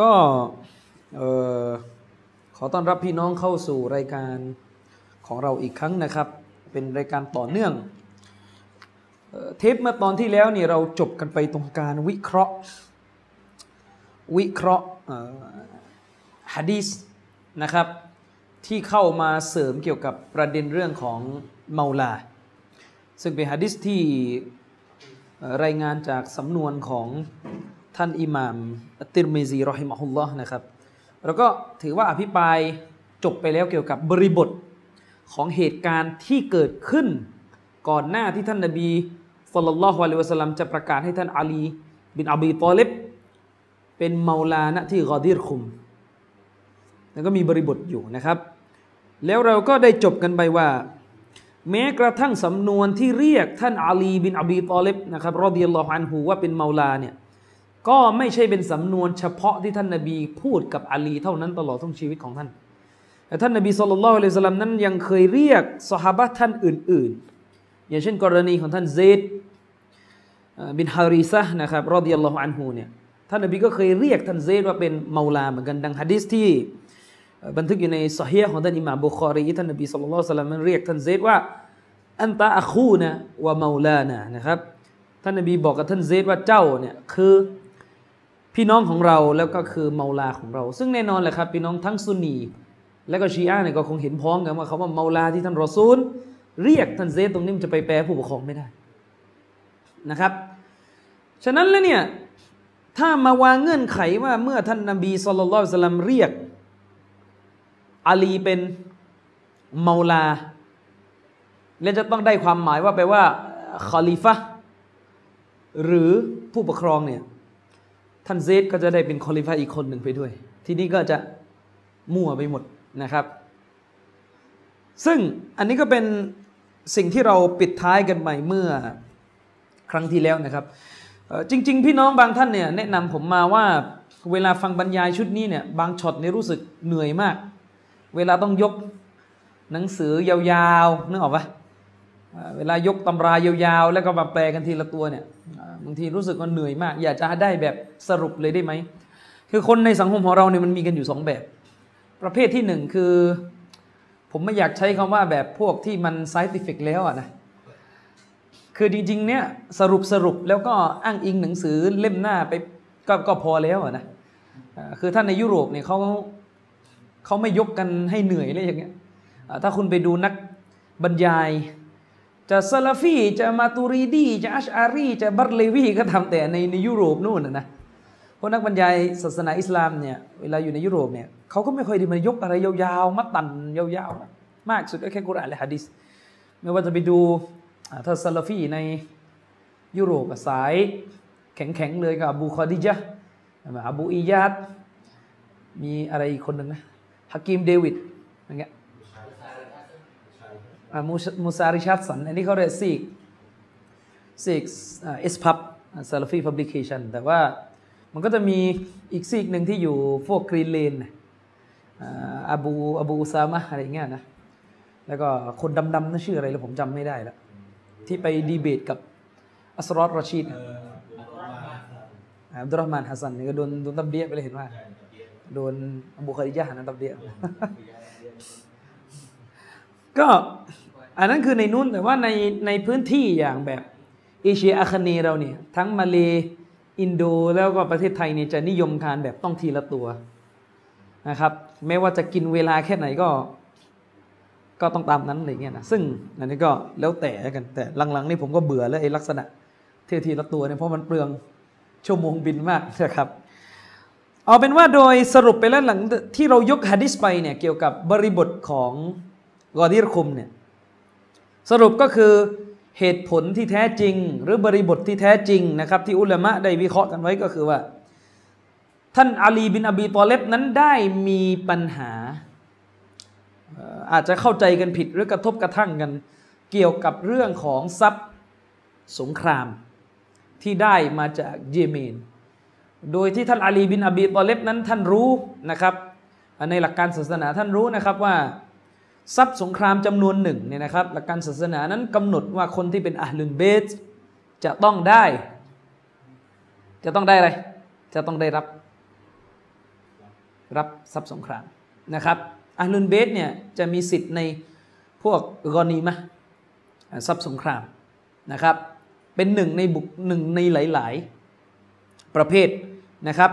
ก็ขอต้อนรับพี่น้องเข้าสู่รายการของเราอีกครั้งนะครับ เป็นรายการต่อเนื่องเทปเมื่อตอนที่แล้วนี่เราจบกันไปตรงการวิเคราะห์ วิเคราะห์ฮะดีษนะครับ ที่เข้ามาเสริมเกี่ยวกับประเด็นเรื่องของเมาลา ซึ่งเป็นฮะดิษที่รายงานจากสำนวนของ ท่านอิหม่ามอัติรมิซีรอฮิมะฮุลลอฮ์นะครับ แล้วก็ถือว่าอภิปรายจบไปแล้วเกี่ยวกับบริบทของเหตุการณ์ที่เกิดขึ้น ก่อนหน้าที่ท่านนบีสุลต่านละฮ์วะลัยวะสลัมจะประกาศให้ท่านอาลีบินอบีตอเลบเป็นเมาลาณที่กอดีรคุมแล้วก็มีบริบทอยู่นะครับ แล้วเราก็ได้จบกันไปว่า แม้กระทั่งสำนวนที่เรียกท่านอาลีบินอบีตอเลบนะครับรอดิยัลลอฮุอันฮูว่าเป็นเมาลาเนี่ย ก็ไม่ใช่เป็นสำนวนเฉพาะที่ท่านนบีพูดกับอาลีเท่านั้นตลอดทั้งชีวิตของท่าน แต่ท่านนบีสุลต่านละฮ์สลัมนั้นยังเคยเรียกสหายท่านอื่น ๆ อย่างเช่นกรณีของท่านเซดบินฮาริซะนะครับรอดิยัลลอฮุอันฮูเนี่ยท่านนบีก็เคยเรียกท่านเซดว่าเป็นเมาลาเหมือนกันดังฮะดิษที่บันทึกอยู่ในสฮีของท่านอิหม่าบุคอรีท่านนบีสุลต่านละสลัมนั้นเรียกท่านเซดว่าอันตะอัคูนะวะเมาลานะนะครับท่านนบีบอกกับท่านเซดว่าเจ้าเนี่ยคือ พี่น้องของเราแล้วก็คือเมาลาของเรา ซึ่งแน่นอนแหละครับ พี่น้องทั้งซุนนีและก็ชีอะเนี่ยก็คงเห็นพ้องกันว่าเขาว่าเมาลาที่ท่านรอซูล เรียกท่านเซดตรงนี้มันจะไปแปลผู้ปกครองไม่ได้นะครับ ฉะนั้นแล้วเนี่ยถ้ามาวางเงื่อนไขว่าเมื่อท่านนบีสุลต่านสลัมเรียกอาลีเป็นเมาลา และจะต้องได้ความหมายว่าแปลว่าคอลีฟะหรือผู้ปกครองเนี่ย ท่านเซดก็จะได้เป็นคอลิฟะอีกคนหนึ่งไปด้วย ทีนี้ก็จะมั่วไปหมดนะครับ ซึ่งอันนี้ก็เป็นสิ่งที่เราปิดท้ายกันใหม่เมื่อครั้งที่แล้วนะครับ จริง ๆ พี่น้องบางท่านเนี่ยแนะนำผมมาว่าเวลาฟังบรรยายชุดนี้เนี่ยบางช็อตเนี่ยรู้สึกเหนื่อยมาก เวลาต้องยกหนังสือยาวๆนึกออกปะ เวลายกตำรายาวๆ แล้วก็มาแปลกันทีละตัวเนี่ยบางทีรู้สึกว่าเหนื่อยมาก อยากจะได้แบบสรุปเลยได้ไหม คือคนในสังคมของเราเนี่ยมันมีกันอยู่สองแบบ ประเภทที่หนึ่งคือ ผมไม่อยากใช้คำว่าแบบพวกที่มันไซติฟิกแล้วอะนะคือจริงๆเนี่ยสรุปสรุปแล้วก็อ้างอิงหนังสือเล่มหน้าไปก็ก็พอแล้วอะนะคือท่านในยุโรปเนี่ยเขาเขาไม่ยกกันให้เหนื่อยเลยอย่างเงี้ยถ้าคุณไปดูนักบรรยาย จะซาลาฟีจะมาตูรีดี จะอัชอารี จะบัตเลวีก็ทำแต่ในในยุโรปนู่นนะพราะนักบรรยายศาสนาอิสลามเนี่ยเวลาอยู่ในยุโรปเนี่ยเขาก็ไม่ค่อยได้มายกอะไรยาวๆมัดตันยาวๆ มากสุดก็แค่กุรอานและฮะดิษไม่ว่าจะไปดูถ้าซาลาฟีในยุโรปสายแข็งๆเลยกับอบูคอดิจาอบูอียาดมีอะไรอีกคนหนึ่งนะฮากิมเดวิดอย่างเงี้ย มูซาริชัดสันอันนี้เขาเรียกซีกซีกเอสพับซาลฟีพับลิเคชันแต่ว่ามันก็จะมีอีกซีกหนึ่งที่อยู่พวกกรีนเลนอาบูอาบูซามะอะไรเงี้ยนะ แล้วก็คนดำๆนั่นชื่ออะไรแล้วผมจำไม่ได้แล้ว ที่ไปดีเบตกับอัสรอตรชีดอับดุลรห์มานฮัสซันนี่ก็โดนโดนตับเดียไปเลยเห็นว่า โดนอบูคาริยะนั้นตับเดียก็ อันนั้นคือในนู้นแต่ว่าในในพื้นที่อย่างแบบเอเชียอาคเนเราเนี่ย ทั้งมาเลอินโดแล้วก็ประเทศไทยเนี่ยจะนิยมทานแบบต้องทีละตัวนะครับแม้ว่าจะกินเวลาแค่ไหนก็ ก็ต้องตามนั้นอะไรเงี้ยนะซึ่งอันนี้ก็แล้วแต่กันแต่หลังๆนี่ผมก็เบื่อแล้วไอ้ลักษณะเที่ยวทีละตัวเนี่ยเพราะมันเปลืองชั่วโมงบินมากนะครับ เอาเป็นว่าโดยสรุปไปแล้วหลังที่เรายกฮะดิษไปเนี่ยเกี่ยวกับบริบทของกอดีรคุมเนี่ย สรุปก็คือเหตุผลที่แท้จริง หรือบริบทที่แท้จริงนะครับที่อุลามะได้วิเคราะห์กันไว้ก็คือว่า ท่านอาลีบินอบีตอเลบนั้นได้มีปัญหา อาจจะเข้าใจกันผิดหรือกระทบกระทั่งกัน เกี่ยวกับเรื่องของทรัพย์สงคราม ที่ได้มาจากเยเมน โดยที่ท่านอาลีบินอบีตอเลบนั้นท่านรู้นะครับในหลักการศาสนาท่านรู้นะครับว่า ทรัพย์สงครามจำนวนหนึ่งเนี่ยนะครับหลักการศาสนานั้นกำหนดว่าคนที่เป็นอัลลุนเบสจะต้องได้ จะต้องได้อะไร จะต้องได้รับ รับทรัพย์สงครามนะครับอัลลุนเบสเนี่ยจะมีสิทธิ์ในพวกกรณีมะทรัพย์สงครามนะครับ เป็นหนึ่งในบุคหนึ่งในหลาย ๆ ประเภทนะครับ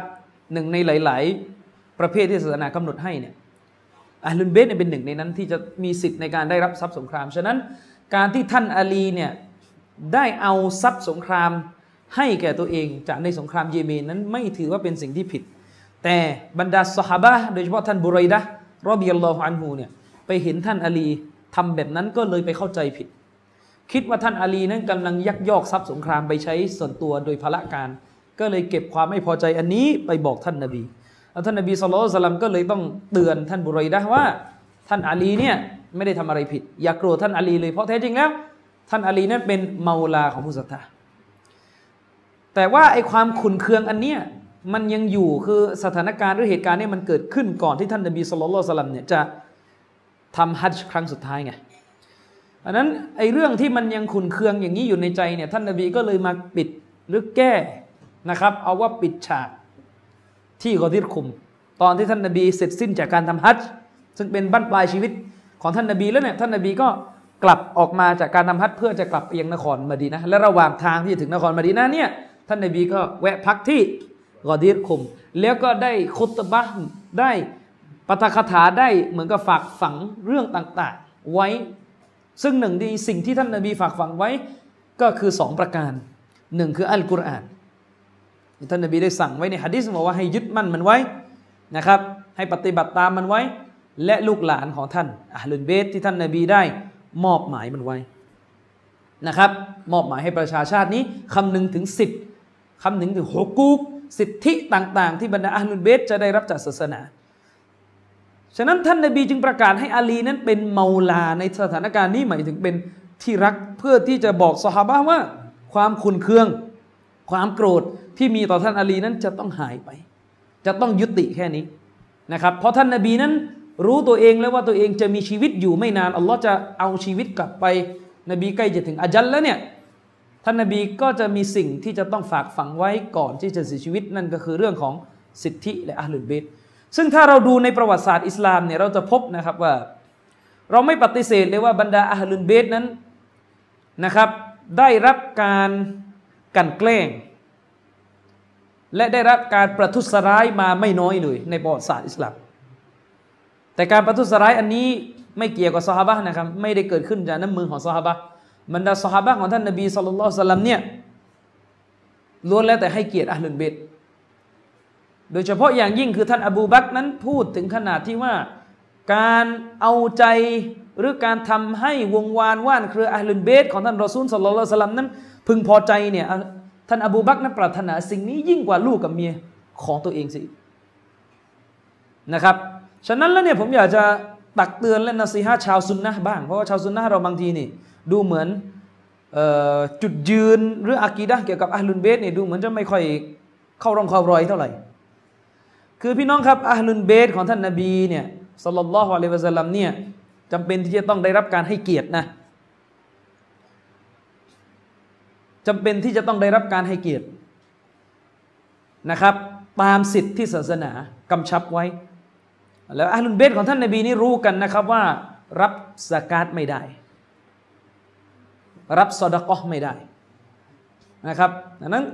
หนึ่งในหลาย ๆ ประเภทที่ศาสนากำหนดให้เนี่ย อัลลุนเบสเนี่ยเป็นหนึ่งในนั้นที่จะมีสิทธิ์ในการได้รับทรัพย์สงคราม ฉะนั้นการที่ท่านอาลีเนี่ยได้เอาทรัพย์สงครามให้แก่ตัวเองจากในสงครามเยเมนนั้นไม่ถือว่าเป็นสิ่งที่ผิด แต่บรรดาสหาบะโดยเฉพาะท่านบุไรดะรอบิยัลลอฮุอันฮูเนี่ยไปเห็นท่านอาลีทำแบบนั้นก็เลยไปเข้าใจผิด คิดว่าท่านอาลีนั้นกำลังยักยอกทรัพย์สงครามไปใช้ส่วนตัวโดยพละการ ก็เลยเก็บความไม่พอใจอันนี้ไปบอกท่านนาบี ท่านนบีสุลต่านก็เลยต้องเตือนท่านบุไรดะว่า ท่านอาลีเนี่ยไม่ได้ทำอะไรผิด อย่าโกรธท่านอาลีเลยเพราะแท้จริงแล้ว ท่านอาลีนั้นเป็นเมาลาของผู้ศรัทธาแต่ว่าไอความขุนเคืองอันเนี้ยมันยังอยู่คือสถานการณ์หรือเหตุการณ์เนี้มันเกิดขึ้นก่อนที่ท่านนบีสุลต่านเนี่ยจะทำฮัจจ์ครั้งสุดท้ายไงอันนั้นไอเรื่องที่มันยังขุนเคืองอย่างนี้อยู่ในใจเนี่ยท่านนบีก็เลยมาปิดหรือแก้นะครับ เอาว่าปิดฉาก ที่กอทิรคุม ตอนที่ท่านนบีเสร็จสิ้นจากการทำฮัจจ์ซึ่งเป็นบั้นปลายชีวิตของท่านนบีแล้วเนี่ยท่านนบีก็กลับออกมาจากการทำฮัจเพื่อจะกลับไปยังนครมาดีนะและระหว่างทางที่จะถึงนครมาดีนะเนี่ยท่านนบีก็แวะพักที่กอดีรคุม แล้วก็ได้คุตบะได้ปาฐคาถาได้เหมือนกับฝากฝังเรื่องต่างๆ ไว้ ซึ่งหนึ่งในสิ่งที่ท่านนบีฝากฝังไว้ก็คือสองประการหนึ่งคืออัลกุรอาน ท่านนบีได้สั่งไว้ในฮะดิษบอกว่าให้ยึดมั่นมันไว้นะครับ ให้ปฏิบัติตามมันไว้ และลูกหลานของท่านอัลลุนเบตที่ท่านนบีได้มอบหมายมันไว้นะครับ มอบหมายให้ประชาชาตินี้คำนึงถึงสิทธิ์คำนึงถึงฮกุกสิทธิต่าง ๆ ที่บรรดาอัลลุนเบตจะได้รับจากศาสนาฉะนั้นท่านนบีจึงประกาศให้อาลีนั้นเป็นเมาลาในสถานการณ์นี้หมายถึงเป็นที่รักเพื่อที่จะบอกสหาว่าความขุนเคือง ความโกรธที่มีต่อท่านอาลีนั้นจะต้องหายไป จะต้องยุติแค่นี้นะครับ เพราะท่านนาบีนั้นรู้ตัวเองแล้วว่าตัวเองจะมีชีวิตอยู่ไม่นานอัลลอฮ์จะเอาชีวิตกลับไป นบีใกล้จะถึงอาจัลแล้วเนี่ยท่านนาบีก็จะมีสิ่งที่จะต้องฝากฝังไว้ก่อนที่จะเสียชีวิตนั่นก็คือเรื่องของสิทธิและอัลลุเบตซึ่งถ้าเราดูในประวัติศาสตร์อิสลามเนี่ยเราจะพบนะครับว่า เราไม่ปฏิเสธเลยว่าบรรดาอัลลุนเบตนั้นนะครับ ได้รับการ กันแกล้ง และได้รับการประทุษร้ายมาไม่น้อยเลยในประวัติศาสตร์อิสลามแต่การประทุษร้ายอันนี้ไม่เกี่ยวกับซอฮาบะนะครับไม่ได้เกิดขึ้นจากน้ำมือของซอฮาบะบรรดาซอฮาบะของท่านนบีสุลต่านสัลลัมเนี่ยล้วนแล้วแต่ให้เกียรติอัลลุนเบตโดยเฉพาะอย่างยิ่งคือท่านอบูบักนั้นพูดถึงขนาดที่ว่า การเอาใจ หรือการทำให้วงวานว่านเครืออัลลุนเบตของท่านรอซูลสัลลัลลสลัมนั้นพึงพอใจเนี่ยท่านอบูบักนั้นปรารถนาสิ่งนี้ยิ่งกว่าลูกกับเมียของตัวเองสินะครับ ฉะนั้นแล้วเนี่ยผมอยากจะตักเตือนและนัสีฮะชาวซุนนะบ้าง เพราะว่าชาวซุนนะเราบางทีนี่ดูเหมือนจุดยืนหรืออากีดะเกี่ยวกับอัลลุนเบสเนี่ยดูเหมือนจะไม่ค่อยเข้าร่องเข้ารอยเท่าไหร่ คือพี่น้องครับอัลลุนเบสของท่านนบีเนี่ยสัลลัลลอฮุอะลัยฮิวะสัลลัมเนี่ย จำเป็นที่จะต้องได้รับการให้เกียรตินะจำเป็นที่จะต้องได้รับการให้เกียรตินะครับ ตามสิทธิที่ศาสนากำชับไว้ แล้วอัลลุนเบตของท่านนบีนี่รู้กันนะครับว่า รับสกาดไม่ได้ รับสอดกอไม่ได้นะครับดังนั้น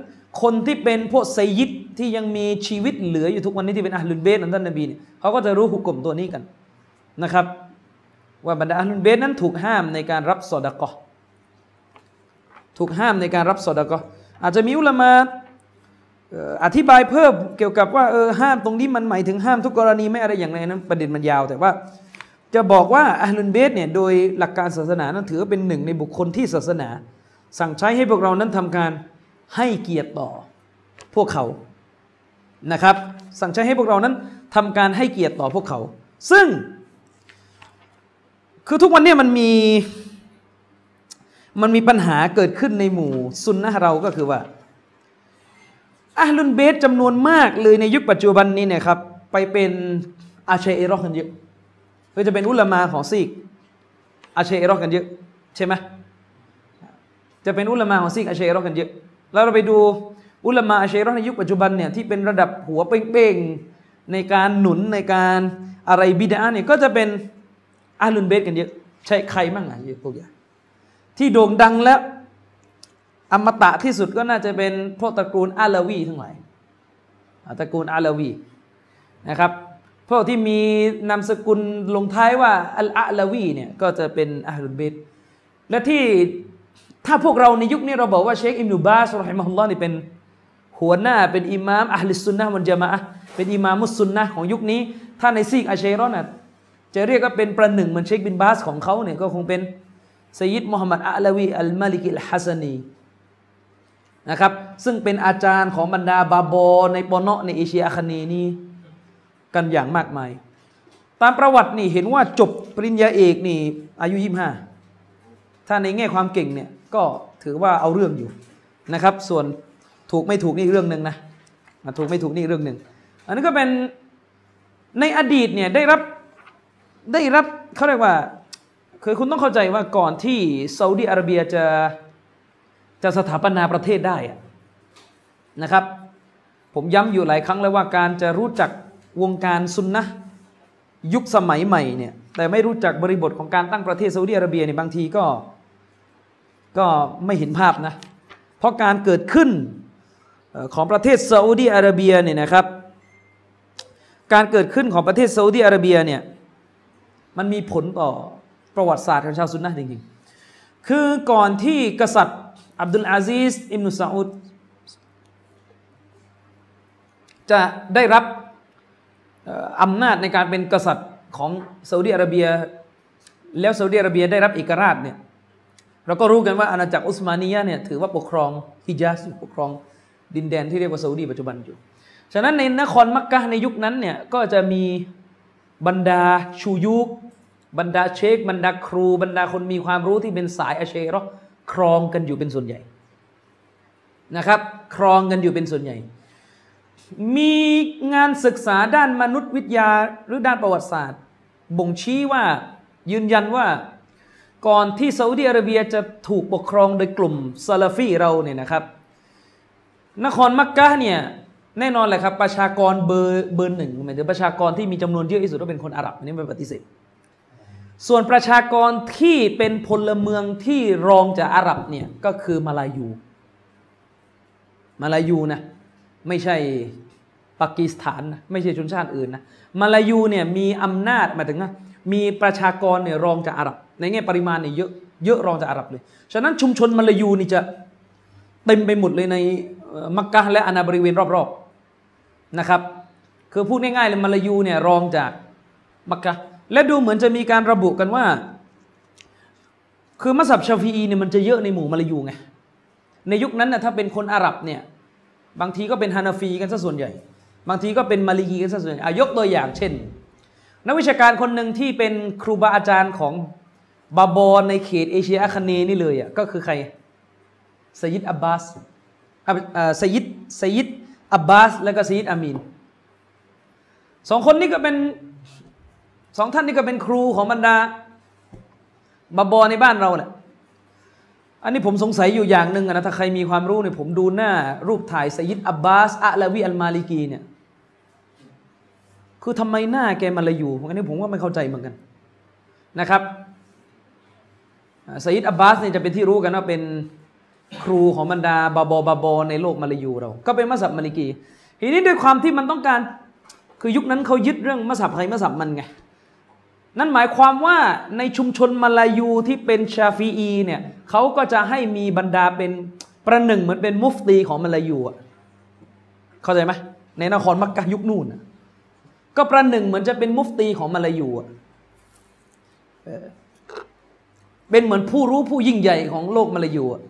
คนที่เป็นพวกไซยิดที่ยังมีชีวิตเหลืออยู่ทุกวันนี้ที่เป็นอัลลุนเบตของท่านนบีเนี่ยเขาก็จะรู้หุกกลมตัวนี้กันนะครับ ว่าบรรดาอัลลุนเบตนั้นถูกห้ามในการรับสอดกอถูกห้ามในการรับสอดก็อาจจะมีอุลามาอธิบายเพิ่มเกี่ยวกับว่าเออห้ามตรงนี้มันหมายถึงห้ามทุกกรณีไม่อะไรอย่างไรนั้นประเด็นมันยาว แต่ว่าจะบอกว่าอัลลุนเบสเนี่ยโดยหลักการศาสนานั้นถือว่าเป็นหนึ่งในบุคคลที่ศาสนา สั่งใช้ให้พวกเรานั้นทำการให้เกียรติต่อพวกเขานะครับ สั่งใช้ให้พวกเรานั้นทำการให้เกียรติต่อพวกเขา ซึ่ง คือทุกวันนี้มันมีมันมีปัญหาเกิดขึ้นในหมู่ซุนนะเราก็คือว่าอาลุนเบสจำนวนมากเลยในยุคปัจจุบันนี้เนี่ยครับไปเป็นอาเชเอรอกันเยอะก็จะเป็นอุลามาของซีกอาเชเอรอกันเยอะใช่ไหมจะเป็นอุลามาของซีกอาเชเอรอกันเยอะ แล้วเราไปดูอุลามาอาเชเอรอในยุคปัจจุบันเนี่ยที่เป็นระดับหัวเป้งๆในการหนุนในการอะไรบิดาเนี่ยก็จะเป็น อาลุนเบสกันเยอะ ใช่ใครบ้างอะเยอะพวกอย่างที่โด่งดังแล้ว อมตะที่สุดก็น่าจะเป็นพวกตระกูลอาลาวีทั้งหลายตระกูลอาลาวีนะครับพวกที่มีนามสกุลลงท้ายว่าอัลอาลาวีเนี่ยก็จะเป็นอาลุนเบตและที่ถ้าพวกเราในยุคนี้เราบอกว่าเชคอิมนุบาสรอฮิมฮุลลอฮ์นี่เป็นหัวหน้าเป็นอิหม่ามอะฮ์ลิสซุนนะฮ์มันจะมาเป็นอิหม่ามมุสซุนนะของยุคนี้ ถ้าในซีกอาเชรอนะ จะเรียกว่าเป็นประหนึ่งเหมือนเชคบินบาสของเขาเนี่ยก็คงเป็นสยิดมุฮัมมัดอัลวีอัลมาลิกิลฮัสนีนะครับซึ่งเป็นอาจารย์ของบรรดาบาบอในปอนในเอเชียอาคเนนี่กันอย่างมากมาย ตามประวัตินี่เห็นว่าจบปริญญาเอกนี่อายุยี่ห้าถ้าในแง่ความเก่งเนี่ยก็ถือว่าเอาเรื่องอยู่นะครับ ส่วนถูกไม่ถูกนี่เรื่องหนึ่งนะถูกไม่ถูกนี่เรื่องหนึ่งอันนี้ก็เป็นในอดีตเนี่ยได้รับ ได้รับเขาเรียกว่า คือคุณต้องเข้าใจว่าก่อนที่ซาอุดีอาระเบียจะจะสถาปนาประเทศได้นะครับ ผมย้ำอยู่หลายครั้งแล้วว่าการจะรู้จักวงการซุนนะยุคสมัยใหม่เนี่ยแต่ไม่รู้จักบริบทของการตั้งประเทศซาอุดีอาระเบียเนี่ยบางทีก็ก็ไม่เห็นภาพนะ เพราะการเกิดขึ้นของประเทศซาอุดีอาระเบียเนี่ยนะครับ การเกิดขึ้นของประเทศซาอุดีอาระเบียเนี่ย มันมีผลต่อประวัติศาสตร์ของชาวซุนนะจริงๆ คือก่อนที่กษัตริย์อับดุลอาซีสอิมนุซาอุดจะได้รับอำนาจในการเป็นกษัตริย์ของซาอุดีอาระเบีย แล้วซาอุดีอาระเบียได้รับเอกราชเนี่ยเราก็รู้กันว่าอาณาจักรอุสมานียะเนี่ยถือว่าปกครองฮิญาสปกครองดินแดนที่เรียกว่าซาอุดีปัจจุบันอยู่ ฉะนั้นในนครมักกะในยุคนั้นเนี่ยก็จะมี บรรดาชูยุกบรรดาเชค บรรดาครู บรรดาคนมีความรู้ที่เป็นสายอาเชรอครองกันอยู่เป็นส่วนใหญ่นะครับ ครองกันอยู่เป็นส่วนใหญ่ มีงานศึกษาด้านมนุษยวิทยาหรือด้านประวัติศาสตร์ บ่งชี้ว่ายืนยันว่าก่อนที่ซาอุดีอาระเบียจะถูกปกครองโดยกลุ่มซาลาฟีเราเนี่ยนะครับ นครมักกะเนี่ย แน่นอนแหละครับประชากรเบอร์เบอร์หนึ่งหมายถึงประชากรที่มีจำนวนเยอะที่สุดก็เป็นคนอาหรับอันนี้ไม่ปฏิเสธส่วนประชากรที่เป็นพลเมืองที่รองจากอาหรับเนี่ยก็คือมาลายูมาลายูนะไม่ใช่ปากีสถานนะไม่ใช่ชนชาติอื่นนะมาลายูเนี่ยมีอำนาจหมายถึงว่ามีประชากรเนี่ยรองจากอาหรับในแง่ปริมาณเนี่ยเยอะเยอะรองจากอาหรับเลย ฉะนั้นชุมชนมาลายูนี่จะเต็มไปหมดเลยในมักกะและอาณาบริเวณรอบๆ นะครับ คือพูดง่ายๆเลยมาลายูเนี่ยรองจากมักกะและดูเหมือนจะมีการระบุกันว่า คือมัสยิดชาฟีเนี่ยมันจะเยอะในหมู่มาลายูไงในยุคนั้นนะถ้าเป็นคนอาหรับเนี่ยบางทีก็เป็นฮานาฟีกันซะส่วนใหญ่ บางทีก็เป็นมาลีกีกันซะส่วนใหญ่ยกตัวอย่างเช่น นักวิชาการคนหนึ่งที่เป็นครูบาอาจารย์ของบาบอนในเขตเอเชียอาคเนนี่เลยอะก็คือใครสยิดอับบาสสยิดสยิด อับบาส และก็สยิดอามีนสองคนนี้ก็เป็นสองท่านนี้ก็เป็นครูของบรรดาบาบอในบ้านเราแหละอันนี้ผมสงสัยอยู่อย่างหนึ่งนะถ้าใครมีความรู้เนี่ยผมดูหน้า รูปถ่ายสยิดอับบาสอะลาวีอัลมาลิกีเนี่ยคือทำไมหน้าแกมาลายูอันนี้ผมว่าไม่เข้าใจเหมือนกันนะครับสยิดอับบาสเนี่ยจะเป็นที่รู้กันว่าเป็น ครูของบรรดาบาบอบาบอในโลกมาลายูเรา ก็เป็นมัสยิดมาลิกี ทีนี้ด้วยความที่มันต้องการคือยุคนั้นเขายึดเรื่องมัสยิดใครมัสยิดมันไง นั่นหมายความว่าในชุมชนมาลายูที่เป็นชาฟีอีเนี่ยเขาก็จะให้มีบรรดาเป็นประหนึ่งเหมือนเป็นมุฟตีของมาลายูอะเข้าใจไหมในนครมักกะยุคนู่นก็ประหนึ่งเหมือนจะเป็นมุฟตีของมาลายูอะเป็นเหมือนผู้รู้ผู้ยิ่งใหญ่ของโลกมาลายูอะ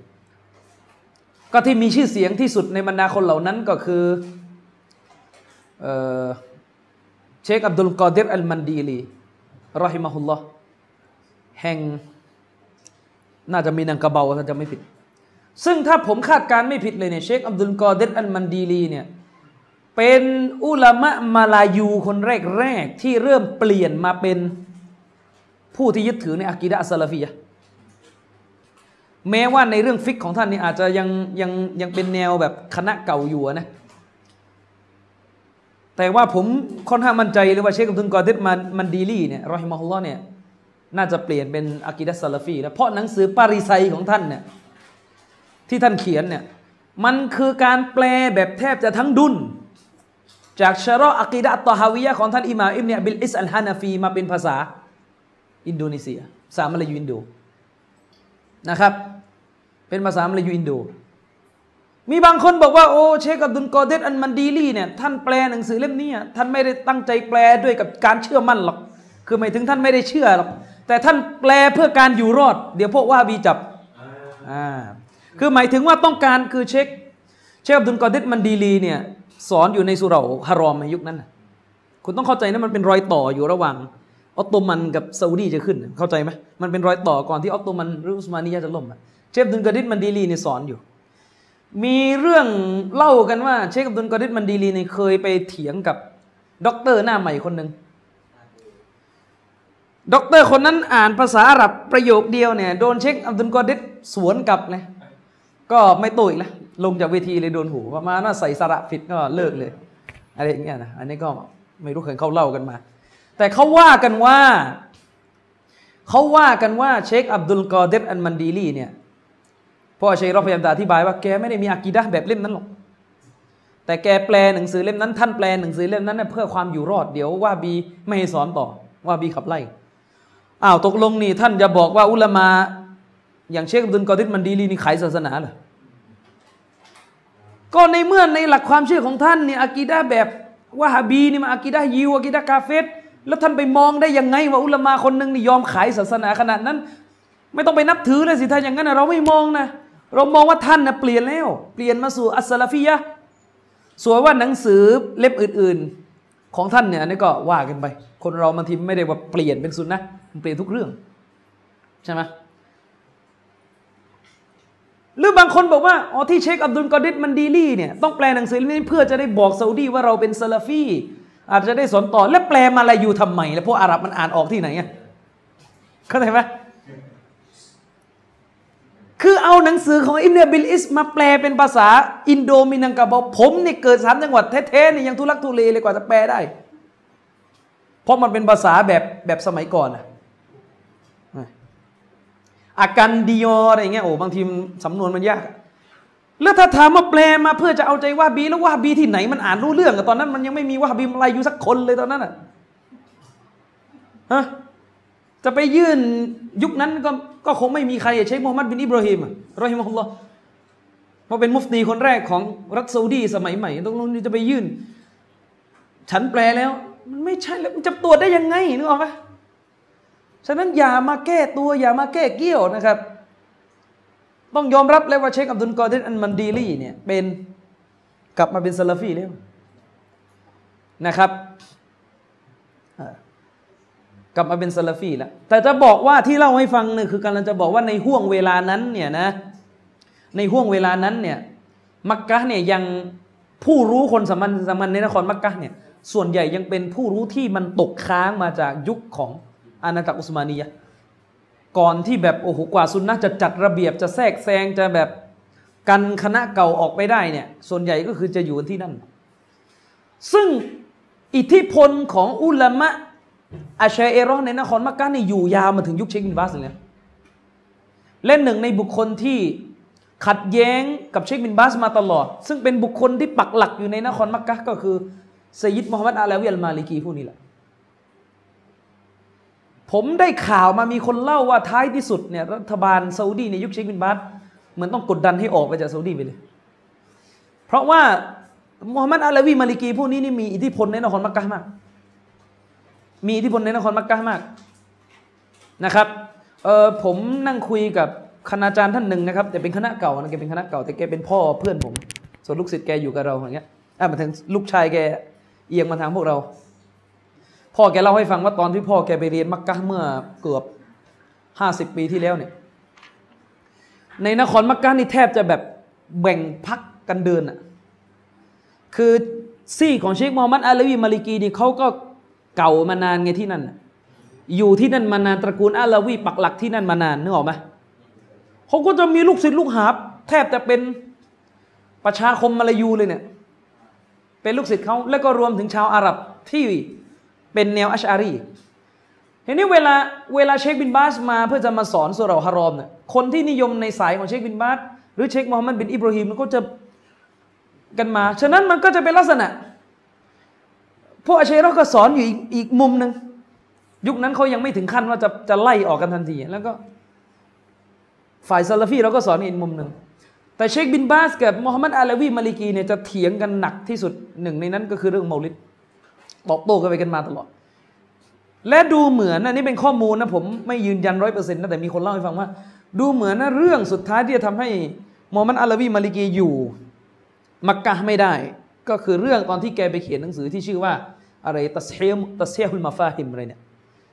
ก็ที่มีชื่อเสียงที่สุดในบรรดาคนเหล่านั้นก็คือเชคอับดุลกอดิรอัลมันดีลีรอฮิมะฮุลลอฮ์แห่ง น่าจะมีนังกระเบาถ้าจะไม่ผิด ซึ่งถ้าผมคาดการไม่ผิดเลยเนี่ยเชคอับดุลกอดิรอัลมันดีลีเนี่ยเป็นอุลามะมาลายูคนแรกๆที่เริ่มเปลี่ยนมาเป็นผู้ที่ยึดถือในอากีดะอัสลาฟียะ แม้ว่าในเรื่องฟิกของท่านนี่อาจจะยังยังยังเป็นแนวแบบคณะเก่าอยู่นะ แต่ว่าผมค่อนข้างมั่นใจเลยว่าเชคอับดุลกอดิรมันมันดีลี่เนี่ยรอฮิมะฮุลลอฮ์เนี่ยน่าจะเปลี่ยนเป็นอากีดะซาลฟีแล้วเพราะหนังสือปาริไซของท่านเนี่ยที่ท่านเขียนเนี่ยมันคือการแปลแบบแทบจะทั้งดุนจากชะรออากีดะตอฮาวิยะของท่านอิหม่ามอิบนุอบิลอิซอัลฮานาฟีมาเป็นภาษาอินโดนีเซียภาษามลายูอินโดนะครับ เป็นภาษามลายูอินโด มีบางคนบอกว่าโอ้เชคอับดุลกอเดตอันมันดีลี่เนี่ยท่านแปลหนังสือเล่มนี้อะท่านไม่ได้ตั้งใจแปลด้วยกับการเชื่อมั่นหรอก คือหมายถึงท่านไม่ได้เชื่อหรอก แต่ท่านแปลเพื่อการอยู่รอด เดี๋ยวพวกว่าบีจับอ่าคือหมายถึงว่าต้องการคือเช็คเชคอับดุลกอเดตมันดีลีเนี่ยสอนอยู่ในสุเหราฮารอมในยุคนั้น คุณต้องเข้าใจนะมันเป็นรอยต่ออยู่ระหว่างออตโตมันกับซาอุดีจะขึ้น เข้าใจไหมมันเป็นรอยต่อก่อนที่ออตโตมันหรืออุสมานียะจะล่มอะ เชคอับดุลกอเดมันดีลีเนี่ยสอนอยู่ มีเรื่องเล่ากันว่า เชคอับดุลกอดิษมันดีลีเนี่ยเคยไปเถียงกับด็อกเตอร์หน้าใหม่คนหนึ่งด็อกเตอร์คนนั้นอ่านภาษาอาหรับประโยคเดียวเนี่ยโดนเชคอับดุลกอดิษสวนกลับเลยก็ไม่โต้อีกแล้วลงจากเวทีเลยโดนหูประมาณว่าใส่สระผิดก็เลิกเลยอะไรอย่างเงี้ยนะอันนี้ก็ไม่รู้เคยเขาเล่ากันมา แต่เขาว่ากันว่าเขาว่ากันว่าเชคอับดุลกอดิษอันมันดีลีเนี่ย พราะชัยรอพยายามจะอธิบายว่าแกไม่ได้มีอากีดะแบบเล่มนั้นหรอก แต่แกแปลหนังสือเล่มนั้น ท่านแปลหนังสือเล่มนั้นเพื่อความอยู่รอด เดี๋ยวว่าบีไม่ให้สอนต่อ ว่าบีขับไล่ อ้าวตกลงนี่ท่านจะบอกว่าอุลามา อย่างเชคอับดุลกอดิษมันดีลีนี่ขายศาสนาเหรอ ก็ในเมื่อในหลักความเชื่อของท่านเนี่ยอากีดะแบบว่าฮาบีนี่มาอากีดะยิวอากีดะกาเฟตแล้วท่านไปมองได้ยังไงว่าอุลามาคนหนึ่งนี่ยอมขายศาสนาขนาดนั้น ไม่ต้องไปนับถือเลยสิถ้าอย่างนั้นเราไม่มองนะ เรามองว่าท่านนะเปลี่ยนแล้ว เปลี่ยนมาสู่อัสลาฟียะส่วนว่าหนังสือเล่มอื่น ๆ ของท่านเนี่ยนนี้ก็ว่ากันไป คนเราบางทีไม่ได้ว่าเปลี่ยนเป็นสุนนะมันเปลี่ยนทุกเรื่อง ใช่ไหมหรือบางคนบอกว่าอ๋อที่เชคอับดุลกอดิษมันดีลี่เนี่ยต้องแปลหนังสือเล่มนี้เพื่อจะได้บอกซาอุดีว่าเราเป็นซาลาฟีอาจจะได้สอนต่อและแปลมาลายูทำไมแล้วพวกอาหรับมันอ่านออกที่ไหนอะเข้าใจไหม คือเอาหนังสือของอิบนุอบิลอิซมาแปลเป็นภาษาอินโดมินังกาเบากผมเนี่ยเกิดสามจังหวัดแท้ๆเนี่ยยังทุลักทุเลเลยกว่าจะแปลได้ เพราะมันเป็นภาษาแบบแบบสมัยก่อนอะอากันดิยออะไรเงี้ยโอ้บางทีสำนวนมันยาก แล้วถ้าถามมาแปลมาเพื่อจะเอาใจว่าบี แล้วว่าบีที่ไหนมันอ่านรู้เรื่องอะตอนนั้น มันยังไม่มีว่าบีมาลายอยู่สักคนเลยตอนนั้นอะฮะจะไปยื่นยุคนั้นก็ ก็คงไม่มีใครใช้มูฮัมหมัดบินอิบราฮิมรอฮิมะฮุลลอฮ์เพราะเป็นมุฟตีคนแรกของรัฐซาอุดีสมัยใหม่ต้องนู้นจะไปยื่น ฉันแปลแล้ว มันไม่ใช่แล้วมันจะตรวจได้ยังไงนึกออกไหมฉะนั้นอย่ามาแก้ตัวอย่ามาแก้เกี้ยวนะครับ ต้องยอมรับเลยว่าเชคอับดุลกอดิษอันมันดีลี่เนี่ยเป็นกลับมาเป็นซาลาฟีแล้วนะครับ กลับมาเป็นซาลาฟีแล้วแต่จะบอกว่าที่เล่าให้ฟังเนี่ยคือกำลังจะบอกว่าในห่วงเวลานั้นเนี่ยนะในห่วงเวลานั้นเนี่ยมักกะเนี่ยยังผู้รู้คนสมัญสมัญในนครมักกะเนี่ยส่วนใหญ่ยังเป็นผู้รู้ที่มันตกค้างมาจากยุคของอาณาจักรอุสมานียะก่อนที่แบบโอ้โหกว่าซุนนะจะจัดระเบียบจะแทรกแซงจะแบบกันคณะเก่าออกไปได้เนี่ยส่วนใหญ่ก็คือจะอยู่ที่นั่น ซึ่งอิทธิพลของอุลามะ อาชัยเอรอในนครมักกะนี่อยู่ยาวมาถึงยุคเชคบินบาสเลยเล่นหนึ่งในบุคคลที่ขัดแย้งกับเชคบินบาสมาตลอด ซึ่งเป็นบุคคลที่ปักหลักอยู่ในนครมักกะก็คือสยิดมุฮัมหมัดอาลาวิอัลมาลิกีผู้นี้แหละผมได้ข่าวมามีคนเล่าว่าท้ายที่สุดเนี่ยรัฐบาลซาอุดีในยุคเชคบินบาสเหมือนต้องกดดันให้ออกไปจากซาอุดีไปเลย เพราะว่ามุฮัมหมัดอาลาวิมาลิกีผู้นี้นี่มีอิทธิพลในนครมักกะมาก มีอิทธิพลในนครมักกะมากนะครับเออผมนั่งคุยกับคณาจารย์ท่านหนึ่งนะครับแต่เป็นคณะเก่านะแกเป็นคณะเก่าแต่แกเป็นพ่อเพื่อนผม ส่วนลูกศิษย์แกอยู่กับเราอย่างเงี้ยอะมาถึงลูกชายแกเอียงมาทางพวกเรา พ่อแกเล่าให้ฟังว่าตอนที่พ่อแกไปเรียนมักกะเมื่อเกือบห้าสิบปีที่แล้วเนี่ยในนครมักกะนี่แทบจะแบบแบ่งพักกันเดินอะคือซี่ของเชคมูฮัมมัดอาลีวีมาลิกีนี่เขาก็ เก่ามานานไงที่นั่น อยู่ที่นั่นมานานตระกูลอาลาวีปักหลักที่นั่นมานานนึกออกไหมเขาก็จะมีลูกศิษย์ลูกหาบแทบจะเป็นประชาคมมาลายูเลยเนี่ย เป็นลูกศิษย์เขาแล้วก็รวมถึงชาวอาหรับที่เป็นแนวอัชอารีเห็นนี้เวลาเวลาเชคบินบาสมาเพื่อจะมาสอนสุเหร่าฮารอมเนี่ยคนที่นิยมในสายของเชคบินบาสหรือเชคมูฮัมหมัดบินอิบราฮิมก็จะกันมา ฉะนั้นมันก็จะเป็นลักษณะ พวกอาเชรอก็สอนอยู่อีกอีกมุมหนึ่งยุคนั้นเขายังไม่ถึงขั้นว่าจะจะไล่ออกกันทันที แล้วก็ ฝ่ายซาลาฟีเราก็สอนอีกมุมหนึ่งแต่เชคบินบาสกับมูฮัมหมัดอาลาวีมาลิกีเนี่ยจะเถียงกันหนักที่สุดหนึ่งในนั้นก็คือเรื่องเมาลิดตอบโต้กันไปกันมาตลอด และดูเหมือนนะนี่เป็นข้อมูลนะผมไม่ยืนยันร้อยเปอร์เซ็นต์นะแต่มีคนเล่าให้ฟังว่า ดูเหมือนนะเรื่องสุดท้ายที่จะทำให้มูฮัมหมัดอาลาวีมาลิกีอยู่ มักกะไม่ได้ ก็คือเรื่องตอนที่แกไปเขียนหนังสือที่ชื่อว่า อะไรتصحيح تصحيح المفاهيم อะไรเนี่ย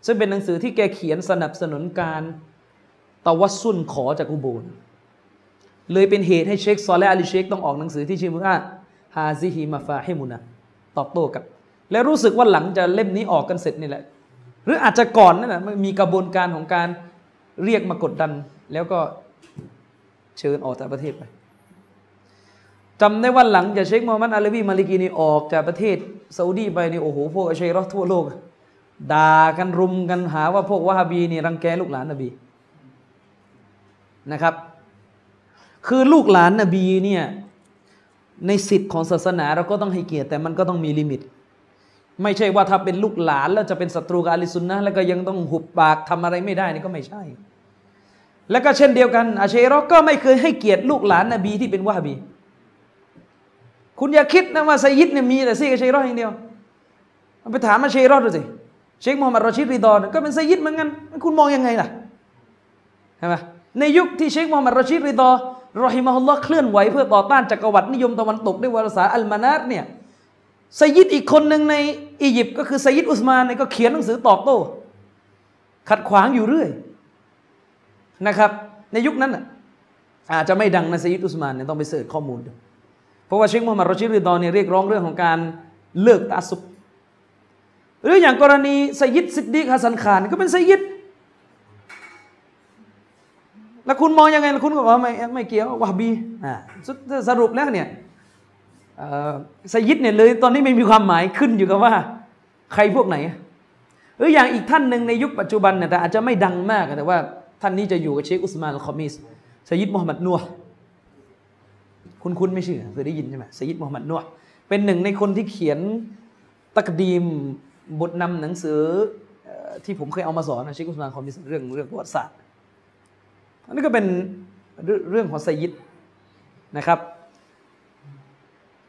ซึ่งเป็นหนังสือที่แกเขียนสนับสนุนการตะวัสซุนขอจากอุโบนเลยเป็นเหตุให้เชคซอและอาลีเชคต้องออกหนังสือที่ชื่อว่าهذه مفاهيمنا ตอบโต้กับ และรู้สึกว่าหลังจะเล่มนี้ออกกันเสร็จนี่แหละ หรืออาจจะก่อนนั่นแหละมีกระบวนการของการเรียกมากดดัน แล้วก็เชิญออกจากประเทศไป จำได้ว่าหลังจากเชคมูฮัมมัดอาลาวีมาลิกีนี่ออกจากประเทศซาอุดีไปนี่โอ้โหพวกอาเชรอทั่วโลกด่ากันรุมกันหาว่าพวกวะฮาบีนี่รังแกลูกหลานนบีนะครับ คือลูกหลานนบีเนี่ยในสิทธิ์ของศาสนาเราก็ต้องให้เกียรติแต่มันก็ต้องมีลิมิต ไม่ใช่ว่าถ้าเป็นลูกหลานแล้วจะเป็นศัตรูกับอาลิซุนนะแล้วก็ยังต้องหุบปากทำอะไรไม่ได้นี่ก็ไม่ใช่ แล้วก็เช่นเดียวกันอาเชรอก็ไม่เคยให้เกียรติลูกหลานนบีที่เป็นวะฮาบี คุณอย่าคิดนะว่าไซยิดเนี่ยมีแต่ซีกับเชรออย่างเดียวไปถามอาเชรอดูสิเชคมูฮัมหมัดรอชิดรีดอนก็เป็นไซยิดเหมือนกันคุณมองยังไงล่ะใช่ไหมในยุคที่เชคมูฮัมหมัดรอชิดรีดอ رحمه الله เคลื่อนไหวเพื่อต่อต้านจักรวรรดินิยมตะวันตกด้วยวารสารอัลมานารเนี่ยไซยิดอีกคนหนึ่งในอียิปต์ก็คือไซยิดอุสมานเนี่ยก็เขียนหนังสือตอบโต้ ขัดขวางอยู่เรื่อยนะครับ ในยุคนั้นอาจจะไม่ดังในไซยิดอุสมานเนี่ยต้องไป search ข้อมูลดู เพราะว่าเชคมูฮัมหมัดรอชิดรีดอนเนี่ยเรียกร้องเรื่องของการเลิก تعصب หรืออย่างกรณีไซยิดซิดดีกฮัสซันขานก็เป็นไซยิดแล้วคุณมองยังไงคุณก็บอกว่าไม่ไม่เกี่ยววะฮาบีอ่าสรุปแล้วเนี่ยไซยิดเนี่ยเลยตอนนี้ไม่มีความหมายขึ้นอยู่กับว่า ใครพวกไหนหรืออย่างอีกท่านหนึ่งในยุคปัจจุบันเนี่ยแต่อาจจะไม่ดังมากแต่ว่าท่านนี้จะอยู่กับเชคอุสมานคอมิสไซยิดมูฮัมหมัดนัว คุณคุณไม่เชื่อเคยได้ยินใช่ไหมไซยิดมูฮัมหมัดนัวเป็นหนึ่งในคนที่เขียนตักดีมบทนำหนังสือที่ผมเคยเอามาสอนนะชิคุสมานคอมิสเรื่องเรื่องประวัติศาสตร์อันนี้ก็เป็นเรื่องของไซยิดนะครับ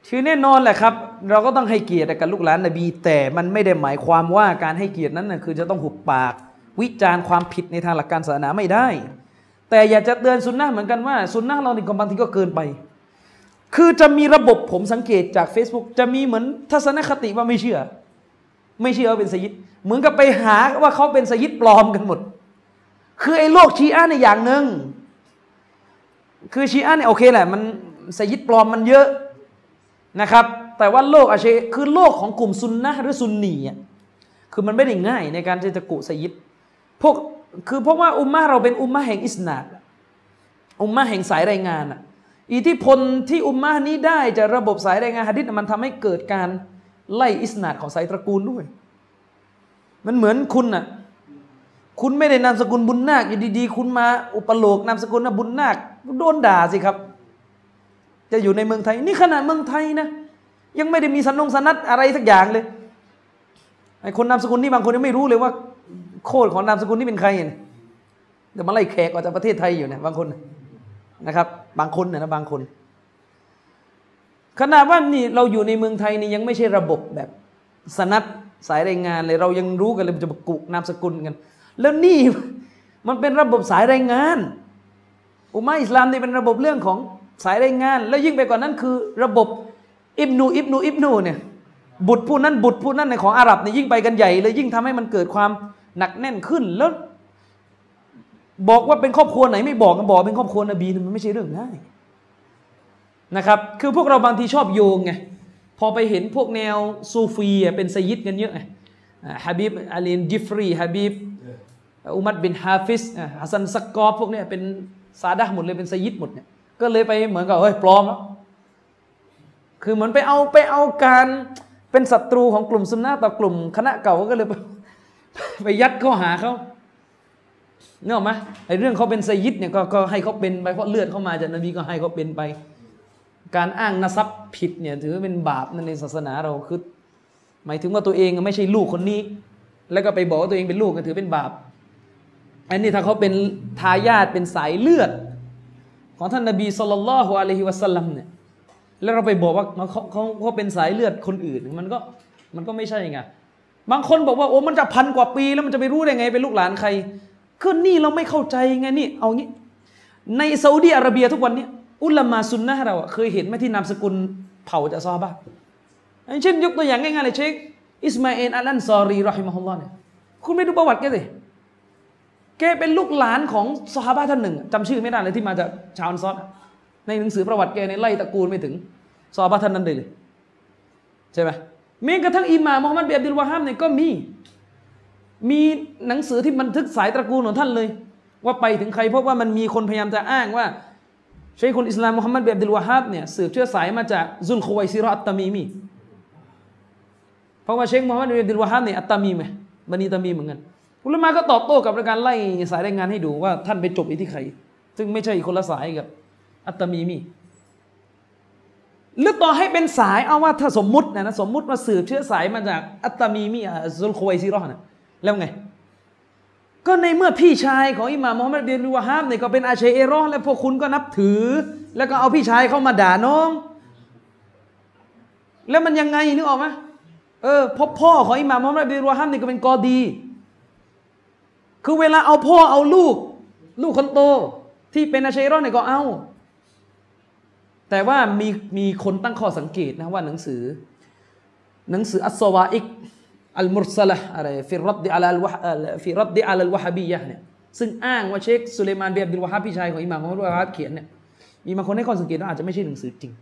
คือแน่นอนแหละครับ เราก็ต้องให้เกียรติกับลูกหลานนบี แต่มันไม่ได้หมายความว่าการให้เกียรตินั้นนะคือจะต้องหุบปาก วิจารณ์ความผิดในทางหลักการศาสนาไม่ได้ แต่อยากจะเตือนสุนนะเหมือนกันว่าสุนนะเราในกบางทีก็เกินไป คือจะมีระบบผมสังเกตจาก Facebook จะมีเหมือนทัศนคติว่าไม่เชื่อ ไม่เชื่อว่าเป็นสยิดเหมือนกับไปหาว่าเขาเป็นสยิดปลอมกันหมด คือไอ้โลกชีอะในอย่างหนึ่งคือชีอะเนี่ยโอเคแหละ มันสยิดปลอมมันเยอะนะครับ แต่ว่าโลกอาเชคือโลกของกลุ่มซุนนะหรือซุนนีอะคือมันไม่ได้ง่ายในการที่จะกุสยิดพวกคือเพราะว่าอุมมะเราเป็นอุมมะแห่งอิสนาดอุมมะแห่งสายรายงานอะ อิทธิพลที่อุมมะนี้ได้จากระบบสายรายงานฮะดิษมันทำให้เกิดการไล่อิสนาดของสายตระกูลด้วย มันเหมือนคุณน่ะคุณไม่ได้นามสกุลบุญนาคอยู่ดีๆ คุณมาอุปโลกนามสกุลนะบุญนาคโดนด่าสิครับ จะอยู่ในเมืองไทย นี่ขนาดเมืองไทยนะ ยังไม่ได้มีสันนงสนัดอะไรสักอย่างเลยไอ้คนนามสกุลนี่บางคนยังไม่รู้เลยว่า โคตรของนามสกุลนี่เป็นใครเนี่ยเดี๋ยวมาไล่แขกออกจากประเทศไทยอยู่เนี่ยบางคนนะครับ บางคนเนี่ยนะบางคน ขนาดว่านี่เราอยู่ในเมืองไทยนี่ยังไม่ใช่ระบบแบบสนัดสายรายงานเลยเรายังรู้กันเลยจะมากุนามสกุลกัน แล้วนี่มันเป็นระบบสายรายงาน อุมาอิสลามนี่เป็นระบบเรื่องของสายรายงาน แล้วยิ่งไปกว่านั้นคือ ระบบอิบนูอิบนูอิบนูเนี่ยบุตรผู้นั้นบุตรผู้นั้นในของอาหรับเนี่ยยิ่งไปกันใหญ่เลยยิ่งทำให้มันเกิดความหนักแน่นขึ้นแล้ว บอกว่าเป็นครอบครัวไหนไม่บอกกันบอกเป็นครอบครัวนบีมันไม่ใช่เรื่องง่ายนะครับ คือพวกเราบางทีชอบโยงไงพอไปเห็นพวกแนวซูฟีเป็นไซยิดกันเยอะไงฮะบีบอาลีนจิฟรีฮะบีบอุมัรบินฮาฟิซฮัสซันซักอฟพวกนี้เป็น سادة หมดเลยเป็นไซยิดหมดเนี่ยก็เลยไปเหมือนกับเฮ้ยปลอมแล้วคือเหมือนไปเอาไปเอาการเป็นศัตรูของกลุ่มซุนนะต่อกลุ่มคณะเก่าก็เลยไปไปยัดข้อหาเขา เนอะไหมไอเรื่องเขาเป็นไซยิดเนี่ยก็ก็ให้เขาเป็นไปเพราะเลือดเข้ามาจากนบีก็ให้เขาเป็นไป การอ้างนซับผิดเนี่ยถือเป็นบาปนั่นในศาสนาเราคือหมายถึงว่าตัวเองไม่ใช่ลูกคนนี้ แล้วก็ไปบอกว่าตัวเองเป็นลูกก็ถือเป็นบาปอันนี้ถ้าเขาเป็นทายาทเป็นสายเลือด ของท่านนบีสุลต่านละฮ์อะลัยฮิวะสัลลัมเนี่ยแล้วเราไปบอกว่าเขาเขาเขาเป็นสายเลือดคนอื่นมันก็มันก็ไม่ใช่ไงบางคนบอกว่าโอ้มันจะพันกว่าปีแล้วมันจะไปรู้ได้ไงเป็นลูกหลานใคร คือนี่เราไม่เข้าใจไงนี่ เอางี้ ในซาอุดีอาระเบียทุกวันนี้อุลามาซุนนะเราเคยเห็นไหมที่นามสกุลเผ่าจากซอบ้าเช่นยกตัวอย่างง่ายๆเลยเชคอิสมาอิลอัลันซอรีรอฮิมฮุลลอฮ์เนี่ยคุณไม่ดูประวัติแกสิแกเป็นลูกหลานของซอฮาบะท่านหนึ่งจำชื่อไม่ได้เลยที่มาจากชาวอันซอดในหนังสือประวัติแกในไล่ตระกูลไม่ถึงซอฮาบะท่านนั้นเลยใช่ไหมแม้กระทั่งอิหม่ามมุฮัมมัดเบียดิลวะฮัมเนี่ยก็มี มีหนังสือที่บันทึกสายตระกูลของท่านเลย ว่าไปถึงใครเพราะว่ามันมีคนพยายามจะอ้างว่าใช้คนอิสลามมุฮัมมัดเบียดิลวะฮับเนี่ยสืบเชื้อสายมาจากซุลโควัยซิรออัตตามีมีเพราะว่าเชคมุฮัมมัดเบียดิลวะฮับเนี่ยอัตตามีไหมบันีตามีเหมือนกันอุลามะก็ตอบโต้กับการไล่สายรายงานให้ดูว่าท่านไปจบอีที่ใคร ซึ่งไม่ใช่คนละสายกับอัตตามีมีหรือต่อให้เป็นสายเอาว่าถ้าสมมุตินะนะสมมุติว่าสืบเชื้อสายมาจากอัตตามีมีซุลโควัยซิรอเนะ แล้วไง ก็ในเมื่อพี่ชายของอิหม่ามมุฮัมมัดเบียนวะฮามเนี่ยก็เป็นอาชัยเอรอและพวกคุณก็นับถือ แล้วก็เอาพี่ชายเข้ามาด่าน้อง แล้วมันยังไงนึกออกไหมเออพ่อพ่อของอิหม่ามมุฮัมมัดเบียนวะฮามเนี่ยก็เป็นกอดี คือเวลาเอาพ่อเอาลูก ลูกคนโต ที่เป็นอาชัยเอรอเนี่ยก็เอาแต่ว่ามีมีคนตั้งข้อสังเกตนะว่าหนังสือ หนังสือالصواعق المرسلة อะไร في الرد الو في الرد على الوهابية เนี่ยซึ่งอ้างว่าเชคสุเลมานบินอับดิลวะฮับพี่ชายของอิหม่ามมุฮัมมัดวะฮับเขียนเนี่ยมีบางคนให้ข้อสังเกตว่าอาจจะไม่ใช่หนังสือจริง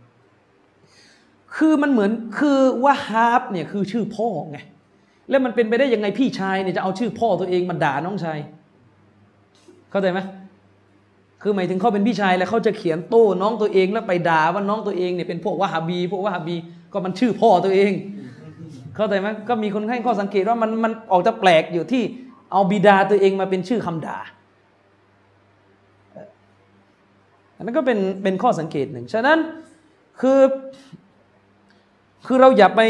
คือมันเหมือนคือวะฮับเนี่ยคือชื่อพ่อไงแล้วมันเป็นไปได้ยังไงพี่ชายเนี่ยจะเอาชื่อพ่อตัวเองมาด่าน้องชาย เข้าใจไหมคือหมายถึงเขาเป็นพี่ชายแล้วเขาจะเขียนโต้น้องตัวเองแล้วไปด่าว่าน้องตัวเองเนี่ยเป็นพวกวะฮับี พวกวะฮับีก็มันชื่อพ่อตัวเอง เข้าใจไหมก็มีคนให้ข้อสังเกตว่ามันมันออกจะแปลกอยู่ที่เอาบิดาตัวเองมาเป็นชื่อคำด่าอันนั้นก็เป็นเป็นข้อสังเกตหนึ่ง ฉะนั้นคือคือเราอย่าไป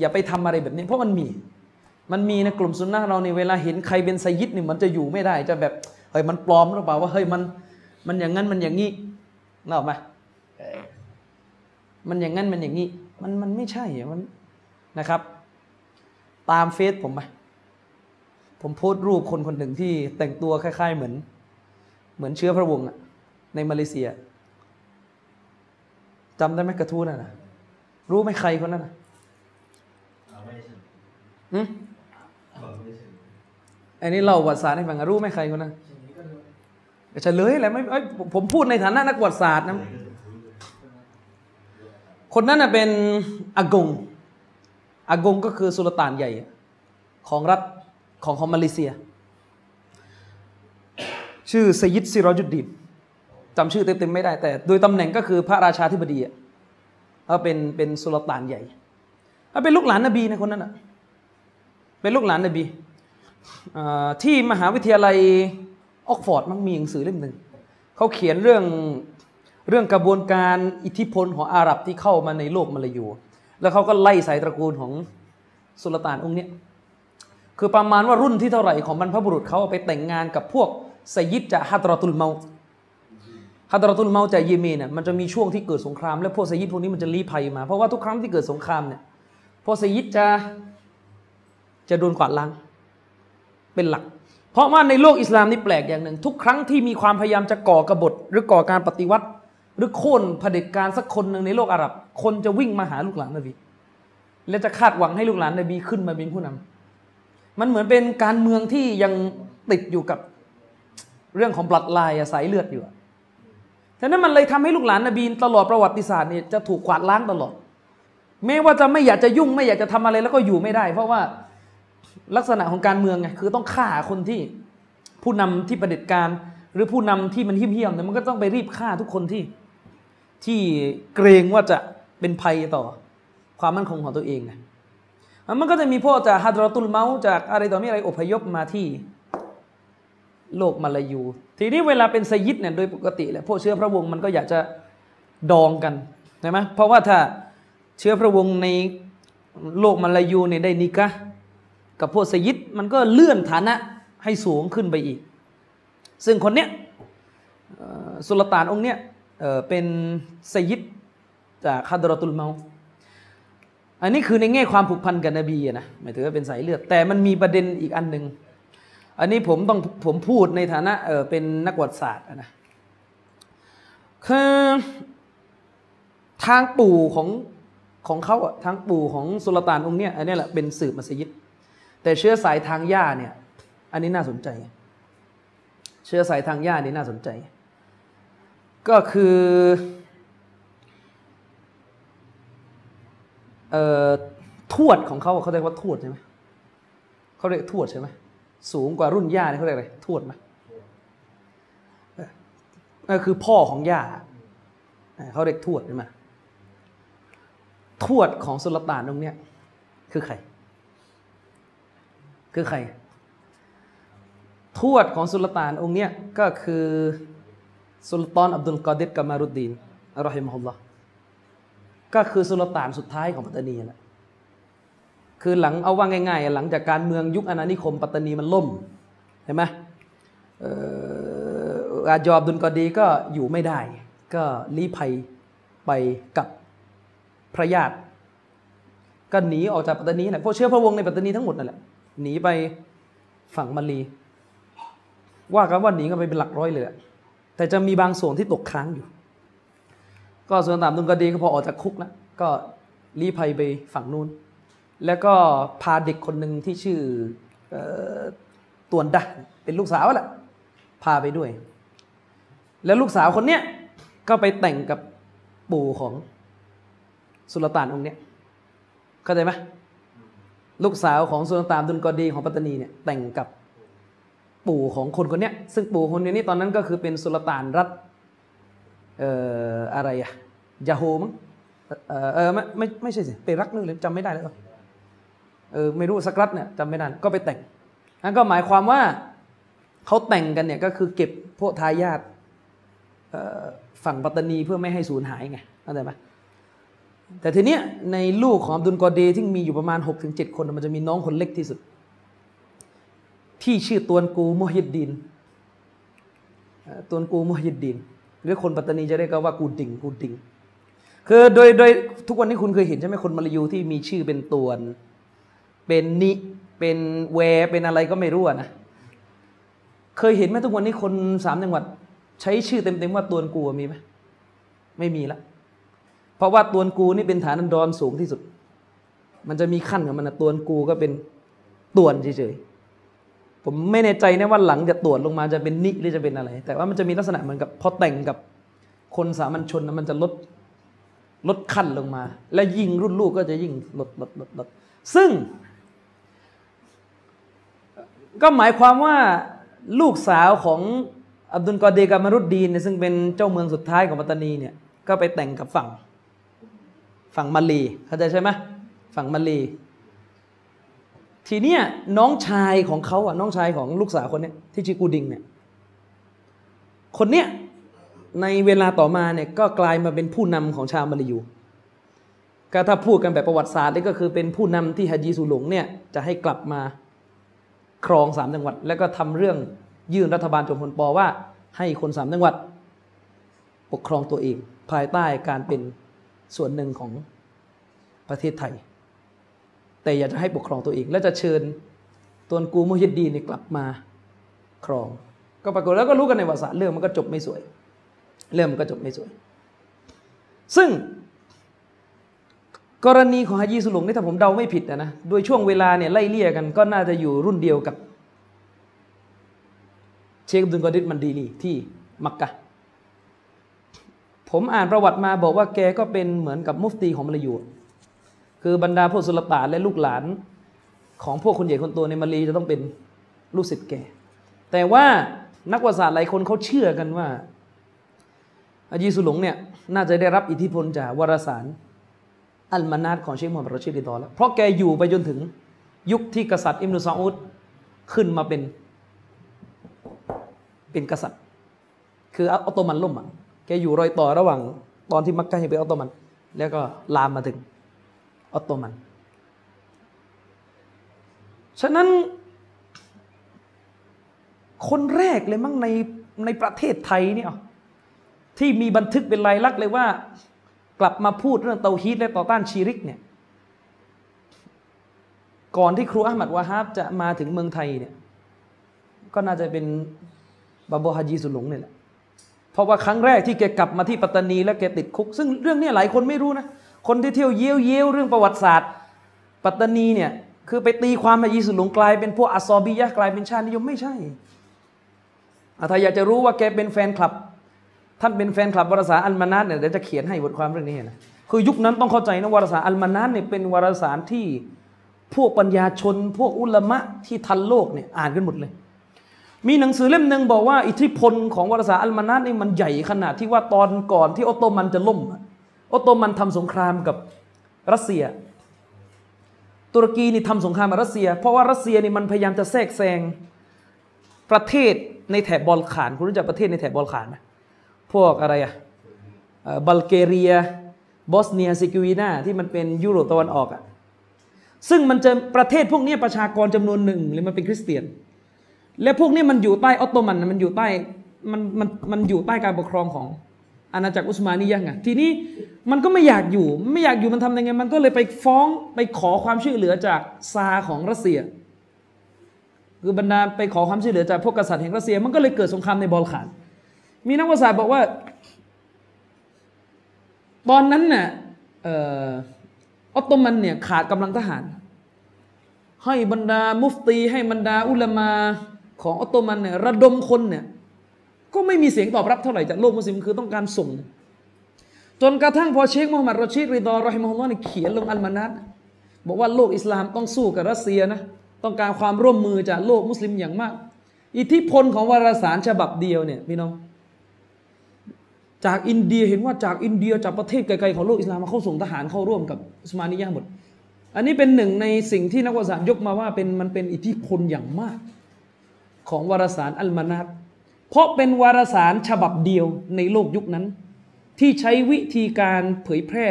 อย่าไปทำอะไรแบบนี้ เพราะมันมี มันมีในกลุ่มซุนนะเราในเวลาเห็นใครเป็นไซยิดเนี่ยมันจะอยู่ไม่ได้ จะแบบเฮ้ยมันปลอมหรือเปล่าว่าเฮ้ยมันมันอย่างนั้นมันอย่างนี้นึกออกไหมมันอย่างนั้นมันอย่างนี้ มันมันไม่ใช่มันนะครับ ตามเฟซผมไปผมโพสต์รูปคนคนหนึ่งที่แต่งตัวคล้ายๆเหมือน เหมือนเชื้อพระวงศ์อะในมาเลเซียจำได้ไหมกระทู้น่ะนะรู้ไหมใครคนนั้นนะอืมอันนี้เราประวัติศาสตร์ให้ฟังอะรู้ไหมใครคนนั้นเฉลยแหละไม่เอ้ยผมพูดในฐานะนักประวัติศาสตร์นะ คนนั้นนะเป็นอากง อากงก็คือสุลต่านใหญ่ของรัฐของของมาเลเซีย ชื่อสยิดซิรอจุดดีนจำชื่อเต็มๆไม่ได้ แต่โดยตำแหน่งก็คือพระราชาธิบดีอะเขาเป็นเป็นสุลต่านใหญ่เขาเป็นลูกหลานนบีนะคนนั้นอะเป็นลูกหลานนบีที่มหาวิทยาลัยออกฟอร์ดมันมีหนังสือเล่มหนึ่งเขาเขียนเรื่องเรื่องกระบวนการอิทธิพลของอาหรับที่เข้ามาในโลกมาลายู แล้วเขาก็ไล่สายตระกูลของสุลต่านองค์นี้คือประมาณว่ารุ่นที่เท่าไหร่ของบรรพบุรุษเขาไปแต่งงานกับพวกไซยิดจากฮัตรตุลเมาฮัตรตุลเมาจากเยเมนเนี่ยมันจะมีช่วงที่เกิดสงคราม แล้วพวกไซยิดพวกนี้มันจะลี้ภัยมาเพราะว่าทุกครั้งที่เกิดสงครามเนี่ยพวกไซยิดจะจะโดนกวาดล้างเป็นหลัก เพราะว่าในโลกอิสลามนี่แปลกอย่างหนึ่ง ทุกครั้งที่มีความพยายามจะก่อกระบฏหรือก่อการปฏิวัติ หรือโค่นเผด็จการสักคนหนึ่งในโลกอาหรับ คนจะวิ่งมาหาลูกหลานนบีและจะคาดหวังให้ลูกหลานนบีขึ้นมาเป็นผู้นำมันเหมือนเป็นการเมืองที่ยังติดอยู่กับเรื่องของปลัดลายสายเลือดอยู่ฉะนั้นมันเลยทำให้ลูกหลานนบีตลอดประวัติศาสตร์เนี่ยจะถูกกวาดล้างตลอดแม้ว่าจะไม่อยากจะยุ่งไม่อยากจะทำอะไรแล้วก็อยู่ไม่ได้ เพราะว่าลักษณะของการเมืองไงคือต้องฆ่าคนที่ผู้นำที่ประเด็จการ หรือผู้นำที่มันเหี้ยมๆเนี่ยมันก็ต้องไปรีบฆ่าทุกคนที่ ที่เกรงว่าจะเป็นภัยต่อความมั่นคงของตัวเองไงมันก็จะมีพวกจากฮัดรตุลเมาจากอะไรต่อมีอะไรอพยพมาที่โลกมาลายู ทีนี้เวลาเป็นสยิดเนี่ยโดยปกติแหละพวกเชื้อพระวงศ์มันก็อยากจะดองกันใช่ไหมเพราะว่าถ้าเชื้อพระวงศ์ในโลกมาลายูเนี่ยได้นิกะกับพวกสยิดมันก็เลื่อนฐานะให้สูงขึ้นไปอีก ซึ่งคนเนี้ยสุลต่านองค์เนี้ย เป็นสยิดจากฮัดรอตุลเมาอันนี้คือในแง่ความผูกพันกับนบีนะหมายถึงว่าเป็นสายเลือด แต่มันมีประเด็นอีกอันหนึ่งอันนี้ผมต้องผมพูดในฐานะเออเป็นนักประวัติศาสตร์นะคือทางปู่ของของเขาอะทางปู่ของสุลต่านองค์เนี้ยอันนี้แหละเป็นสืบมัสยิด แต่เชื้อสายทางย่าเนี่ย อันนี้น่าสนใจ เชื้อสายทางย่านี่น่าสนใจ ก็คือเอ่อทวดของเขาเขาเรียกว่าทวดใช่ไหมเขาเรียกทวดใช่ไหมสูงกว่ารุ่นย่าเนี่ยเขาเรียกอะไรทวดไหมก็คือพ่อของย่าเขาเรียกทวดใช่ไหมทวดของสุลต่านตรงเนี้ยคือใคร คือใคร ทวดของสุลต่านองค์เนี้ยก็คือ สุลต่านอับดุลกอดิรกามารุดดีนอัลลอฮิมฮุลลอฮ์ก็คือสุลต่านสุดท้ายของปัตตานีแหละคือหลังเอาว่าง่ายๆ หลังจากการเมืองยุคอาณานิคม ปัตตานีมันล่มเห็นไหมอาจอบดุลกอดีก็อยู่ไม่ได้ ก็ลี้ภัยไปกับพระญาติก็หนีออกจากปัตตานีแหละพวกเชื้อพระวงศ์ในปัตตานีทั้งหมดนั่นแหละหนีไปฝั่งมาลี ว่ากันว่าหนีกันไปเป็นหลักร้อยเลย แต่จะมีบางส่วนที่ตกค้างอยู่ ก็ส่วนตามดุลกดีก็พอออกจากคุกแล้วก็ลี้ภัยไปฝั่งนู้น แล้วก็พาเด็กคนหนึ่งที่ชื่อตวนดะเป็นลูกสาวแหละพาไปด้วย แล้วลูกสาวคนเนี้ยก็ไปแต่งกับปู่ของสุลต่านองค์เนี้ยเข้าใจไหมลูกสาวของสุลต่านดุลกอดีของปัตตานีเนี่ยแต่งกับ ปู่ของคนคนนี้ซึ่งปู่คนนี้ตอนนั้นก็คือเป็นสุลต่านรัฐเอ่ออะไรอะยาโฮมั้งเออเออไม่ไม่ไม่ใช่สิไปรักนึงเลยจำไม่ได้แล้วเออไม่รู้สักรัฐเนี่ยจำไม่ได้ก็ไปแต่งนั่นก็หมายความว่าเขาแต่งกันเนี่ยก็คือเก็บพวกทายาทฝั่งปัตตานีเพื่อไม่ให้สูญหายไงเข้าใจไหมแต่ทีเนี้ยในลูกของอับดุลกอเดที่มีอยู่ประมาณ 6-7 คนมันจะมีน้องคนเล็กที่สุด ที่ชื่อตวนกูมุฮิดดินตวนกูมุฮิดดิน หรือคนปัตตานีจะเรียกว่ากูดิงกูดิงคือโดยโดยทุกวันนี้คุณเคยเห็นใช่ไหมคนมาลายูที่มีชื่อเป็นตวน เป็นนิเป็นแวเป็นอะไรก็ไม่รู้นะเคยเห็นไหมทุกวันนี้คนสามจังหวัด ใช้ชื่อเต็มๆว่าตวนกูมีไหมไม่มีละเพราะว่าตวนกูนี่เป็นฐานันดรสูงที่สุด มันจะมีขั้นของมันนะตวนกูก็เป็นตวนเฉยๆ ผมไม่แน่ใจนะว่าหลังจะตรวจลงมาจะเป็นนิหรือจะเป็นอะไร แต่ว่ามันจะมีลักษณะเหมือนกับพอแต่งกับคนสามัญชนมันจะลดลดขั้นลงมา และยิ่งรุ่นลูกก็จะยิ่งลดลดลดลดซึ่ง ก็หมายความว่าลูกสาวของอับดุลกอเดกามรุดดีนเนี่ยซึ่งเป็นเจ้าเมืองสุดท้ายของปัตตานีเนี่ยก็ไปแต่งกับฝั่ง ฝั่งมาลีเข้าใจใช่ไหมฝั่งมาลี ทีเนี้ยน้องชายของเขาอะน้องชายของลูกสาวคนเนี้ยที่ชื่อกูดิงเนี่ยคนเนี้ยในเวลาต่อมาเนี่ยก็กลายมาเป็นผู้นำของชาวมาลายูก็ถ้าพูดกันแบบประวัติศาสตร์นี่ก็คือเป็นผู้นำที่ฮาจีสุหลงเนี่ยจะให้กลับมาครองสามจังหวัด แล้วก็ทำเรื่องยื่นรัฐบาลจมพลปอว่า ให้คนสามจังหวัด ปกครองตัวเอง ภายใต้การเป็นส่วนหนึ่งของประเทศไทย แต่อยากจะให้ปกครองตัวเอง และจะเชิญตัวกูมุฮิดดีนี่กลับมาครอง ก็ปรากฏแล้วก็รู้กันในวาระเรื่องมันก็จบไม่สวย เรื่องมันก็จบไม่สวย ซึ่งกรณีของฮะยีสุหลงนี่ถ้าผมเดาไม่ผิดนะนะโดยช่วงเวลาเนี่ยไล่เลี่ยกันก็น่าจะอยู่รุ่นเดียวกับ เชคอับดุลกอดิษมันดีลีที่มักกะผมอ่านประวัติมาบอกว่าแกก็เป็นเหมือนกับมุฟตีของมลายู คือบรรดาพวกสุลต่านและลูกหลาน ของพวกคนใหญ่คนโตในมาลีจะต้องเป็นลูกศิษย์แกแต่ว่านักวิทยาศาสตร์หลายคนเขาเชื่อกันว่าอาจีสุหลงเนี่ยน่าจะได้รับอิทธิพลจากวารสารอัลมานาดของเชคมูฮัมหมัดรชิดริดอแล้วเพราะแกอยู่ไปจนถึงยุคที่กษัตริย์อิมรุซาอุดขึ้นมาเป็น เป็นกษัตริย์ คืออัตโตมันล่มอะแกอยู่รอยต่อระหว่าง ตอนที่มักกะยังเป็นอัตโตมัน แล้วก็ลามมาถึง อัตโตมัน ฉะนั้น คนแรกเลยมั้งในในประเทศไทยเนี่ยที่มีบันทึกเป็นลายลักษณ์เลยว่า กลับมาพูดเรื่องเตาฮีดและต่อต้านชีริกเนี่ยก่อนที่ครูอามัดวาฮาบจะมาถึงเมืองไทยเนี่ยก็น่าจะเป็นบาบฮาจีสุหลงเนี่ยแหละเพราะว่าครั้งแรกที่แกกลับมาที่ปัตตานีแล้วแกติดคุก ซึ่งเรื่องนี้หลายคนไม่รู้นะ คนที่เที่ยวเยี่ยวเยี่ยวเรื่องประวัติศาสตร์ ปัตตานีเนี่ยคือไปตีความฮาจีสุหลงกลายเป็นพวกอัซอบียะกลายเป็นชาตินิยมไม่ใช่ถ้าอยากจะรู้ว่าแกเป็นแฟนคลับ ท่านเป็นแฟนคลับวารสารอัลมานัดเนี่ยเดี๋ยวจะเขียนให้บทความเรื่องนี้นะคือยุคนั้นต้องเข้าใจนะวารสารอัลมานัดเนี่ยเป็นวารสารที่พวกปัญญาชน พวกอุลมะที่ทันโลกเนี่ยอ่านกันหมดเลย มีหนังสือเล่มหนึ่งบอกว่าอิทธิพลของวารสารอัลมานัดนี่มันใหญ่ขนาดที่ว่าตอนก่อนที่ออตโตมันจะล่มอ อตโตมันทำสงครามกับรัสเซีย ตุรกีนี่ทำสงครามกับรัสเซีย เพราะว่ารัสเซียนี่มันพยายามจะแทรกแซงประเทศในแถบบอลข่าน คุณรู้จักประเทศในแถบบอลข่านไหมพวกอะไรอะบัลแกเรีย บอสเนียเฮอร์เซโกวีนาที่มันเป็นยุโรปตะวันออกอะซึ่งมันจะประเทศพวกนี้ประชากรจำนวนหนึ่งเลยมันเป็นคริสเตียน และพวกนี้มันอยู่ใต้ออตโตมันมันอยู่ใต้มันมันมันอยู่ใต้การปกครองของ อาณาจักรอุสมานียะไงทีนี้มันก็ไม่อยากอยู่ ไม่อยากอยู่มันทำยังไง มันก็เลยไปฟ้องไปขอความช่วยเหลือจากซาร์ของรัสเซีย คือบรรดาไปขอความช่วยเหลือจากพวกกษัตริย์แห่งรัสเซีย มันก็เลยเกิดสงครามในบอลข่าน มีนักวิชาการบอกว่า ตอนนั้นน่ะออตโตมันเนี่ยขาดกำลังทหาร ให้บรรดามุฟตีให้บรรดาอุลามาของออตโตมันเนี่ยระดมคนเนี่ย ก็ไม่มีเสียงตอบรับเท่าไหร่จากโลกมุสลิมคือต้องการส่ง จนกระทั่งพอเชคมูฮัมหมัดรอชีดริดอรอฮิมฮุลลอฮ์เขียนลงอัลมานัดบอกว่าโลกอิสลามต้องสู้กับรัสเซียนะต้องการความร่วมมือจากโลกมุสลิมอย่างมาก อิทธิพลของวารสารฉบับเดียวเนี่ยพี่น้องจากอินเดียเห็นว่าจากอินเดียจากประเทศไกลๆของโลกอิสลามมาเข้าส่งทหารเข้าร่วมกับอุสมานียะหมด อันนี้เป็นหนึ่งในสิ่งที่นักวิทยาศาสตร์ยกมาว่าเป็นมันเป็นอิทธิพลอย่างมาก ของวารสารอัลมานัด เพราะเป็นวารสารฉบับเดียวในโลกยุคนั้น ที่ใช้วิธีการเผยแพร่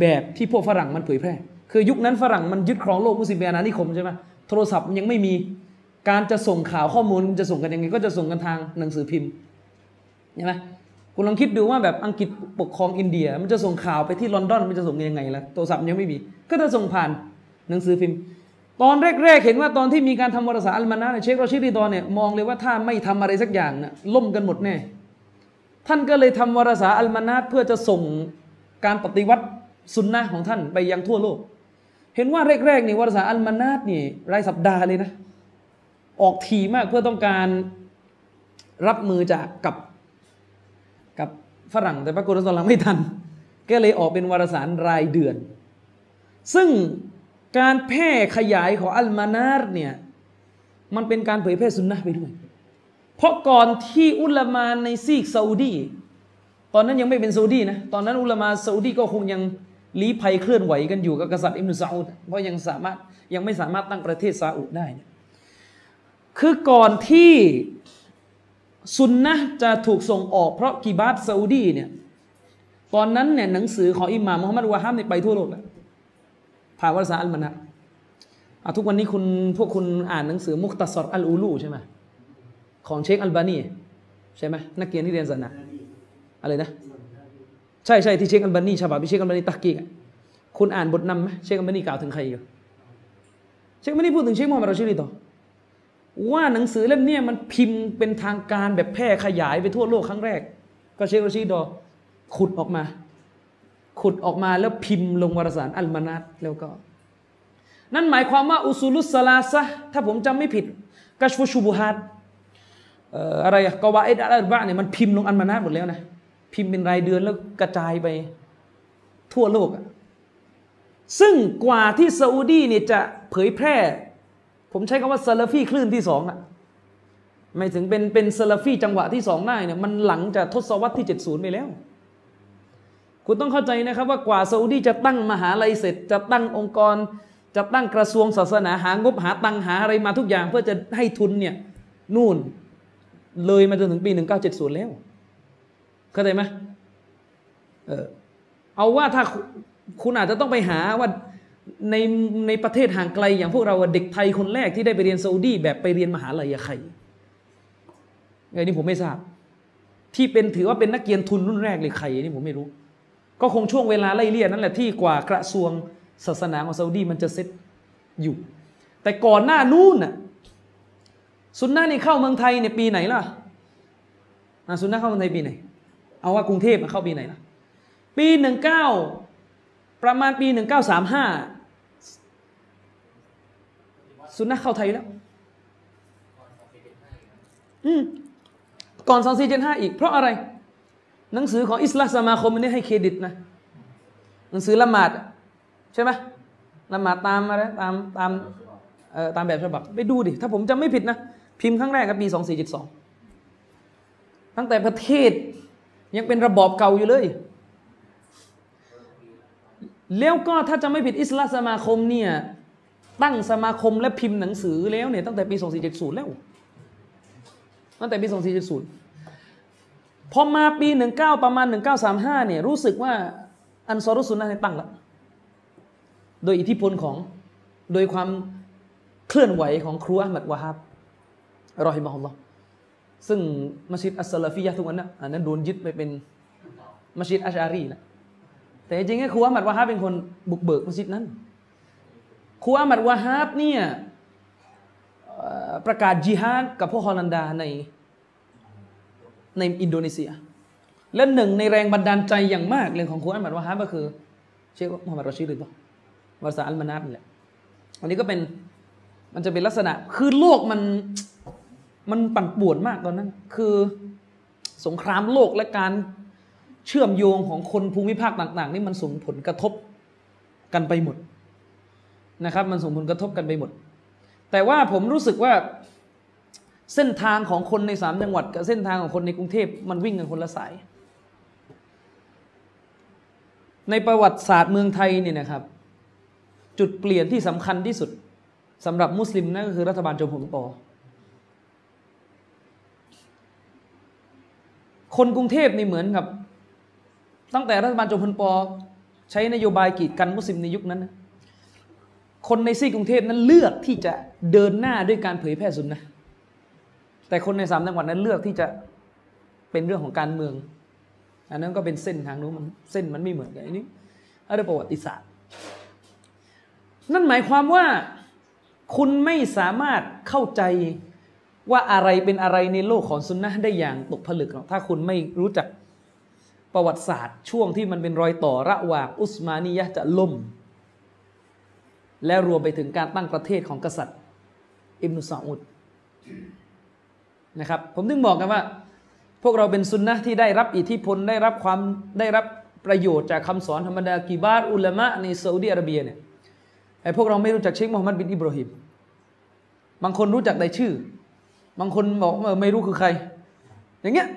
แบบที่พวกฝรั่งมันเผยแพร่ คือยุคนั้นฝรั่งมันยึดครองโลกมุสลิมเป็นอาณานิคมใช่ไหมโทรศัพท์ยังไม่มีการจะส่งข่าวข้อมูลจะส่งกันยังไงก็จะส่งกันทางหนังสือพิมพ์ใช่ไหมคุณลองคิดดูว่าแบบอังกฤษปกครองอินเดีย มันจะส่งข่าวไปที่ลอนดอนมันจะส่งยังไงล่ะโทรศัพท์ยังไม่มี ก็จะส่งผ่านหนังสือพิมพ์ ตอนแรกๆเห็นว่าตอนที่มีการทำวารสารอัลมานะเชคโรชิดีตอนเนี่ยมองเลยว่าถ้าไม่ทำอะไรสักอย่างนะล่มกันหมดแน่ท่านก็เลยทำวารสารอัลมานะเพื่อจะส่งการปฏิวัติสุนนะของท่านไปยังทั่วโลก เห็นว่าแรกๆนี่วารสารอัลมานาตนี่รายสัปดาห์เลยนะ ออกทีมากเพื่อต้องการรับมือจากกับกับฝรั่งแต่ปรากฏว่าตอนหลังไม่ทัน ก็เลยออกเป็นวารสารรายเดือน ซึ่ง การแพร่ขยายของอัลมานาตเนี่ยมันเป็นการเผยแพร่สุนนะไปด้วย เพราะก่อนที่อุลามาในซีกซาอุดี ตอนนั้นยังไม่เป็นซาอุดีนะ ตอนนั้นอุลามาซาอุดีก็คงยังลี้ภัยเคลื่อนไหวกันอยู่กับกษัตริย์อิมรุซาอุดเพราะยังสามารถยังไม่สามารถตั้งประเทศซาอุดได้ คือก่อนที่ซุนนะจะถูกส่งออกเพราะกีบาตซาอุดีเนี่ย ตอนนั้นเนี่ยหนังสือของอิหม่ามมุฮัมมัดวะฮัมเนี่ยไปทั่วโลกแล้ว ผ่านวารสารอัลมานะทุกวันนี้คุณพวกคุณอ่านหนังสือมุคตสรอัลอูลูใช่ไหมของเชคอัลบานีใช่ไหมนักเรียนที่เรียนศาสนาอะไรนะ ใช่ใช่ที่เชคอัลบานีฉบับที่เชคอัลบานีتحقيق คุณอ่านบทนำไหมเชคอัลบานีกล่าวถึงใครอยู่เชคอัลบานีพูดถึงเชคมูฮัมหมัดรอชิดรีดอว่าหนังสือเล่มนี้มันพิมพ์เป็นทางการแบบแพร่ขยายไปทั่วโลกครั้งแรก ก็เชครอชิดรีดอขุดออกมา ขุดออกมาแล้วพิมพ์ลงวารสารอัลมานารแล้วก็ นั่นหมายความว่าอุซูลุสลาซะถ้าผมจำไม่ผิดกัชฟุชูบุฮัดอะไรกวาเอ็ดอัลบะเนี่ยมันพิมพ์ลงอัลมานัดหมดแล้วนะพิมพ์เป็นรายเดือนแล้วกระจายไปทั่วโลกอะซึ่งกว่าที่ซาอุดีเนี่ยจะเผยแพร่ ผมใช้คำว่าซาลาฟีคลื่นที่สองอะไม่ถึงเป็นเป็นซาลาฟีจังหวะที่สองได้เนี่ยมันหลังจากทศวรรษที่เจ็ดศูนย์ไปแล้ว คุณต้องเข้าใจนะครับว่ากว่าซาอุดีจะตั้งมหาลัยเสร็จ จะตั้งองค์กร จะตั้งกระทรวงศาสนาหางบหาตังหาอะไรมาทุกอย่าง เพื่อจะให้ทุนเนี่ยนู่นเลยมาจนถึงปี 1970 แล้ว เข้าใจไหมเออเอาว่าถ้าคุณอาจจะต้องไปหาว่าในในประเทศห่างไกลอย่างพวกเราเด็กไทยคนแรกที่ได้ไปเรียนซาอุดีแบบไปเรียนมหาลัยใครไงนี่ผมไม่ทราบ ที่เป็นถือว่าเป็นนักเรียนทุนรุ่นแรกเลยใครนี่ผมไม่รู้ ก็คงช่วงเวลาไล่เลี่ยนั่นแหละที่กว่ากระทรวงศาสนาของซาอุดีมันจะเซ็ตอยู่ แต่ก่อนหน้านู้นน่ะซุนนะนี่เข้าเมืองไทยในปีไหนล่ะซุนนะเข้าเมืองไทยปีไหน เอาว่ากรุงเทพมันเข้าปีไหนล่ะ ปีหนึ่งเก้าประมาณปีหนึ่งเก้าสามห้าซุนนะเข้าไทยแล้ว อืมก่อนสองสี่เจ็ดห้าอีก เพราะอะไร หนังสือของอิสลามสมาคมนี่ให้เครดิตนะ หนังสือละหมาดใช่ไหมละหมาดตามอะไรตามตามเอ่อตามแบบฉบับไปดูดิ ถ้าผมจำไม่ผิดนะ พิมพ์ครั้งแรกกับปี 2472 ตั้งแต่ประเทศยังเป็นระบอบเก่าอยู่เลย แล้วก็ถ้าจะไม่ผิดอิสลามสมาคมเนี่ย ตั้งสมาคมและพิมพ์หนังสือแล้วเนี่ยตั้งแต่ปี 2470 แล้ว ตั้งแต่ปี 2470 พอมาปีหนึ่งเก้าประมาณหนึ่งเนี่ยรู้สึกว่าอันซอรุสุนนะตั้งแล้วโดยอิทธิพลของโดยความเคลื่อนไหวของครูอัลมัดวาฮับรอฮิมะฮุลลอฮ์ซึ่งมัสยิดอัสซาลาฟียะทุกวันนะอันนั้นโดนยึดไปเป็นมัสยิดอัชอารีนะแต่จริงๆครูอัลมัดวาฮับเป็นคนบุกเบิกมัสยิดนั้นครูอัลมัดวาฮับเนี่ยประกาศจิฮาดกับพวกฮอลันดาใน ในอินโดนีเซีย และหนึ่งในแรงบันดาลใจอย่างมากเลยของครูอัลมัดวาฮับก็คือ เชคมุฮัมมัดรอชีดหรือเปล่าวาสาอัลมานัดนี่แหละอันนี้ก็เป็นมันจะเป็นลักษณะ คือโลกมันมันปั่นป่วนมากตอนนั้น คือสงครามโลกและการเชื่อมโยงของคนภูมิภาคต่าง ๆ นี่มันส่งผลกระทบกันไปหมดนะครับ มันส่งผลกระทบกันไปหมด แต่ว่าผมรู้สึกว่า เส้นทางของคนในสามจังหวัดกับเส้นทางของคนในกรุงเทพมันวิ่งกันคนละสาย ในประวัติศาสตร์เมืองไทยเนี่ยนะครับ จุดเปลี่ยนที่สำคัญที่สุดสำหรับมุสลิมนั่นก็คือรัฐบาลจอมพลปอคนกรุงเทพนี่เหมือนกับ ตั้งแต่รัฐบาลจอมพลปอใช้นโยบายกีดกันมุสลิมในยุคนั้น คนในซีกรุงเทพนั้นเลือกที่จะเดินหน้าด้วยการเผยแพร่สุนนะ แต่คนในสามจังหวัดนั้นเลือกที่จะเป็นเรื่องของการเมือง อันนั้นก็เป็นเส้นทางนู้นมันเส้นมันไม่เหมือนกันอันนี้อะไรประวัติศาสตร์ นั่นหมายความว่าคุณไม่สามารถเข้าใจว่าอะไรเป็นอะไรในโลกของซุนนะได้อย่างตกผลึกหรอกถ้าคุณไม่รู้จักประวัติศาสตร์ ช่วงที่มันเป็นรอยต่อระหว่างอุสมานียะจะล่ม และรวมไปถึงการตั้งประเทศของกษัตริย์ อิบนุซาอุด นะครับผมถึงบอกกันว่า พวกเราเป็นซุนนะที่ได้รับอิทธิพลได้รับความได้รับประโยชน์จากคำสอนธรรมดากีบาร์อุลามะในซาอุดิอาระเบียเนี่ยไอ้พวกเราไม่รู้จักเชคมูฮัมหมัดบินอิบราฮิมบางคนรู้จักแต่ชื่อ บางคนบอกว่าไม่รู้คือใคร อย่างเงี้ย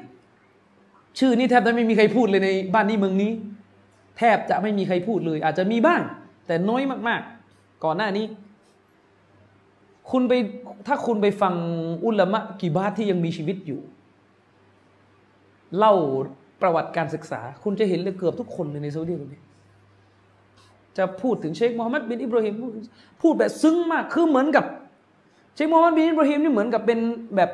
ชื่อนี้แทบจะไม่มีใครพูดเลยในบ้านนี้เมืองนี้ แทบจะไม่มีใครพูดเลย อาจจะมีบ้าง แต่น้อยมากๆ ก่อนหน้านี้ คุณไปถ้าคุณไปฟังอุลามะกีบาที่ยังมีชีวิตอยู่ เล่าประวัติการศึกษา คุณจะเห็นเลยเกือบทุกคนเลยในซาอุดีอาระเบียจะพูดถึงเชคมูฮัมหมัดบินอิบราฮิมพูดแบบซึ้งมากคือเหมือนกับ เชคมูฮัมหมัดบินอิบราฮิมนี่เหมือนกับเป็นแบบ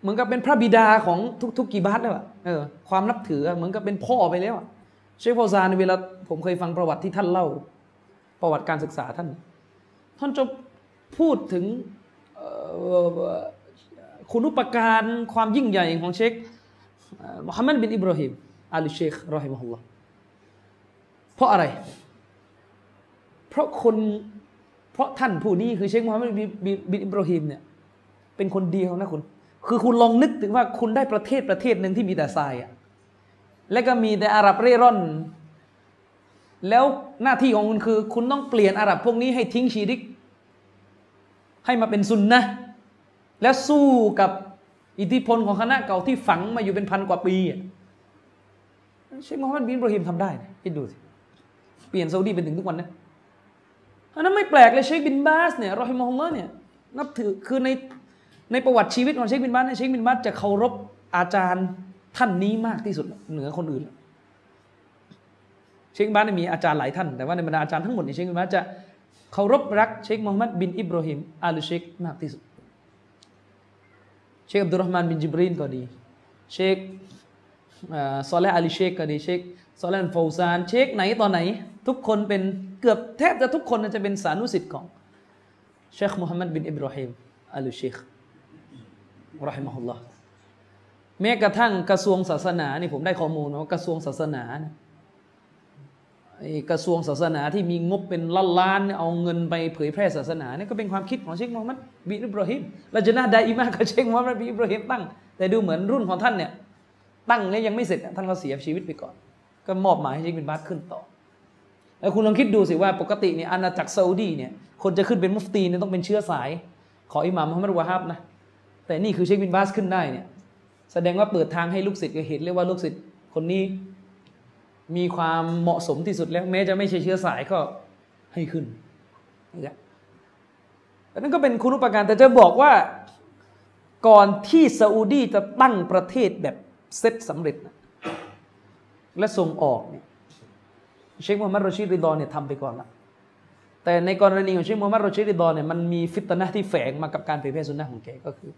เหมือนกับเป็นพระบิดาของทุกๆกีบาตแล้วอะเออความนับถือเหมือนกับเป็นพ่อไปแล้วเชคฟอซานเวลาผมเคยฟังประวัติที่ท่านเล่า ประวัติการศึกษาท่าน ท่านจะพูดถึงคุณุปการความยิ่งใหญ่ของเชคมูฮัมมัดบินอิบราฮิมอาลีเชครอฮิมะฮุลลอฮ์เพราะอะไร เพราะคนเพราะท่านผู้นี้คือเชคมูฮัมมัดบินบินบินอิบราฮิมเนี่ยเป็นคนเดียวนะคุณ คือคุณลองนึกถึงว่าคุณได้ประเทศประเทศหนึ่งที่มีแต่ทรายอะและก็มีแต่อาหรับเร่ร่อน แล้วหน้าที่ของคุณคือ คุณต้องเปลี่ยนอาหรับพวกนี้ให้ทิ้งชิริก ให้มาเป็นซุนนะและสู้กับอิทธิพลของคณะเก่าที่ฝังมาอยู่เป็นพันกว่าปีอะเชคมูฮัมหมัดบินบราฮิมทำได้นะคิดดูสิเปลี่ยนซาอุดีเป็นถึงทุกวันนะอันนั้นไม่แปลกเลยเชคบินบาสเนี่ยرحمه اللهเนี่ยนับถือคือในในประวัติชีวิตของเชคบินบาสเนี่ยเชคบินบาสจะเคารพอาจารย์ท่านนี้มากที่สุดเหนือคนอื่น เชคบินบาสเนี่ยมีอาจารย์หลายท่าน แต่ว่าในบรรดาอาจารย์ทั้งหมดเนี่ยเชคบินบาสจะเคารพรักเชคมูฮัมหมัดบินอิบราฮิมอาลุเชคมากที่สุด เชคอับดุลรอฮ์มานบินจิบรีนก็ดี เชคซอลแลอาลีเชคก็ดี เชคซอลและฟาวซาน เชคไหนตอนไหน ทุกคนเป็นเกือบแทบจะทุกคนจะเป็นสานุศิษย์ของเชคมุฮัมหมัดบินอิบราฮิมอาลีเชครอฮิมะฮุลลอฮ์แม้กระทั่งกระทรวงศาสนานี่ผมได้ข้อมูลว่ากระทรวงศาสนาเนี่ย กระทรวงศาสนาที่มีงบเป็นล้านล้านๆเอาเงินไปเผยแพร่ศาสนาเนี่ยก็เป็นความคิดของเชคมูฮัมหมัดบินอิบราฮิมและจะน่าไดอิมากับเชคมูฮัมหมัดบินอิบราฮิมตั้ง แต่ดูเหมือนรุ่นของท่านเนี่ยตั้งเนี่ยยังไม่เสร็จท่านก็เสียชีวิตไปก่อน ก็มอบหมายให้เชคบินบาสขึ้นต่อแล้วคุณลองคิดดูสิว่าปกติเนี่ยอาณาจักรซาอุดีเนี่ยคนจะขึ้นเป็นมุฟตีเนี่ยต้องเป็นเชื้อสาย ของอิหม่ามมุฮัมมัดวะฮับนะแต่นี่คือเชคบินบาสขึ้นได้เนี่ยแสดงว่าเปิดทางให้ลูกศิษย์เห็นเลยว่าลูกศิษย์คนนี้ มีความเหมาะสมที่สุดแล้ว แม้จะไม่ใช่เชื้อสายก็ให้ขึ้นนะอันนั้นก็เป็นคุณุปการแต่จะบอกว่าก่อนที่ซาอุดีจะตั้งประเทศแบบเซตสำเร็จนะและส่งออกเนี่ยเชคมูฮัมมัดรอชิดริดอนเนี่ยทำไปก่อนละแต่ในกรณีของเชคมูฮัมมัดรอชิดริดอนเนี่ยมันมีฟิตนะที่แฝงมากับการเผยแพร่สุนนะของแกก็คือ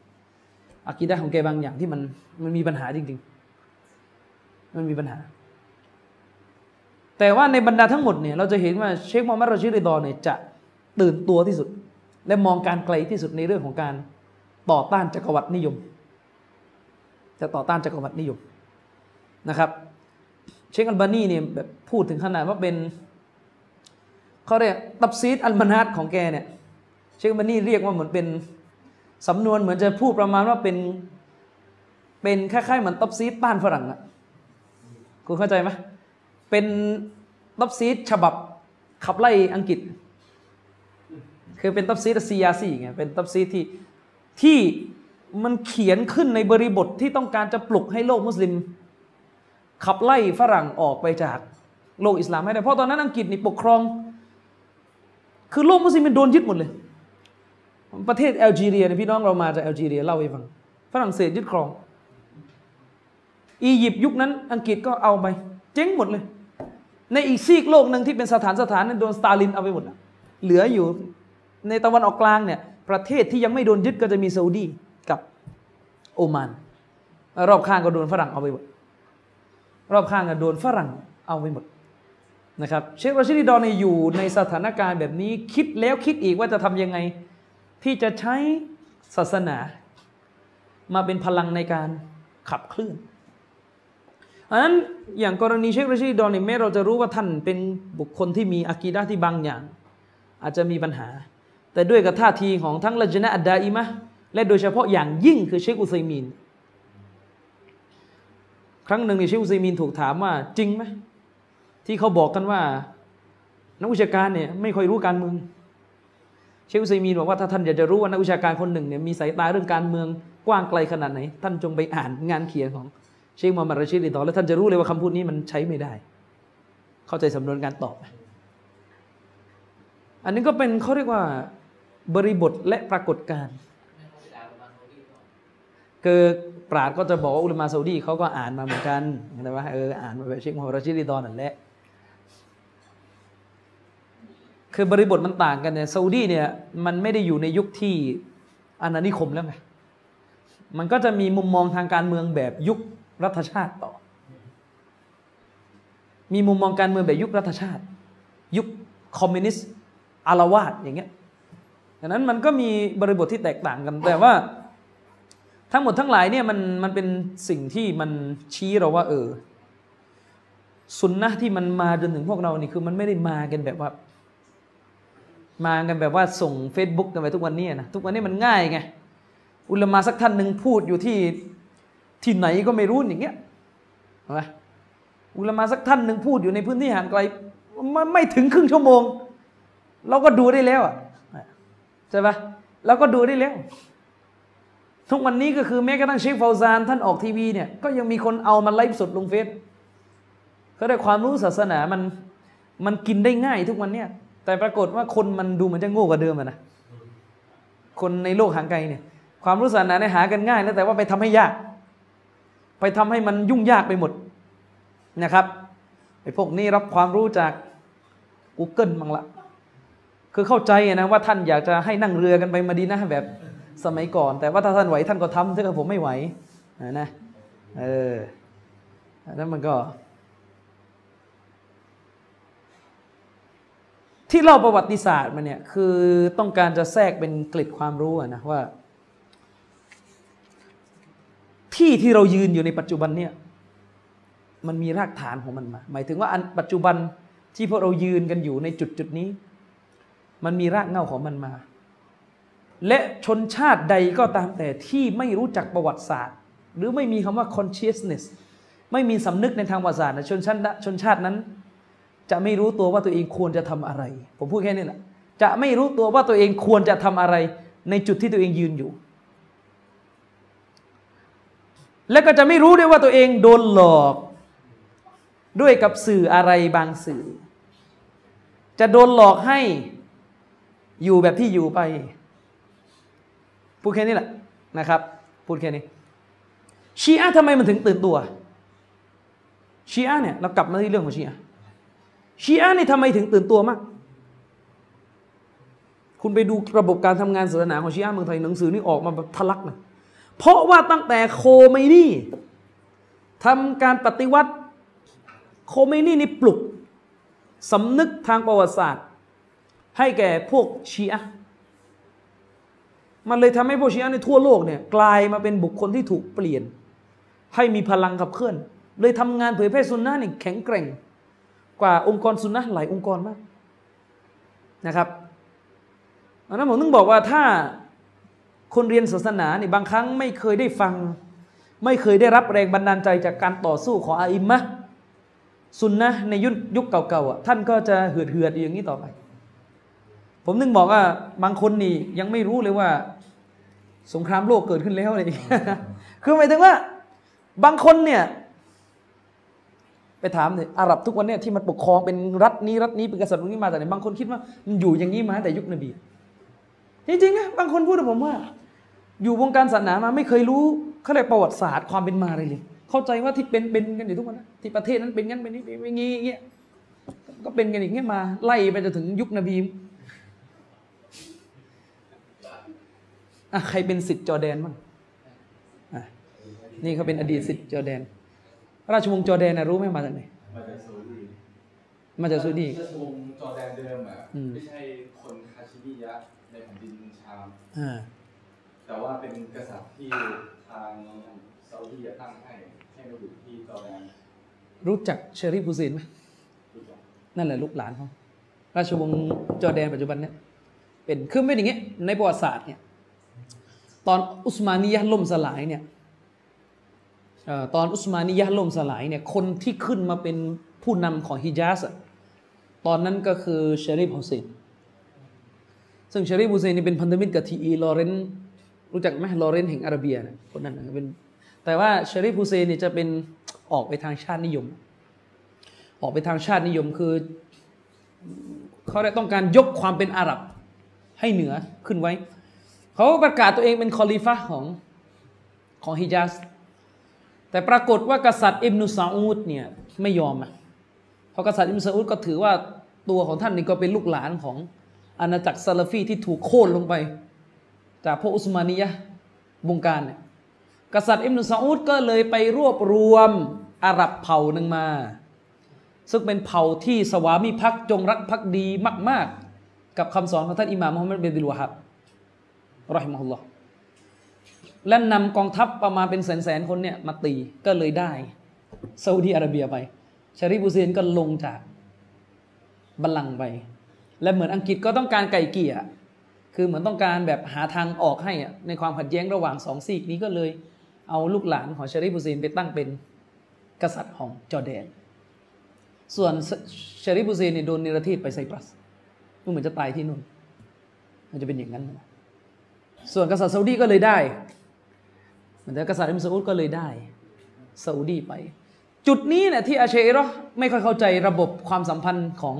อากีดะของแกบางอย่างที่มันมันมีปัญหาจริง ๆ มันมีปัญหา แต่ว่าในบรรดาทั้งหมดเนี่ยเราจะเห็นว่าเชคมูฮัมหมัดรอชิริดอนเนี่ยจะตื่นตัวที่สุด และมองการไกลที่สุดในเรื่องของการต่อต้านจักรวรรดินิยม จะต่อต้านจักรวรรดินิยมนะครับ เชคอัลบานีเนี่ยแบบพูดถึงขนาดว่าเป็นเขาเรียกตัฟซีรอัลมะนารของแกเนี่ยเชคอัลบานีเรียกว่าเหมือนเป็นสำนวนเหมือนจะพูดประมาณว่าเป็นเป็นคล้ายๆเหมือนตัฟซีรบ้านฝรั่งอะคุณเข้าใจไหม เป็นตัฟซีรฉบับขับไล่อังกฤษ คือเป็นตัฟซีรซิยาซีไงเป็นตัฟซีรที่ที่มันเขียนขึ้นในบริบทที่ต้องการจะปลุกให้โลกมุสลิม ขับไล่ฝรั่งออกไปจากโลกอิสลามให้ได้เพราะตอนนั้นอังกฤษนี่ปกครอง คือโลกมุสลิมมันโดนยึดหมดเลย ประเทศแอลจีเรียเนี่ยพี่น้องเรามาจากแอลจีเรียเล่าให้ฟังฝรั่งเศสยึดครอง อียิปต์ยุคนั้นอังกฤษก็เอาไป เจ๊งหมดเลย ในอีกซีกโลกหนึ่งที่เป็นสถานสถานนั้นโดนสตาลินเอาไปหมดแล้วเหลืออยู่ในตะวันออกกลางเนี่ยประเทศที่ยังไม่โดนยึดก็จะมีซาอุดีกับโอมาน รอบข้างก็โดนฝรั่งเอาไปหมดรอบข้างก็โดนฝรั่งเอาไปหมดนะครับเชคโรชิดีดอนเนี่ยอยู่ในสถานการณ์แบบนี้คิดแล้วคิดอีกว่าจะทำยังไง ที่จะใช้ศาสนามาเป็นพลังในการขับเคลื่อน อันนั้นอย่างกรณีเชคโรชิดีดอนเนี่ยแม้เราจะรู้ว่าท่านเป็นบุคคลที่มีอากีดะที่บางอย่าง อาจจะมีปัญหา แต่ด้วยกับท่าทีของทั้งละจนะอัดดาอิมะและโดยเฉพาะอย่างยิ่งคือเชคอุซัยมีน ครั้งหนึ่งในเชคอุซัยมีนถูกถามว่าจริงไหมที่เขาบอกกันว่า นักวิชาการเนี่ยไม่ค่อยรู้การเมืองเชคอุซัยมีนบอกว่าถ้าท่านอยากจะรู้ว่านักวิชาการคนหนึ่งเนี่ยมีสายตาเรื่องการเมืองกว้างไกลขนาดไหน ท่านจงไปอ่านงานเขียนของ เชคมูฮัมหมัดรชิดริดอแล้วท่านจะรู้เลยว่าคำพูดนี้มันใช้ไม่ได้ เข้าใจสำนวนการตอบ อันนี้ก็เป็นเขาเรียกว่าบริบทและปรากฏการณ์คือปราดก็จะบอกว่าอุลามาซาอุดีเขาก็อ่านมาเหมือนกันแต่ว่าเอออ่านมาแบบเชคมูฮัมหมัดรชิดริดอนั่นแหละคือบริบทมันต่างกันเนี่ยซาอุดีเนี่ยมันไม่ได้อยู่ในยุคที่อาณานิคมแล้วไงมันก็จะมีมุมมองทางการเมืองแบบยุค รัฐชาติต่อ มีมุมมองการเมืองแบบยุครัฐชาติ ยุคคอมมิวนิสต์อารวาสอย่างเงี้ยดังนั้นมันก็มีบริบทที่แตกต่างกัน แต่ว่า ทั้งหมดทั้งหลายเนี่ยมันมันเป็นสิ่งที่มันชี้เราว่า เออสุนนะที่มันมาจนถึงพวกเรานี่คือมันไม่ได้มากันแบบว่า มากันแบบว่าส่ง Facebook กันไปทุกวันนี้นะทุกวันนี้มันง่ายไงอุลมาสักท่านหนึ่งพูดอยู่ที่ ที่ไหนก็ไม่รู้อย่างเงี้ยนไหมอุลามาสักท่านหนึ่งพูดอยู่ในพื้นที่ห่างไกลไม่ไม่ถึงครึ่งชั่วโมง เราก็ดูได้แล้วอะใช่ปะเราก็ดูได้แล้ว ทุกวันนี้ก็คือแม้กระทั่งเชคฟาวซาน ท่านออกทีวีเนี่ยก็ยังมีคนเอามาไลฟ์สดลงเฟซก็ได้ความรู้ศาสนามันมันกินได้ง่ายทุกวันเนี่ยแต่ปรากฏว่าคนมันดูเหมือนจะโง่กว่าเดิมนะคนในโลกห่างไกลเนี่ยความรู้ศาสนาเนี่ยหากันง่ายนะแต่ว่าไปทำให้ยาก ไปทำให้มันยุ่งยากไปหมดนะครับไอ้พวกนี้รับความรู้จาก Google มังละคือเข้าใจนะว่าท่านอยากจะให้นั่งเรือกันไปมาดีนะแบบสมัยก่อน แต่ว่าถ้าท่านไหวท่านก็ทำถ้าผมไม่ไหวนะเออนั้นมันก็ ที่เล่าประวัติศาสตร์มาเนี่ย คือต้องการจะแทรกเป็นกล็ดความรู้นะว่า ที่ที่เรายืนอยู่ในปัจจุบันเนี่ยมันมีรากฐานของมันมา หมายถึงว่าอันปัจจุบันที่พวกเรายืนกันอยู่ในจุดจุดนี้ มันมีรากเหง้าของมันมา และชนชาติใดก็ตามแต่ที่ไม่รู้จักประวัติศาสตร์ หรือไม่มีคำว่า consciousness ไม่มีสำนึกในทางประวัติศาสตร์ชนชาติชนชาตินั้น จะไม่รู้ตัวว่าตัวเองควรจะทำอะไร ผมพูดแค่นี้แหละจะไม่รู้ตัวว่าตัวเองควรจะทำอะไร ในจุดที่ตัวเองยืนอยู่ และก็จะไม่รู้ด้วยว่าตัวเองโดนหลอกด้วยกับสื่ออะไรบางสื่อ จะโดนหลอกให้อยู่แบบที่อยู่ไป พูดแค่นี้แหละนะครับ พูดแค่นี้ ชีอะทำไมมันถึงตื่นตัว ชีอะเนี่ยเรากลับมาที่เรื่องของชีอะชีอะนี่ทำไมถึงตื่นตัวมาก คุณไปดูระบบการทำงานศาสนาของชีอะเมืองไทยหนังสือนี่ออกมาแบบทะลักนะ เพราะว่าตั้งแต่โคไมนี่ทำการปฏิวัติ โคเมนี่นี่ปลุกสำนึกทางประวัติศาสตร์ ให้แก่พวกชีอะมันเลยทำให้พวกชีอะในทั่วโลกเนี่ยกลายมาเป็นบุคคลที่ถูกเปลี่ยน ให้มีพลังขับเคลื่อน เลยทำงานเผยแพร่สุนนะนี่ยแข็งแกร่ง กว่าองค์กรสุนนะหลายองค์กรมากนะครับอันนั้นผมต้องบอกว่าถ้า คนเรียนศาสนาเนี่ยบางครั้งไม่เคยได้ฟัง ไม่เคยได้รับแรงบันดาลใจจากการต่อสู้ของอาอิมมะสุนนะในยุคยุคเก่าๆอะท่านก็จะเหือดเหือดอย่างนี้ต่อไป ผมนึงบอกว่าบางคนนี่ยังไม่รู้เลยว่า สงครามโลกเกิดขึ้นแล้วเลยคือหมายถึงว่า บางคนเนี่ยไปถามเนี่ยอาหรับทุกวันเนี่ยที่มันปกครองเป็นรัฐนี้รัฐนี้เป็นกษัตริย์นี้มาแต่ไหนบางคนคิดว่ามันอยู่อย่างนี้มาแต่ยุคนบีจริงๆนะบางคนพูดกับผมว่า อยู่วงการศาสนามาไม่เคยรู้เขาเรียกประวัติศาสตร์ความเป็นมาเลยเลย เข้าใจว่าที่เป็นเป็นกันอยู่ทุกวันนะที่ประเทศนั้นเป็นงั้นเป็นนี้เป็นอย่างนี้อย่างเงี้ยก็เป็นกันอย่างเงี้ยมาไล่ไปจนถึงยุคนบีอะใครเป็นสิทธิ์จอแดนบ้างอะนี่เขาเป็นอดีตสิทธิ์จอแดน ราชวงศ์จอแดนนะรู้ไหมมาจากไหนมาจากซาอุดีมาจากซาอุดีราชวงศ์จอร์แดนเดิมอะอืมไม่ใช่คนฮาชิมิยะในแผ่นดินชามอ่า แต่ว่าเป็นกษัตริย์ที่ทางซาอุดีตั้งให้ให้มาอยู่ที่จอร์แดนรู้จักเชอริฟฮุเซนไหมรู้จักนั่นแหละลูกหลานเขาราชวงศ์จอร์แดนปัจจุบันเนี่ยเป็นคือเป็นอย่างเงี้ยในประวัติศาสตร์เนี่ยตอนอุสมานียะห์ล่มสลายเนี่ยเอ่อตอนอุสมานียะห์ล่มสลายเนี่ยคนที่ขึ้นมาเป็นผู้นำของฮิญาซอะตอนนั้นก็คือเชอริฟฮุเซนซึ่งเชอริฟฮุเซนนี่เป็นพันธมิตรกับทีอีลอว์เรนซ์ รู้จักไหมลอว์เรนซ์แห่งอาระเบียนะคนนั้นนะเป็นแต่ว่าเชอริฟฮุเซนนี่จะเป็นออกไปทางชาตินิยม ออกไปทางชาตินิยมคือเขาได้ต้องการยกความเป็นอาหรับให้เหนือขึ้นไว้ เขาประกาศตัวเองเป็นคอลิฟะของของฮิญาสแต่ปรากฏว่ากษัตริย์อิบนุซาอูดเนี่ยไม่ยอมอะเพราะกษัตริย์อิบนุซาอูดก็ถือว่าตัวของท่านนี่ก็เป็นลูกหลานของอาณาจักรซาลฟีที่ถูกโค่นลงไป จากพวกอุสมานียะวงการเนี่ยกษัตริย์อิบนุซาอูดก็เลยไปรวบรวมอาหรับเผ่าหนึ่งมา ซึ่งเป็นเผ่าที่สวามิภักดิ์จงรักภักดีมาก ๆ กับคำสอนของท่านอิหม่ามมุฮัมมัดบินบิลวะฮับรอฮิมะฮุลลอฮ์และนำกองทัพประมาณเป็นแสนๆคนเนี่ยมาตีก็เลยได้ซาอุดีอาระเบียไป ชาริฟฮุเซนก็ลงจากบัลลังก์ไป และเหมือนอังกฤษก็ต้องการไก่เกี่ย คือเหมือนต้องการแบบหาทางออกให้ในความขัดแย้งระหว่างสองซีกนี้ก็เลย เอาลูกหลานของชาริฟฮุเซนไปตั้งเป็นกษัตริย์ของจอร์แดน ส่วนชาริฟฮุเซนเนี่ยโดนเนรเทศไปไซปรัสก็เหมือนจะตายที่นู่น มันจะเป็นอย่างนั้น ส่วนกษัตริย์ซาอุดีก็เลยได้เหมือนแต่กษัตริย์อิมซาอุดก็เลยได้ซาอุดีไป จุดนี้เนี่ยที่อาเชร์ไม่ค่อยเข้าใจระบบความสัมพันธ์ของ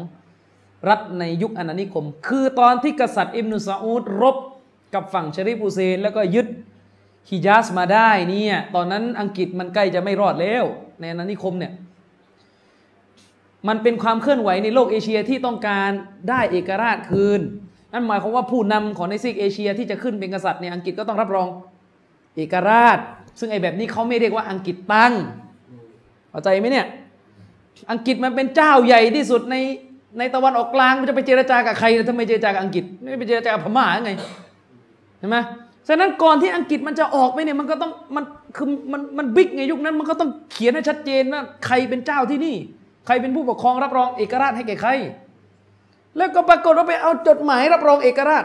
รัฐในยุคอาณานิคม คือตอนที่กษัตริย์อิบนุซาอุดรบกับฝั่งชาริฟฮุเซน แล้วก็ยึดฮิญาสมาได้เนี่ยตอนนั้นอังกฤษมันใกล้จะไม่รอดแล้ว ในอาณานิคมเนี่ยมันเป็นความเคลื่อนไหวในโลกเอเชียที่ต้องการได้เอกราชคืน นั่นหมายความว่าผู้นำของในซีกเอเชียที่จะขึ้นเป็นกษัตริย์เนี่ยอังกฤษก็ต้องรับรองเอกราช ซึ่งไอ้แบบนี้เขาไม่เรียกว่าอังกฤษตั้งเข้าใจไหมเนี่ย อังกฤษมันเป็นเจ้าใหญ่ที่สุดใน ในตะวันออกกลางมันจะไปเจรจากับใครถ้าไม่เจรจากับอังกฤษ ไม่ไปเจรจากับพม่าไงเห็นไหมฉะนั้นก่อนที่อังกฤษมันจะออกไปเนี่ยมันก็ต้องมันคือมันมัน big ไงยุคนั้นมันก็ต้องเขียนให้ชัดเจนว่าใครเป็นเจ้าที่นี่ ใครเป็นผู้ปกครองรับรองเอกราชให้แก่ใคร แล้วก็ปรากฏว่าไปเอาจดหมายรับรองเอกราช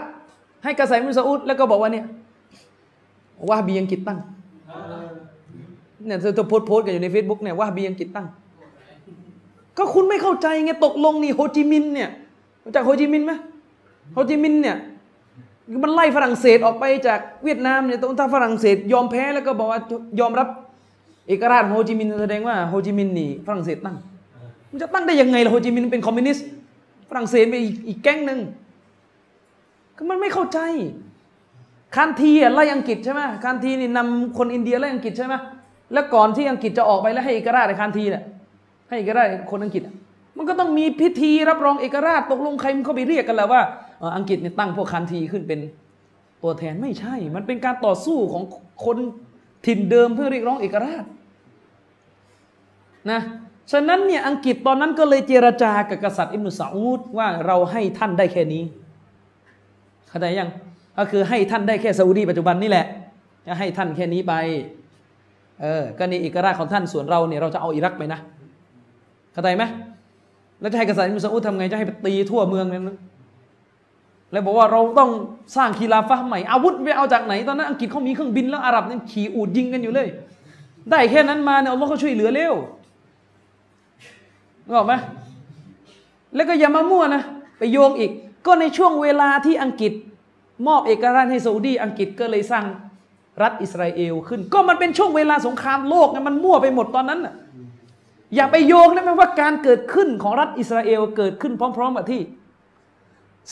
ให้กษัตริย์มุสอุดแล้วก็บอกว่าเนี่ยวะฮาบีอังกฤษตั้งเนี่ยเธอโพสต์โพสต์กันอยู่ใน Facebook เนี่ยวะฮาบีอังกฤษตั้ง ก็คุณไม่เข้าใจไงตกลงนี่โฮจิมินเนี่ยรู้จักโฮจิมินไหมโฮจิมินเนี่ยมันไล่ฝรั่งเศสออกไปจากเวียดนามเนี่ยถ้าฝรั่งเศสยอมแพ้แล้วก็บอกว่ายอมรับเอกราชของโฮจิมินแสดงว่าโฮจิมินนี่ฝรั่งเศสตั้ง มันจะตั้งได้ยังไงล่ะโฮจิมินเป็นคอมมิวนิสต์ฝรั่งเศสเป็นอีกแก๊งหนึ่งก็มันไม่เข้าใจคานธีไล่อังกฤษใช่ไหมคานธีนี่นำคนอินเดียไล่อังกฤษใช่ไหมแล้วก่อนที่อังกฤษจะออกไปแล้วให้เอกราชในคานธีเนี่ย ให้เอกราชคนอังกฤษ มันก็ต้องมีพิธีรับรองเอกราชตกลงใครมันเขาไปเรียกกันแล้วว่าอังกฤษเนี่ยตั้งพวกคานทีขึ้นเป็นตัวแทนไม่ใช่ มันเป็นการต่อสู้ของคนถิ่นเดิมเพื่อเรียกร้องเอกราชนะฉะนั้นเนี่ยอังกฤษตอนนั้นก็เลยเจรจากับกษัตริย์อิบนุซาอุดว่าเราให้ท่านได้แค่นี้เข้าใจยังก็คือให้ท่านได้แค่ซาอุดีปัจจุบันนี่แหละจะให้ท่านแค่นี้ไปเออก็นี่เอกราชของท่านส่วนเราเนี่ยเราจะเอาอิรักไปนะ เข้าใจไหมแล้วจะให้กษัตริย์อิบนุซาอุดทำไงจะให้ไปตีทั่วเมืองนั้นแล้วบอกว่าเราต้องสร้างคีลาฟะห์ใหม่อาวุธไปเอาจากไหนตอนนั้นอังกฤษเขามีเครื่องบินแล้วอาหรับเนี่ยขี่อูดยิงกันอยู่เลย ได้แค่นั้นมาเนี่ยอัลลอฮ์ก็ช่วยเหลือเร็วนึกออกไหมแล้วก็อย่ามามั่วนะไปโยงอีก ก็ในช่วงเวลาที่อังกฤษ มอบเอกราชให้ซาอุดีอังกฤษก็เลยสร้างรัฐอิสราเอลขึ้น ก็มันเป็นช่วงเวลาสงครามโลกไงมันมั่วไปหมดตอนนั้นน่ะ อย่าไปโยงได้ไหมว่าการเกิดขึ้นของรัฐอิสราเอลเกิดขึ้นพร้อม ๆ กับที่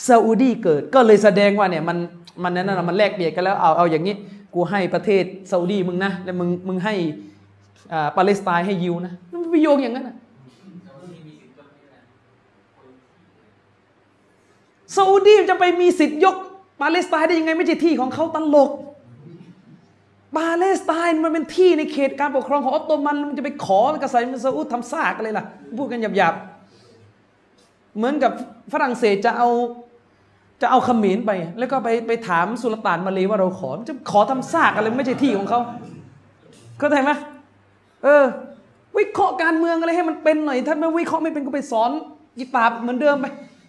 ซาอุดีเกิดก็เลยแสดงว่าเนี่ยมันมันนั้นนะมันแลกเปลี่ยนกันแล้วเอาเอาอย่างนี้ กูให้ประเทศซาอุดีมึงนะแล้วมึงมึงให้อ่าปาเลสไตน์ให้ยิวนะมันไปโยงอย่างนั้นนะซาอุดีจะไปมีสิทธิ์ยกปาเลสไตน์ได้ยังไงไม่ใช่ที่ของเขาตลก ปาเลสไตน์มันเป็นที่ในเขตการปกครองของออตโตมันมันจะไปขอกษัตริย์ซาอุดทำซากอะไรล่ะ พูดกันหยาบๆ เหมือนกับฝรั่งเศสจะเอาจะเอาเขมรไป แล้วก็ไปไปถามสุลต่านมาเลยว่าเราขอจะขอทำซากอะไรไม่ใช่ที่ของเขาเข้าใจไหมเออ วิเคราะห์การเมืองอะไรให้มันเป็นหน่อย ถ้าไม่วิเคราะห์ไม่เป็นก็ไปสอนกีตาบเหมือนเดิมไป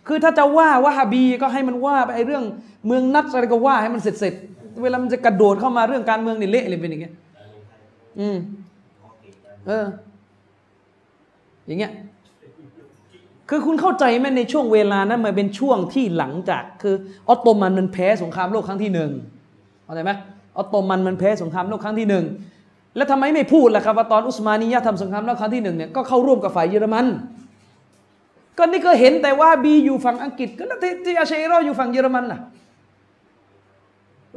คือถ้าจะว่าว่าฮาบีก็ให้มันว่าไปไอ้เรื่อง เมืองนัดอะไรก็ว่าให้มันเสร็จเสร็จๆ เวลามันจะกระโดดเข้ามาเรื่องการเมืองนี่เละเลยเป็นอย่างเงี้ยอืมเออ อย่างเงี้ย คือคุณเข้าใจไหมในช่วงเวลานั้นมันเป็นช่วงที่หลังจาก คือออตโตมันมันแพ้สงครามโลกครั้งที่หนึ่งเข้าใจไหมออตโตมันมันแพ้สงครามโลกครั้งที่หนึ่งแล้วทำไมไม่พูดล่ะครับว่าตอนอุสมานียะทำสงครามโลกครั้งที่หนึ่งเนี่ยก็เข้าร่วมกับฝ่ายเยอรมันก็นี่ก็เห็นแต่วะฮาบีอยู่ฝั่งอังกฤษก็แล้วที่ที่อะชาอิเราะห์อยู่ฝั่งเยอรมันล่ะ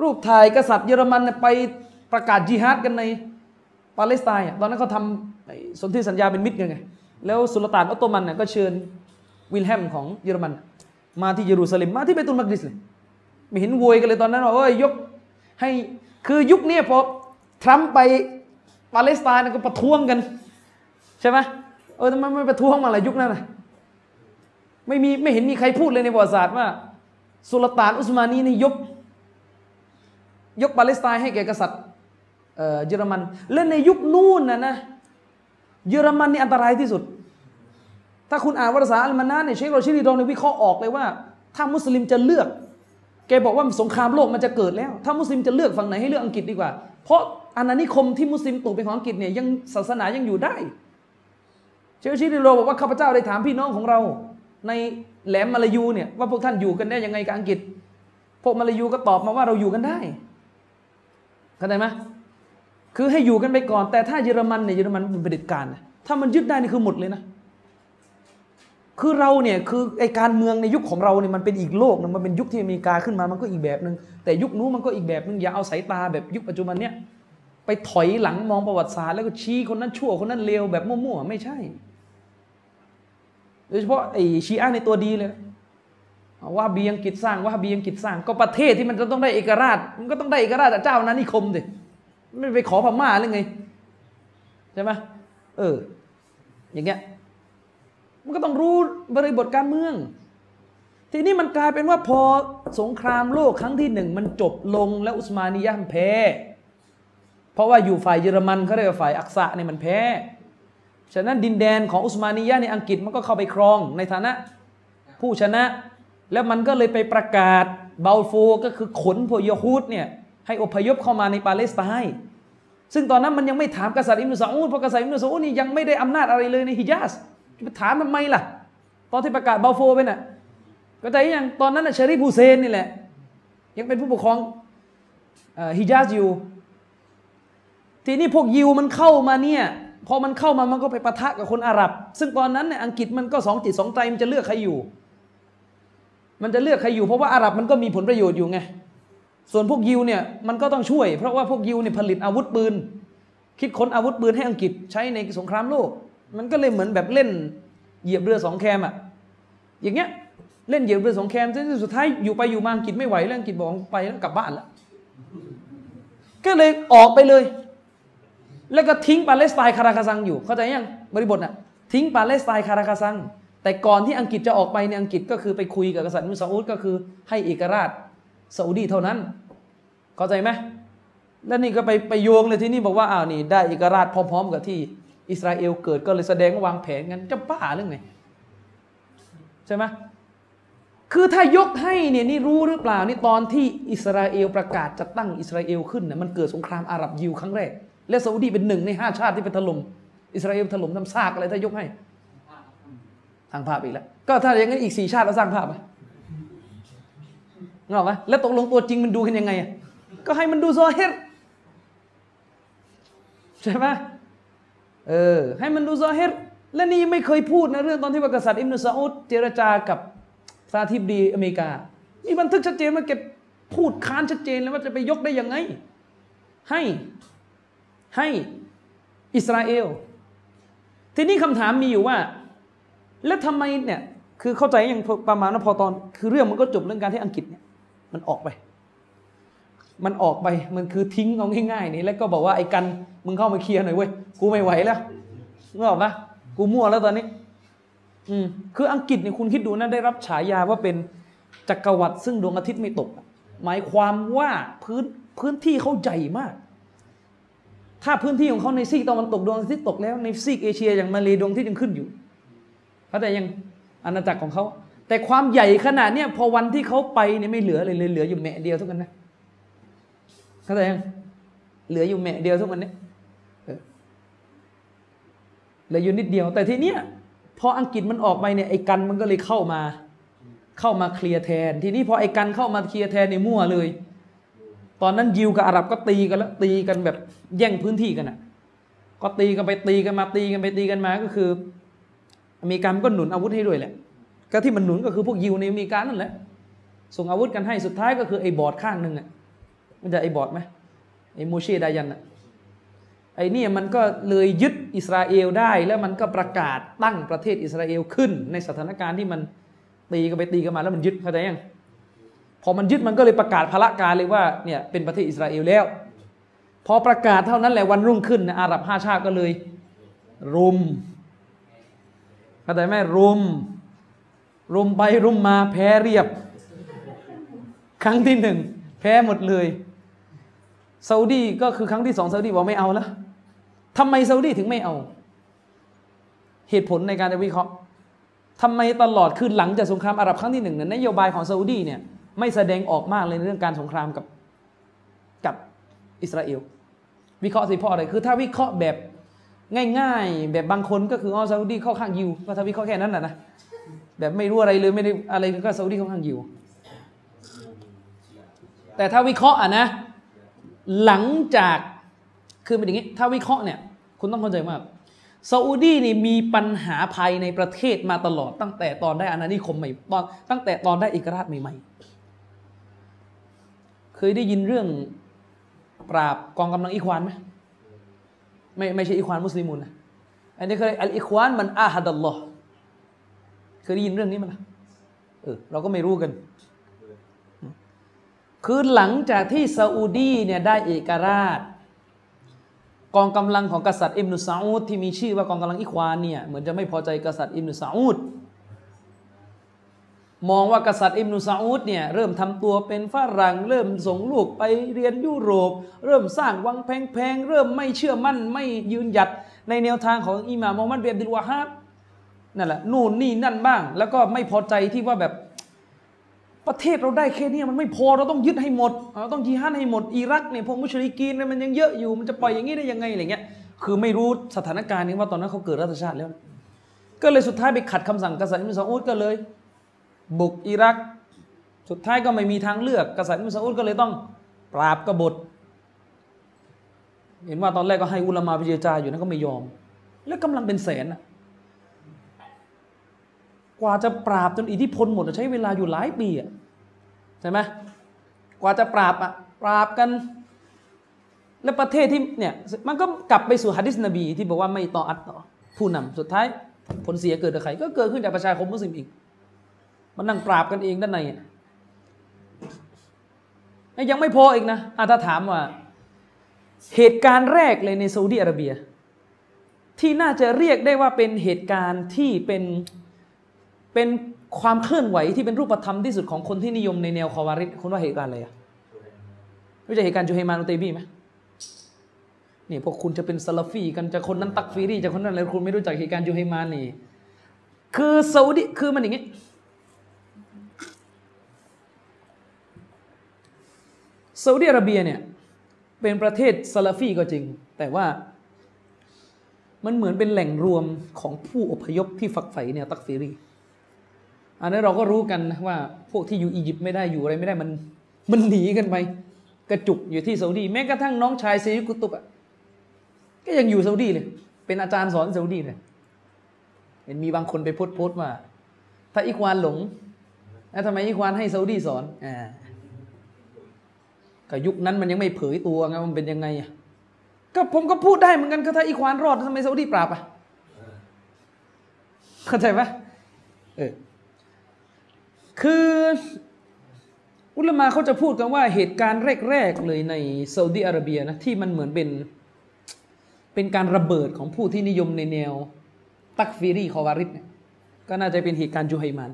รูปถ่ายกษัตริย์เยอรมันไปประกาศจิฮาดกันในปาเลสไตน์ตอนนั้นเขาทำสนธิสัญญาเป็นมิตรกันไง แล้วสุลต่านออตโตมันเนี่ยก็เชิญวิลเฮล์มของเยอรมัน มาที่เยรูซาเล็มมาที่เบตุลมักดิสเลยไม่เห็นโวยกันเลยตอนนั้นว่าเอ้ยยกให้คือยุคนี้พอทรัมป์ไปปาเลสไตน์ก็ประท้วงกัน ใช่ไหมเออทำไมไม่ประท้วงมาล่ะยุคนั้นนะไม่มีไม่เห็นมีใครพูดเลยในประวัติศาสตร์ว่า สุลต่านอุสมานีเนี่ยยก ยกปาเลสไตน์ให้แก่กษัตริย์เยอรมัน และในยุคนู้นนะนะเยอรมันนี่อันตรายที่สุด ถ้าคุณอ่านวารสารอัลมะนารเนี่ยเชครอชีดริดอในวิเคราะห์ออกเลยว่า ถ้ามุสลิมจะเลือก แกบอกว่าสงครามโลกมันจะเกิดแล้ว ถ้ามุสลิมจะเลือกฝั่งไหนให้เลือกอังกฤษดีกว่า เพราะอาณานิคมที่มุสลิมตกเป็นของอังกฤษเนี่ยยังศาสนายังอยู่ได้ เชคโรชิดีโรบอกว่าข้าพเจ้าได้ถามพี่น้องของเรา ในแหลมมาลายูเนี่ยว่าพวกท่านอยู่กันได้ยังไงกับอังกฤษ พวกมาลายูก็ตอบมาว่าเราอยู่กันได้ เข้าใจไหมคือให้อยู่กันไปก่อน แต่ถ้าเยอรมันเนี่ยเยอรมันเป็นเผด็จการนะถ้ามันยึดได้นี่คือหมดเลยนะ คือเราเนี่ยคือไอการเมืองในยุคของเราเนี่ยมันเป็นอีกโลกนึงมันเป็นยุคที่อเมริกาขึ้นมามันก็อีกแบบหนึ่งแต่ยุคนู้นมันก็อีกแบบหนึ่งอย่าเอาสายตาแบบยุคปัจจุบันเนี่ยไปถอยหลังมองประวัติศาสตร์แล้วก็ชี้คนนั้นชั่วคนนั้นเลวแบบมั่วๆไม่ใช่ โดยเฉพาะไอชีอะในตัวดีเลย ว่าบีอังกฤษสร้างว่าบีอังกฤษสร้าง ก็ประเทศที่มันจะต้องได้เอกราช มันก็ต้องได้เอกราชจากเจ้านานิคมดิไม่ไปขอพม่าหรือไงใช่ไหมเออ อย่างเงี้ยมันก็ต้องรู้บริบทการเมือง ทีนี้มันกลายเป็นว่าพอสงครามโลกครั้งที่หนึ่งมันจบลงแล้วอุสมานียะมันแพ้ เพราะว่าอยู่ฝ่ายเยอรมันเขาเรียกว่าฝ่ายอักษะเนี่ยมันแพ้ ฉะนั้นดินแดนของอุสมานียะในอังกฤษมันก็เข้าไปครองในฐานะผู้ชนะ แล้วมันก็เลยไปประกาศเบลโฟก็คือขนพวกยะฮูดเนี่ยให้อพยพเข้ามาในปาเลสไตน์ซึ่งตอนนั้นมันยังไม่ถามกษัตริย์อิมรุซาอูดเพราะกษัตริย์อิมรุซาอูดนี่ยังไม่ได้อำนาจอะไรเลยในฮิญาซจะไปถามทำไมล่ะ ตอนที่ประกาศเบลโฟไปน่ะก็ใจยังตอนนั้นน่ะชาริฟฮูเซนนี่แหละ ยังเป็นผู้ปกครองฮิญาซอยู่ทีนี้พวกยิวมันเข้ามาเนี่ยพอมันเข้ามามันก็ไปปะทะกับคนอาหรับ ซึ่งตอนนั้นเนี่ยอังกฤษมันก็สองจิตสองใจมันจะเลือกใครอยู่ มันจะเลือกใครอยู่เพราะว่าอาหรับมันก็มีผลประโยชน์อยู่ไง ส่วนพวกยิวเนี่ยมันก็ต้องช่วย เพราะว่าพวกยิวเนี่ยผลิตอาวุธปืน คิดค้นอาวุธปืนให้อังกฤษใช้ในสงครามโลก มันก็เลยเหมือนแบบเล่นเหยียบเรือสองแคมอะอย่างเงี้ยเล่นเหยียบเรือสองแคมจนสุดท้ายอยู่ไปอยู่มาอังกฤษไม่ไหวแล้วอังกฤษบอกไปแล้วกลับบ้านแล้ว ก็เลยออกไปเลย แล้วก็ทิ้งปาเลสไตน์คาราคาซังอยู่ เข้าใจยังบริบทน่ะทิ้งปาเลสไตน์คาราคาซัง แต่ก่อนที่อังกฤษจะออกไปในอังกฤษก็คือไปคุยกับกษัตริย์มุสาอุดก็คือให้เอกราชซาอุดีเท่านั้น เข้าใจไหมแล้วนี่ก็ไปไปโยงเลยที่นี่บอกว่าอ้าวนี่ได้เอกราชพร้อม ๆ กับที่อิสราเอลเกิดก็เลยแสดงวางแผนกันจะบ้าเรื่องไงใช่ไหมคือถ้ายกให้เนี่ยนี่รู้หรือเปล่านี่ตอนที่อิสราเอลประกาศจะตั้งอิสราเอลขึ้นน่ะมันเกิดสงครามอาหรับยิวครั้งแรก และซาอุดีเป็นหนึ่งในห้าชาติที่ไปถล่มอิสราเอลถล่มทำซากอะไรถ้ายกให้ สร้างภาพอีกแล้ว ก็ถ้าอย่างนั้นอีกสี่ชาติแล้วสร้างภาพไหมนึกอไหมแล้วตกลงตัวจริงมันดูกันยังไงอะก็ให้มันดูซอเฮรใช่ไหมเออ ให้มันดูซอเฮรและนี่ไม่เคยพูดนะเรื่องตอนที่ว่ากษัตริย์อิมนุซาอุดเจรจากับซาธิบดีอเมริกา มีบันทึกชัดเจนว่าแกพูดค้านชัดเจนเลยว่าจะไปยกได้ยังไง ให้ให้อิสราเอล ทีนี้คำถามมีอยู่ว่า แล้วทำไมเนี่ยคือเข้าใจอย่างประมาณว่าพอตอน คือเรื่องมันก็จบเรื่องการที่อังกฤษเนี่ยมันออกไป มันออกไปมันคือทิ้งเอาง่ายๆนี่แล้วก็บอกว่าไอ้กันมึงเข้ามาเคลียร์หน่อยเว้ยกูไม่ไหวแล้วนึกออกปะกูมั่วแล้วตอนนี้ อืมคืออังกฤษเนี่ยคุณคิดดูนะได้รับฉายาว่าเป็นจักรวรรดิซึ่งดวงอาทิตย์ไม่ตก หมายความว่าพื้นพื้นที่เขาใหญ่มาก ถ้าพื้นที่ของเขาในซีกตะวันตกดวงอาทิตย์ตกแล้วในซีกเอเชียอย่างมาเลดวงทิตย์ยังขึ้นอยู่ เข้าใจยังอาณาจักรของเขา แต่ความใหญ่ขนาดเนี้ยพอวันที่เขาไปเนี่ยไม่เหลือเลยเลยเหลืออยู่แมะเดียวเท่ากันนะเข้าใจยังเหลืออยู่แมะเดียวเท่ากันเนี่ยเหลืออยู่นิดเดียว แต่ทีเนี้ยพออังกฤษมันออกไปเนี่ยไอ้กันมันก็เลยเข้ามา เข้ามาเคลียร์แทน ทีนี้พอไอ้กันเข้ามาเคลียร์แทนในมั่วเลย ตอนนั้นยิวกับอาหรับก็ตีกันแล้วตีกันแบบแย่งพื้นที่กันอะ ก็ตีกันไปตีกันมาตีกันไปตีกันมาก็คือ อเมริกามันก็หนุนอาวุธให้ด้วยแหละ ก็ที่มันหนุนก็คือพวกยิวในอเมริกานั่นแหละ ส่งอาวุธกันให้สุดท้ายก็คือไอ้บอดข้างหนึ่งอะมันจะไอ้บอดไหมไอ้โมเชดายันอะไอ้นี่มันก็เลยยึดอิสราเอลได้แล้วมันก็ประกาศตั้งประเทศอิสราเอลขึ้น ในสถานการณ์ที่มันตีกันไปตีกันมาแล้วมันยึดเข้าใจยังพอมันยึดมันก็เลยประกาศพละการเลยว่าเนี่ยเป็นประเทศอิสราเอลแล้ว พอประกาศเท่านั้นแหละวันรุ่งขึ้นนะอาหรับห้าชาติก็เลยรุม เข้าใจไหมรุม รุมไปรุมมาแพ้เรียบ ครั้งที่หนึ่งแพ้หมดเลยซาอุดีก็คือครั้งที่สองซาอุดีบอกไม่เอาแล้วทำไมซาอุดีถึงไม่เอา เหตุผลในการจะวิเคราะห์ทำไมตลอดคือหลังจากสงครามอาหรับครั้งที่หนึ่งเนี่ยนโยบายของซาอุดีเนี่ยไม่แสดงออกมากเลยในเรื่องการสงครามกับกับอิสราเอล วิเคราะห์สิเพราะอะไรคือถ้าวิเคราะห์แบบ ง่าย ๆ แบบบางคนก็คืออ๋อซาอุดีเข้าข้างยิวก็ถ้าวิเคราแค่นั้นนะนะแบบไม่รู้อะไรเลยไม่ได้อะไรก็ซาอุดีเข้าข้างยิว แต่ถ้าวิเคราะห์อะนะ หลังจากคือเป็นอย่างนี้ ถ้าวิเคราะห์เนี่ย คุณต้องเข้าใจมากซาอุดีนี่มีปัญหาภายในประเทศมาตลอด ตั้งแต่ตอนได้อาณานิคมใหม่ตอนตั้งแต่ตอนได้เอกราชใหม่ๆเคยได้ยินเรื่องปราบกองกำลังอิควานไหม ไม่ไม่ใช่อิควานมุสลิมุนนะอันนี้เคยอัลอิควานมันอาฮัดัลลอฮ์เคยได้ยินเรื่องนี้มั้ยล่ะเออเราก็ไม่รู้กัน คือหลังจากที่ซาอุดีเนี่ยได้เอกราช กองกำลังของกษัตริย์อิมนุซาอุดที่มีชื่อว่ากองกำลังอิควานเนี่ยเหมือนจะไม่พอใจกษัตริย์อิมนุซาอุด มองว่ากษัตริย์อิบนุซาอุดเนี่ยเริ่มทำตัวเป็นฝรั่งเริ่มส่งลูกไปเรียนยุโรป เริ่มสร้างวังแพงๆ เริ่มไม่เชื่อมั่นไม่ยืนหยัดในแนวทางของอิหม่ามมูฮัมหมัดเบียบดิลวาฮับนั่นแหละนู่นนี่นั่นบ้าง แล้วก็ไม่พอใจที่ว่าแบบประเทศเราได้แค่นี้มันไม่พอเราต้องยึดให้หมดเราต้องยิฮาดให้หมดอิรักเนี่ยพวกมุชริกีนเนี่ยมันยังเยอะอยู่มันจะปล่อยอย่างนี้ได้ยังไงอะไรเงี้ยคือไม่รู้สถานการณ์นี้ว่าตอนนั้นเขาเกิดรัฐชาติแล้ว ก็เลยสุดท้ายไปขัดคำสั่งกษัตริย์อิมซาอุดก็เลย บุกอิรัก สุดท้ายก็ไม่มีทางเลือกกษัตริย์มซาอุดก็เลยต้องปราบกบฏ เห็นว่าตอนแรกก็ให้อุลามาไปเจรจาอยู่นะก็ไม่ยอม แล้วกำลังเป็นแสนกว่าจะปราบจนอิทธิพลหมดอะใช้เวลาอยู่หลายปีอะใช่ไหมกว่าจะปราบอะปราบกัน และประเทศที่เนี่ยมันก็กลับไปสู่ฮะดิษนบีที่บอกว่าไม่ต่ออัดต่อผู้นำสุดท้ายผลเสียเกิดกับใครก็เกิดขึ้นจากประชาคมมุสลิมอีก มันนั่งปราบกันเองด้านในอะยังไม่พออีกนะอะถ้าถามว่า เหตุการณ์แรกเลยในซาอุดิอาระเบีย ที่น่าจะเรียกได้ว่าเป็นเหตุการณ์ที่เป็นเป็นความเคลื่อนไหวที่เป็นรูปธรรมที่สุดของคนที่นิยมในแนวคอวาริดคุณว่าเหตุการณ์อะไรอะรู้จักเหตุการณ์จูไฮมานอุเตบีไหมนี่พวกคุณจะเป็นซาลาฟีกันจะคนนั้นตักฟีรีจะคนนั้นอะไรคุณไม่รู้จักเหตุการณ์จูไฮมานนี่ คือซาอุดิคือมันอย่างนี้ ซาอุดิอาระเบียเนี่ยเป็นประเทศซาลาฟีก็จริง แต่ว่ามันเหมือนเป็นแหล่งรวมของผู้อพยพที่ฝักใฝ่แนวตักฟีรี อันนี้เราก็รู้กันนะว่าพวกที่อยู่อียิปต์ไม่ได้อยู่อะไรไม่ได้มันมันหนีกันไป กระจุกอยู่ที่ซาอุดีแม้กระทั่งน้องชายเซยุกุตุบอะก็ยังอยู่ซาอุดีเลย เป็นอาจารย์สอนซาอุดีเลยเห็นมีบางคนไปโพสต์โพสต์ว่าถ้าอิควานหลงแล้วทำไมอิควานให้ซาอุดีสอนอ่า ก็ยุคนั้นมันยังไม่เผยตัวไงมันเป็นยังไงอะก็ผมก็พูดได้เหมือนกันก็ถ้าอิควานรอดทำไมซาอุดีปราบอะเข้าใจปะเออคืออุลมาเขาจะพูดกันว่าเหตุการณ์แรกๆเลยในซาอุดิอาระเบียนะที่มันเหมือนเป็นเป็นการระเบิดของผู้ที่นิยมในแนว ตักฟีรีคอวาริดเนี่ยก็น่าจะเป็นเหตุการณ์จูไฮมาน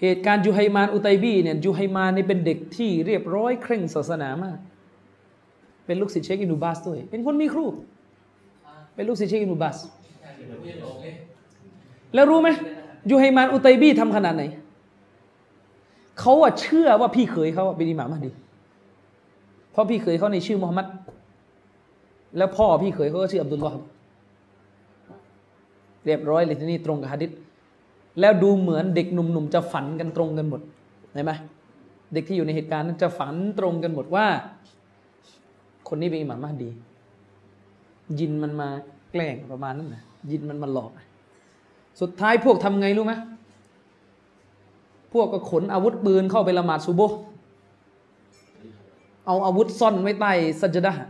เหตุการณ์จูไฮมานอุตัยบีเนี่ยจูไฮมานเนี่ยเป็นเด็กที่เรียบร้อยเคร่งศาสนามาก เป็นลูกศิษย์เชคอินูบาสด้วย เป็นคนมีครู เป็นลูกศิษย์เชคอินูบาสแล้วรู้ไหมยูไฮมานอุตัยบีทำขนาดไหน เขาอะเชื่อว่าพี่เคยเขาเป็นอิหม่ามมาดี เพราะพี่เคยเขาในชื่อมุฮัมมัด แล้วพ่อพี่เคยเขาก็ชื่ออับดุลลอฮ์เรียบร้อยเลยที่นี่ตรงกับฮะดิษ แล้วดูเหมือนเด็กหนุ่มๆจะฝันกันตรงกันหมดเห็นไหมเด็กที่อยู่ในเหตุการณ์นั้นจะฝันตรงกันหมดว่า คนนี้เป็นอิหมามมาดี ยินมันมาแกล้งประมาณนั้นนะยินมันมาหลอก สุดท้ายพวกทำไงรู้ไหมพวกก็ขนอาวุธปืนเข้าไปละหมาดซูโบเอาอาวุธซ่อนไว้ใต้สัจดะห์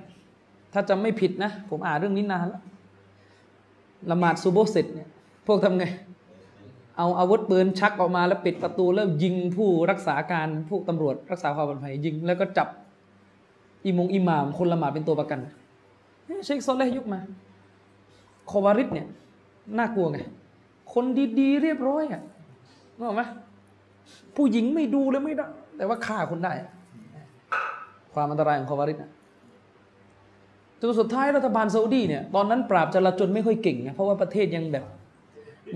ถ้าจำไม่ผิดนะ ผมอ่านเรื่องนี้นานแล้วละหมาดซูโบเสร็จเนี่ยพวกทำไง เอาอาวุธปืนชักออกมาแล้วปิดประตูแล้วยิงผู้รักษาการพวกตำรวจรักษาความปลอดภัยยิง แล้วก็จับอิมงอิหม่าม คนละหมาดเป็นตัวประกันเชคซอลเลห์ยุคมาคอวาริดเนี่ยน่ากลัวไงคนดีๆเรียบร้อยอะนึกออกไหมผู้หญิงไม่ดูเลยไม่ได้ แต่ว่าฆ่าคนได้ ความอันตรายของคอวาริดนะจนสุดท้ายรัฐบาลซาอุดีเนี่ยตอนนั้นปราบจลาจลไม่ค่อยเก่งนะเพราะว่าประเทศยังแบบ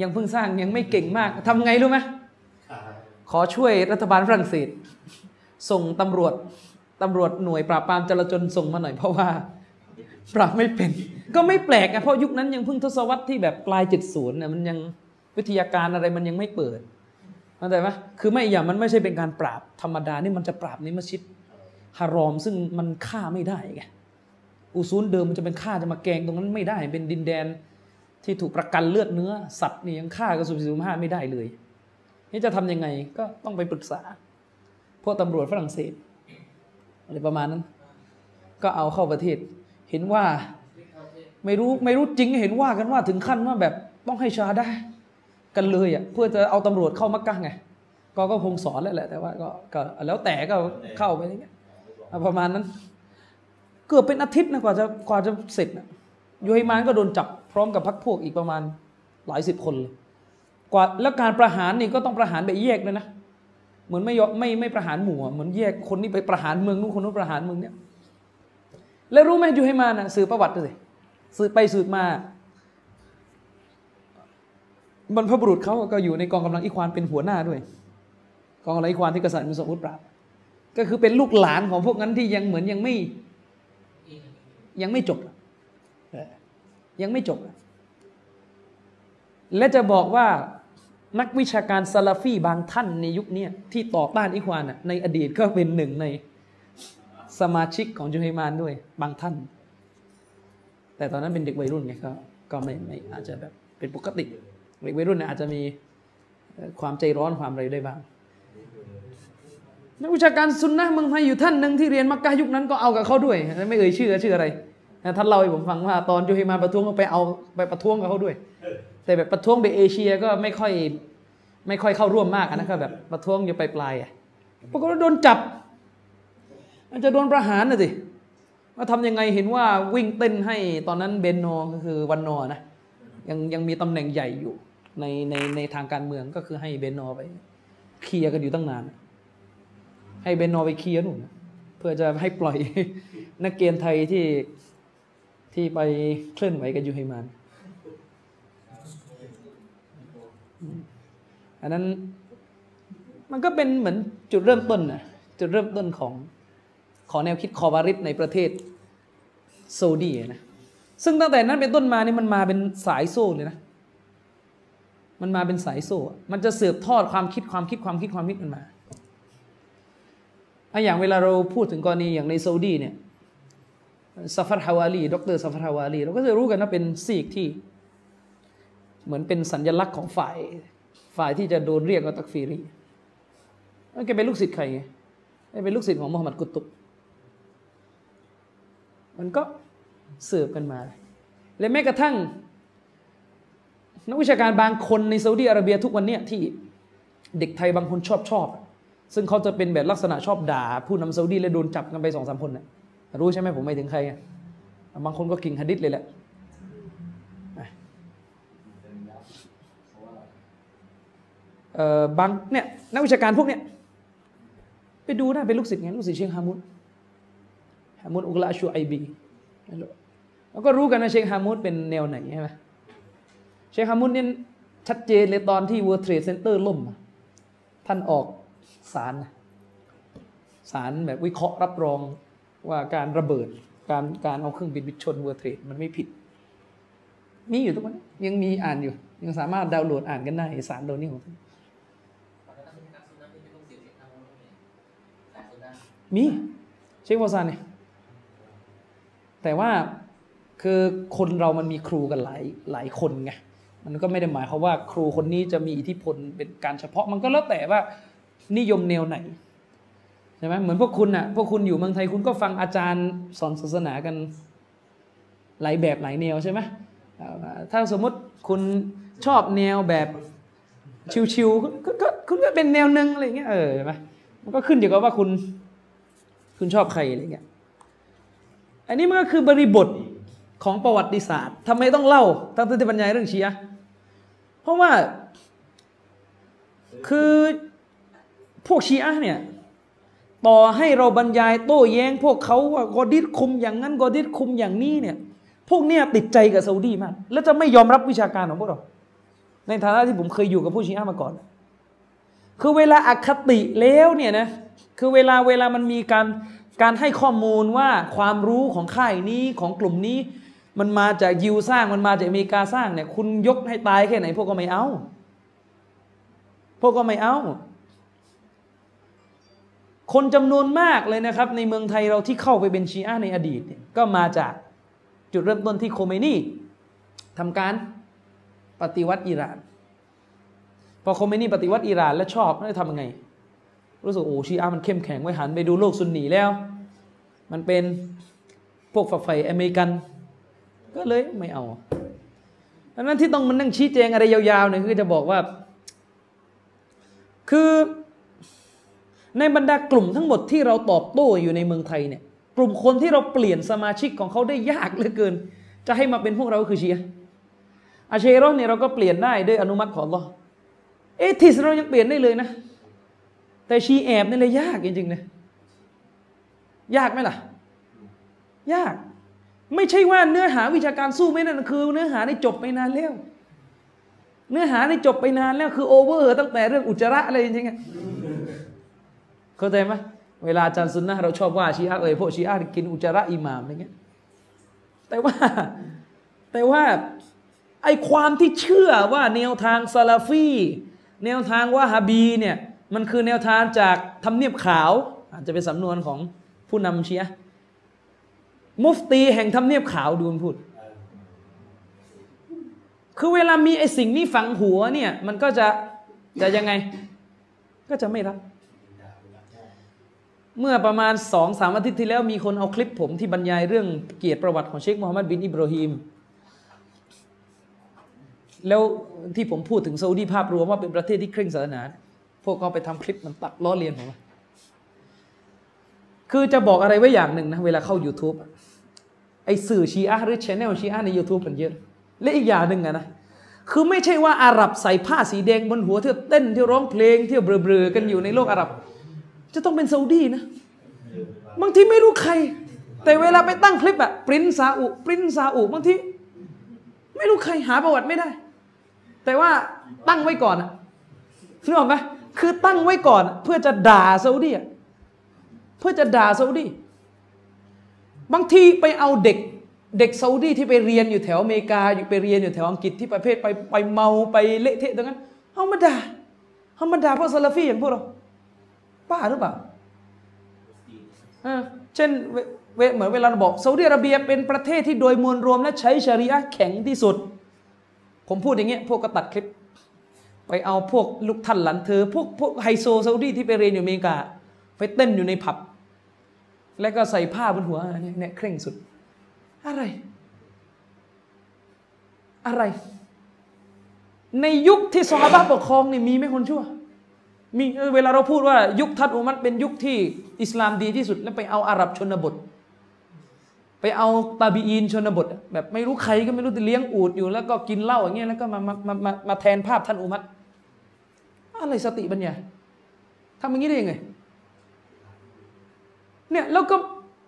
ยังเพิ่งสร้างยังไม่เก่งมากทำไงรู้ไหมขอช่วยรัฐบาลฝรั่งเศส ส่งตำรวจตำรวจหน่วยปราบปรามจราจรส่งมาหน่อยเพราะว่า ปราบไม่เป็น ก็ไม่แปลกอะเพราะยุคนั้นยังเพิ่งทศวรรษที่แบบปลายเจ็ดศูนย์เนี่ยมันยังวิทยาการอะไรมันยังไม่เปิดเข้าใจไหมคือไม่อย่างมันไม่ใช่เป็นการปราบธรรมดานี่มันจะปราบในมัสยิดฮารอมซึ่งมันฆ่าไม่ได้ไงอุซูลเดิมมันจะเป็นฆ่าจะมาแกงตรงนั้นไม่ได้ เป็นดินแดน ที่ถูกประกันเลือดเนื้อ สัตว์นี่ยังฆ่ากันสุบสุมห้าไม่ได้เลย นี่จะทำยังไงก็ต้องไปปรึกษา พวกตำรวจฝรั่งเศสอะไรประมาณนั้น ก็เอาเข้าประเทศ เห็นว่าไม่รู้ไม่รู้จริงเห็นว่ากันว่าถึงขั้นว่าแบบต้องให้ชาได้ กันเลยอะเพื่อจะเอาตำรวจเข้ามักกะไงก็ก็คงสอนแล้วแหละแต่ว่าก็ก็แล้วแต่ก็เข้าไปอย่างเงี้ยประมาณนั้น เกือบเป็นอาทิตย์นะกว่าจะกว่าจะเสร็จนะ ยูไฮมานก็โดนจับพร้อมกับพรรคพวกอีกประมาณหลายสิบคนเลยกว่าแล้วการประหารนี่ก็ต้องประหารแบบแยกเลยนะ เหมือนไม่ยอมไม่ไม่ประหารหมู่เหมือนแยกคนนี้ไปประหารเมืองนู้นคนนู้นประหารเมืองเนี้ยแล้วรู้ไหมยูไฮมานนะสืบประวัติดูสิสืบไปสืบมาบรรพบุรุษเขาก็อยู่ในกองกำลังอิควานเป็นหัวหน้าด้วย กองกำลังอิควานที่กษัตริย์มุสลิมปราบก็คือเป็นลูกหลานของพวกนั้นที่ยังเหมือนยังไม่ยังไม่จบ ยังไม่จบ และจะบอกว่านักวิชาการซาลาฟีบางท่านในยุคนี้ที่ต่อต้านอิควานอะในอดีตก็เป็นหนึ่งในสมาชิกของจุฮัยมานด้วยบางท่าน แต่ตอนนั้นเป็นเด็กวัยรุ่นไงก็ก็ไม่ไม่อาจจะแบบเป็นปกติเด็กวัยรุ่นเนี่ยอาจจะมีความใจร้อนความอะไรได้บ้างนักวิชาการซุนนะเมืองไทยอยู่ท่านหนึ่งที่เรียนมักกะยุคนั้นก็เอากับเขาด้วย ไม่เอ่ยชื่อชื่ออะไร นะท่านเล่าให้ผมฟังว่าตอนจูฮิมานประท้วงก็ไปเอาไปประท้วงกับเขาด้วย แต่แบบประท้วงไปเอเชียก็ไม่ค่อยไม่ค่อยเข้าร่วมมากอะนะก็แบบประท้วงอยู่ปลายๆอะปรากฏว่าโดนจับอาจจะโดนประหารนะสิว่าทำยังไงเห็นว่าวิ่งเต้นให้ตอนนั้นเบนโนก็คือวันนอนะยังยังมีตำแหน่งใหญ่อยู่ในในในทางการเมืองก็คือให้เบนโนไปเคลียร์กันอยู่ตั้งนาน ให้เบนโนไปเคลียร์นู่นะเพื่อจะให้ปล่อยนักเกียนไทยที่ ที่ไปเคลื่อนไหวกันอยู่ให้มันอันนั้นมันก็เป็นเหมือนจุดเริ่มต้นนะจุดเริ่มต้นของของแนวคิดคอวาริจในประเทศซาอุดีนะซึ่งตั้งแต่นั้นเป็นต้นมานี่มันมาเป็นสายโซ่เลยนะ มันมาเป็นสายโซ่ มันจะสืบทอดความคิดความคิดความคิดความคิดมันมาอะอย่างเวลาเราพูดถึงกรณีอย่างในซาอุดีเนี่ย ซัฟฟัรฮาวาลีดรซัฟฟัรฮาวาลีเราก็จะรู้กันว่าเป็นเชคที่ เหมือนเป็นสัญลักษณ์ของฝ่าย ฝ่ายที่จะโดนเรียกว่าตักฟีรีแล้แกเป็นลูกศิษย์ใครไงแกเป็นลูกศิษย์ของมุฮัมหมัดกุตุบมันก็สืบกันมา และแม้กระทั่ง นักวิชาการบางคนในซาอุดีอาระเบียทุกวันเนี้ยที่เด็กไทยบางคนชอบชอบ ซึ่งเขาจะเป็นแบบลักษณะชอบด่า ผู้นำซาอุดีและโดนจับกันไปสองสามคนน่ะ รู้ใช่ไหมผมไม่ถึงใครบางคนก็กิ่งฮะดิษเลยแหละบางเนี่ยนักวิชาการพวกเนี้ยไปดูได้เป็นลูกศิษย์ไงลูกศิษย์เชคฮามุดฮามุดอุกลาชูไอบีแล้วก็รู้กันนะเชคฮามุดเป็นแนวไหนใช่ไหมเชคฮามุดเนี่ยชัดเจนเลยตอนที่ World Trade Center ล่มอะท่านออกสารนะสารแบบวิเคราะห์รับรอง ว่าการระเบิดการการเอาเครื่องบินไปชน World Trade มันไม่ผิด มีอยู่ทุกวันยังมีอ่านอยู่ ยังสามารถดาวน์โหลดอ่านกันได้สารโดนี้ของท่านมีเชควาซานเนี่ยแต่ว่าคือคนเรามันมีครูกันหลายหลายคนไงมันก็ไม่ได้หมายความว่าครูคนนี้จะมีอิทธิพลเป็นการเฉพาะมันก็แล้วแต่ว่านิยมแนวไหน ใช่ไหมเหมือนพวกคุณน่ะพวกคุณอยู่เมืองไทยคุณก็ฟังอาจารย์สอนศาสนากันหลายแบบหลายแนวใช่ไหมถ้าสมมติคุณชอบแนวแบบชิวๆก็ก็คุณก็เป็นแนวหนึ่งอะไรเงี้ยเออใช่ไหมมันก็ขึ้นอยู่กับว่าคุณคุณชอบใครอะไรเงี้ยอันนี้มันก็คือบริบทของประวัติศาสตร์ทำไมต้องเล่าตั้งแต่บรรยายเรื่องเชีอะห์เพราะว่าคือพวกชีอะเนี่ย ต่อให้เราบรรยายโต้แย้ง พวกเขาว่ากอดิษคุมอย่างนั้นกอดิษคุมอย่างนี้เนี่ย พวกเนี้ยติดใจกับซาอุดีมาก แล้วจะไม่ยอมรับวิชาการของพวกเรา ในฐานะที่ผมเคยอยู่กับผู้ชี้อะห์มาก่อน คือเวลาอคติแล้วเนี่ยนะ คือเวลาเวลามันมีการการให้ข้อมูลว่าความรู้ของค่ายนี้ของกลุ่มนี้ มันมาจากยิวสร้างมันมาจากอเมริกาสร้างเนี่ย คุณยกให้ตายแค่ไหน พวกก็ไม่เอา พวกก็ไม่เอา คนจำนวนมากเลยนะครับ ในเมืองไทยเราที่เข้าไปเป็นชีอะในอดีต ก็มาจากจุดเริ่มต้นที่โคเมนีทำการปฏิวัติอิหร่าน พอโคเมนีปฏิวัติอิหร่านแล้วชอบแล้วทำยังไง รู้สึกโอ้ชีอะมันเข้มแข็งไว้หันไปดูโลกซุนนีแล้ว มันเป็นพวกฝักใฝ่อเมริกัน ก็เลยไม่เอาดังนั้นที่ต้องมันนั่งชี้แจงอะไรยาวๆเนี่ยคือจะบอกว่า คือ ในบรรดากลุ่มทั้งหมดที่เราตอบโต้อยู่ในเมืองไทยเนี่ยกลุ่มคนที่เราเปลี่ยนสมาชิกของเขาได้ยากเหลือเกิน จะให้มาเป็นพวกเราคือเชียร์อาเชโรเนี่ยเราก็เปลี่ยนได้ด้วยอนุมัติของอัลลอฮ์เอทิสเรายังเปลี่ยนได้เลยนะ แต่ชีแอบนี่เลยยากจริงๆนะยากไหมล่ะ ยาก ไม่ใช่ว่าเนื้อหาวิชาการสู้ไม่นั่นคือ เนื้อหาในจบไปนานแล้ว เนื้อหาในจบไปนานแล้วคือโอเวอร์ตั้งแต่เรื่องอุจจาระอะไรจริงๆ เข้าใจไหมเวลาอาจารย์ซุนนะเราชอบว่าชีอะเอ่ยพวกชีอะกินอุจจาระอิหม่ามอะไรเงี้ยแต่ว่าแต่ว่าไอความที่เชื่อว่าแนวทางซาลาฟีแนวทางว่าฮาบีเนี่ยมันคือแนวทางจากทำเนียบขาว อาจจะเป็นสำนวนของผู้นำเชียมุฟตีแห่งทำเนียบขาวดูนพูด คือเวลามีไอสิ่งนี้ฝังหัวเนี่ยมันก็จะจะยังไง ก็จะไม่รับ เมื่อประมาณสองสามอาทิตย์ที่แล้วมีคนเอาคลิปผมที่บรรยายเรื่องเกียรติประวัติของเชคมูฮัมหมัดบินอิบราฮิมแล้วที่ผมพูดถึงซาอุดีภาพรวมว่าเป็นประเทศที่เคร่งศาสนา พวกเขาไปทำคลิปมันตัดล้อเลียนผมคือจะบอกอะไรไว้อย่างหนึ่งนะเวลาเข้า YouTube อะไอสื่อชีอะหรือชแนลชีอะใน YouTube มันเยอะและอีกอย่างหนึ่งอะนะคือไม่ใช่ว่าอาหรับใส่ผ้าสีแดงบนหัวเที่ยวเต้นเที่ยวร้องเพลงเที่ยวเบลอๆกันอยู่ในโลกอาหรับ จะต้องเป็นซาอุดีนะ บางทีไม่รู้ใคร แต่เวลาไปตั้งคลิปอะปริ้นซาอุปริ้นซาอุบางทีไม่รู้ใครหาประวัติไม่ได้ แต่ว่าตั้งไว้ก่อนอะนึกออกไหมคือตั้งไว้ก่อน เพื่อจะด่าซาอุดีเพื่อจะด่าซาอุดีบางทีไปเอาเด็กเด็กซาอุดีที่ไปเรียนอยู่แถวอเมริกาอยู่ไปเรียนอยู่แถวอังกฤษที่ประเภทไปไปเมาไปเละเทะตรงนั้นเอามาด่าเอามาด่าพวกซาลาฟีอย่างพวกเรา บ้าหรือเปล่าเช่นเวเหมือนเวลาเราบอกซาอุดิอาระเบียเป็นประเทศที่โดยมวลรวมและใช้ชรีอะห์แข็งที่สุด ผมพูดอย่างเงี้ยพวกก็ตัดคลิป ไปเอาพวกลูกท่านหลานเธอ พวกพวกไฮโซซาอุดีที่ไปเรียนอยู่อเมริกา ไปเต้นอยู่ในผับ แล้วก็ใส่ผ้าบนหัวเนี่ยเนี่ยเคร่งสุด อะไร อะไร ในยุคที่ซอฮาบะปกครองนี่มีไหมคนชั่ว มีเวลาเราพูดว่ายุคทัดอุมัดเป็นยุคที่อิสลามดีที่สุด แล้วไปเอาอาหรับชนบท ไปเอาตาบีอีนชนบท แบบไม่รู้ใครก็ไม่รู้ที่เลี้ยงอูดอยู่ แล้วก็กินเหล้าอย่างเงี้ยแล้วก็มามามามามาแทนภาพท่านอุมัดอะไรสติปัญญาทำอย่างนี้ได้ยังไงเนี่ยแล้วก็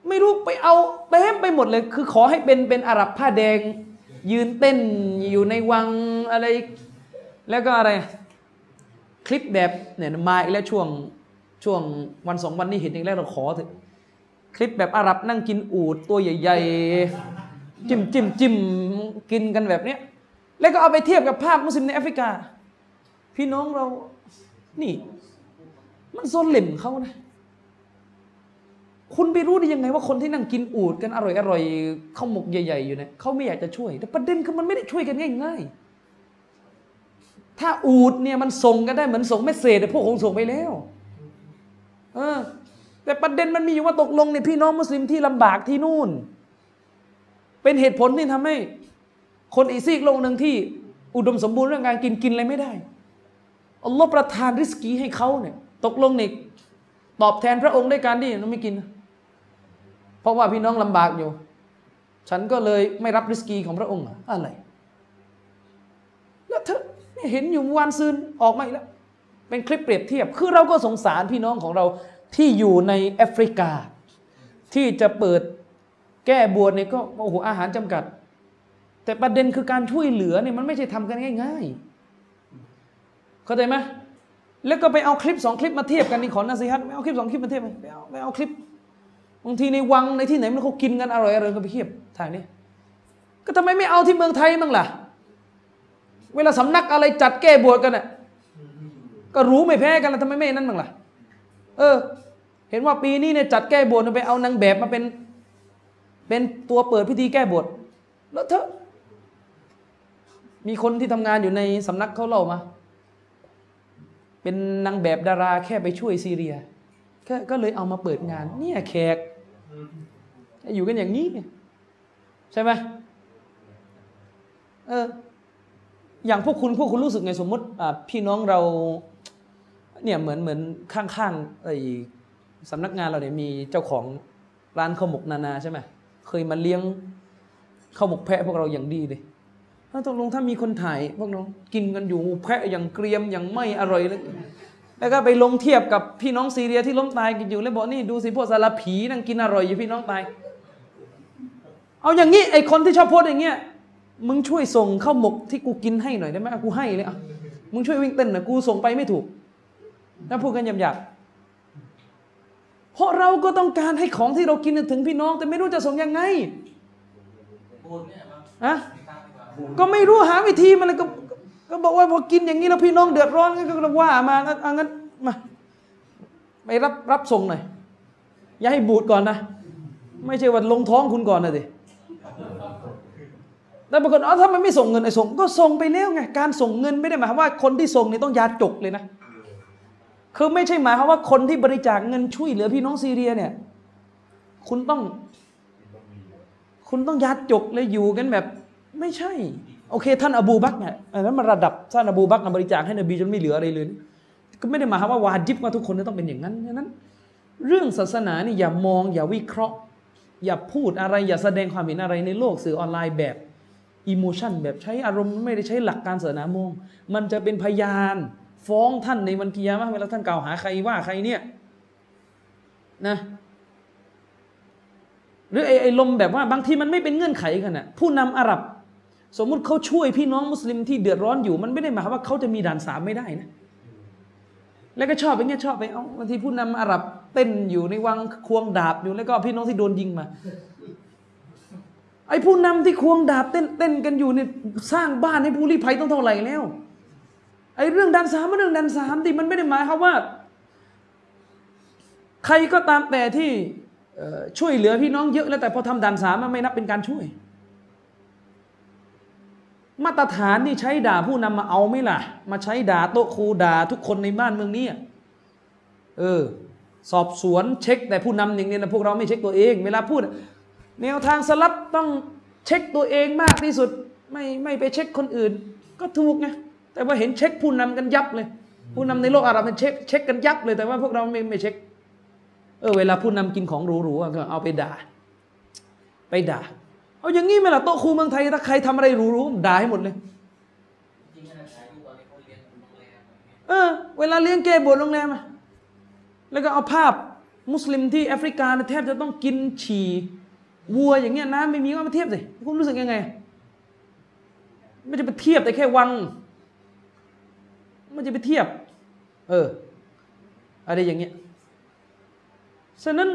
ไม่รู้ไปเอาเต็มไปหมดเลย คือขอให้เป็นเป็นอาหรับผ้าแดง ยืนเต้นอยู่ในวังอะไร แล้วก็อะไร คลิปแบบเนี่ยมาอีกแล้วช่วงช่วงวันสองวันนี้เห็นอีกแล้วเราขอเถอะคลิปแบบอาหรับนั่งกินอูดตัวใหญ่ๆ จิ้มจิ้มจิ้มกินกันแบบเนี้ยแล้วก็เอาไปเทียบกับภาพมุสลิมในแอฟริกา พี่น้องเรานี่ มันโซนเหล่มเขานะคุณไปรู้ได้ยังไงว่าคนที่นั่งกินอูดกันอร่อยอร่อยข้าวหมกใหญ่ ๆ อยู่เนี่ยเขาไม่อยากจะช่วย แต่ประเด็นคือมันไม่ได้ช่วยกันง่าย ๆ ถ้าอูฐเนี่ยมันส่งกันได้เหมือนส่ง message พวกคงส่งไปแล้วเออแต่ประเด็นมันมีอยู่ว่าตกลงเนี่ยพี่น้องมุสลิมที่ลำบากที่นู่น เป็นเหตุผลที่ทำให้ คนอีซีกโลกหนึ่งที่ อุดมสมบูรณ์เรื่องการกินกินอะไรไม่ได้อัลลอฮ์ประทานริสกีให้เขาเนี่ย ตกลงเนี่ยตอบแทนพระองค์ด้วยการที่เราไม่กิน เพราะว่าพี่น้องลำบากอยู่ ฉันก็เลยไม่รับริสกีของพระองค์อะอะไร แล้วเธอ เห็นอยู่วันซืนออกมาอีกแล้ว เป็นคลิปเปรียบเทียบ คือเราก็สงสารพี่น้องของเราที่อยู่ในแอฟริกา ที่จะเปิดแก้บวชเนี่ยก็โอ้โหอาหารจำกัด แต่ประเด็นคือการช่วยเหลือเนี่ยมันไม่ใช่ทำกันง่าย ๆ เข้าใจไหมแล้วก็ไปเอาคลิปสองคลิปมาเทียบกันนี่ขอนาซีฮัตไม่เอาคลิปสองคลิปมาเทียบไปเอาไม่เอาคลิปบางทีในวังในที่ไหนมันเขากินกันอร่อยอร่อยก็ไปเทียบทางนี้ ก็ทำไมไม่เอาที่เมืองไทยบ้างล่ะ เวลาสำนักอะไรจัดแก้บวชกันน่ะก็รู้ไม่แพ้กันแล้วทำไมไม่นั่นบ้างล่ะ เออ เห็นว่าปีนี้เนี่ยจัดแก้บวชไปเอานางแบบมาเป็น เป็นตัวเปิดพิธีแก้บวชแล้วเถอมีคนที่ทำงานอยู่ในสำนักเขาเล่ามา เป็นนางแบบดาราแค่ไปช่วยซีเรียก็เลยเอามาเปิดงาน เนี่ยแขกอยู่กันอย่างนี้ ใช่ไหมเออ อย่างพวกคุณพวกคุณรู้สึกไงสมมติพี่น้องเราเนี่ยเหมือนเหมือนข้างๆไอ้สำนักงานเราเนี่ยมีเจ้าของร้านข้าวหมกนานาใช่ไหมเคยมาเลี้ยงข้าวหมกแพะพวกเราอย่างดีเลยถ้าตกลงถ้ามีคนถ่ายพวกน้องกินกันอยู่แพะอย่างเกรียมอย่างไม่อร่อยเลยแล้วก็ไปลงเทียบกับพี่น้องซีเรียที่ล้มตายกันอยู่แล้วบอกนี่ดูสิพวกซาลาผีนั่งกินอร่อยอยู่พี่น้องตาย เอาอย่างนี้ไอคนที่ชอบพสต์อย่างเงี้ย มึงช่วยส่งข้าวหมกที่กูกินให้หน่อยได้ไหมกูให้เลยอะมึงช่วยวิ่งเต้นหน่อยกูส่งไปไม่ถูกถ้าพูดกันหยาบๆเพราะเราก็ต้องการให้ของที่เรากินถึงพี่น้อง แต่ไม่รู้จะส่งยังไงบูนเนี่ยมั้งอะก็ไม่รู้หาวิธีมันเลยก็ก็บอกว่าพอกินอย่างนี้แล้วพี่น้องเดือดร้อนก็ว่ามางั้นเอางั้นมาไปรับรับส่งหน่อยอย่าให้บูดก่อนนะ ไม่ใช่ว่าลงท้องคุณก่อนนะดิ แล้วบางคนอ๋อถ้ามันไม่ส่งเงินไอ้ส่งก็ส่งไปแล้วไงการส่งเงินไม่ได้หมายความว่าคนที่ส่งนี่ต้องยาจกเลยนะคือไม่ใช่หมายความว่าคนที่บริจาคเงินช่วยเหลือพี่น้องซีเรียเนี่ย คุณต้อง คุณต้องยัดจกเลยอยู่กันแบบ ไม่ใช่ โอเค ท่านอบูบักเนี่ยอันนั้นมันระดับท่านอบูบักบริจาคให้นบีจนไม่เหลืออะไรเลยก็ไม่ได้หมายความว่าวาจิบว่าทุกคนจะต้องเป็นอย่างนั้นฉะนั้น เรื่องศาสนานี่อย่ามอง อย่าวิเคราะห์ อย่าพูดอะไร อย่าแสดงความเห็นอะไรในโลกสื่อออนไลน์แบบ อิโมชันแบบใช้อารมณ์ไม่ได้ใช้หลักการศาสนามง มันจะเป็นพยานฟ้องท่านในวันกิยามะเวลาท่านกล่าวหาใครว่าใครเนี่ยนะหรือไอ้ไอ้ลมแบบว่าบางทีมันไม่เป็นเงื่อนไขกันนะผู้นำอาหรับ สมมุติเขาช่วยพี่น้องมุสลิมที่เดือดร้อนอยู่ มันไม่ได้หมายความว่าเขาจะมีด่านสามไม่ได้นะแล้วก็ชอบไปเงี้ยชอบไปเอาบางทีผู้นำอาหรับเต้นอยู่ในวังควงดาบอยู่แล้วก็พี่น้องที่โดนยิงมา ไอ้ผู้นำที่ควงดาบเต้นเต้นกันอยู่เนี่ยสร้างบ้านให้ผู้ลี้ภัยต้องเท่าไหร่แล้วไอ้เรื่องดันสามมันเรื่องดันสามที่มันไม่ได้หมายความว่า ใครก็ตามแต่ที่ช่วยเหลือพี่น้องเยอะแล้วแต่พอทำดันสามมันไม่นับเป็นการช่วย มาตรฐานนี่ใช้ด่าผู้นำมาเอาไหมล่ะ มาใช้ด่าโต๊ะครูด่าทุกคนในบ้านเมืองนี้เออสอบสวนเช็คแต่ผู้นำอย่างนี้นะพวกเราไม่เช็คตัวเอง เวลาพูด แนวทางสลับต้องเช็คตัวเองมากที่สุด ไม่ไม่ไปเช็คคนอื่น ก็ถูกไงแต่ว่าเห็นเช็คผู้นำกันยับเลย ผู้นำในโลกอาหรับมันเช็คเช็คกันยับเลยแต่ว่าพวกเราไม่ไม่เช็คเออเวลาผู้นำกินของหรูๆก็เอาไปด่า ไปด่า เอาอย่างงี้ไหมล่ะโต๊ะครูเมืองไทยถ้าใครทำอะไรหรูๆด่าให้หมดเลยเออเวลาเลี้ยงแกบวชโรงแรมอะแล้วก็เอาภาพมุสลิมที่แอฟริกาแทบจะต้องกินฉี่ วัวอย่างเงี้ยน้ำไม่มีก็มาเทียบสิคุณรู้สึกยังไง ไม่จะไปเทียบแต่แค่วัง มันจะไปเทียบ เออ อะไรอย่างเงี้ยฉะนั้น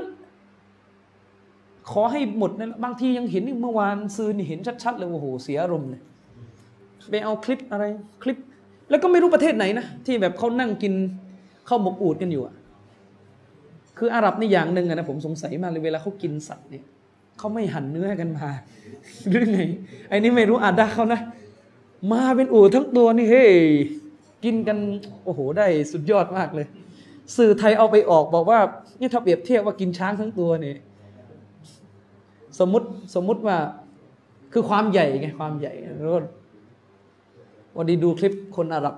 ขอให้หมดนะบางทียังเห็นเมื่อวานซืนเห็นชัดๆเลยโอ้โหเสียอารมณ์เลยไปเอาคลิปอะไรคลิป แล้วก็ไม่รู้ประเทศไหนนะที่แบบเขานั่งกินข้าวหมกอูดกันอยู่อะคืออาหรับนี่อย่างหนึ่งนะผมสงสัยมากเลยเวลาเขากินสัตว์เนี่ย เขาไม่หั่นเนื้อกันมาหรือไงไอ้นี่ไม่รู้อาดาเขานะ มาเป็นอูดทั้งตัวนี่เฮ้ยกินกันโอ้โหได้สุดยอดมากเลย สื่อไทยเอาไปออกบอกว่าเนี่ยถ้าเปรียบเทียบว่ากินช้างทั้งตัวนี่สมมติสมมติว่าคือความใหญ่ไงความใหญ่แล้ววันนี้ดูคลิปคนอาหรับ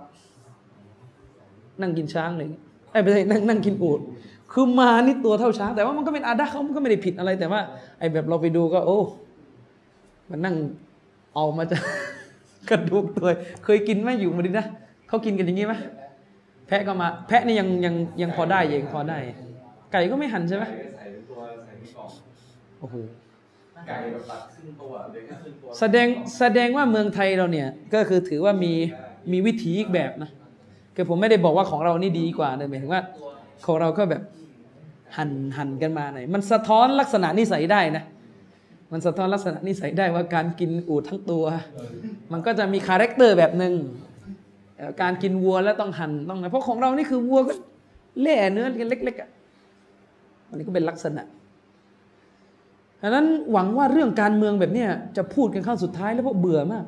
นั่งกินช้างเงี้ยไอ้ไม่ใช่นั่งนั่งกินอูด คือมานี่ตัวเท่าช้าง แต่ว่ามันก็เป็นอาดาเขามันก็ไม่ได้ผิดอะไร แต่ว่าไอ้แบบเราไปดูก็ โอ้ มันนั่งเอามาจากกระดูกตัว เคยกินไหมอยู่มาดินะเขากินกันอย่างงี้ไหมแพะก็มา แพะนี่ยังยังยังพอได้ยังพอได้ ไก่ก็ไม่หันใช่ไหมโอ้โหไก่แบบตัดครึ่งตัวเลยครึ่งตัวแสดงแสดงว่าเมืองไทยเราเนี่ย ก็คือถือว่ามีมีวิถีอีกแบบนะคือผมไม่ได้บอกว่าของเรานี่ดีกว่านะหมายถึงว่าของเราก็แบบ หันหันกันมาหน่อยมันสะท้อนลักษณะนิสัยได้นะ มันสะท้อนลักษณะนิสัยได้ว่าการกินอูฐทั้งตัว มันก็จะมี character แบบหนึ่งเอ่อการกินวัวแล้วต้องหั่นต้องนะเพราะของเรานี่คือวัวก็แล่เนื้อกันเล็กๆอะอันนี้ก็เป็นลักษณะดังนั้นหวังว่าเรื่องการเมืองแบบเนี้ยจะพูดกันครั้งสุดท้ายแล้วพราะเบื่อมาก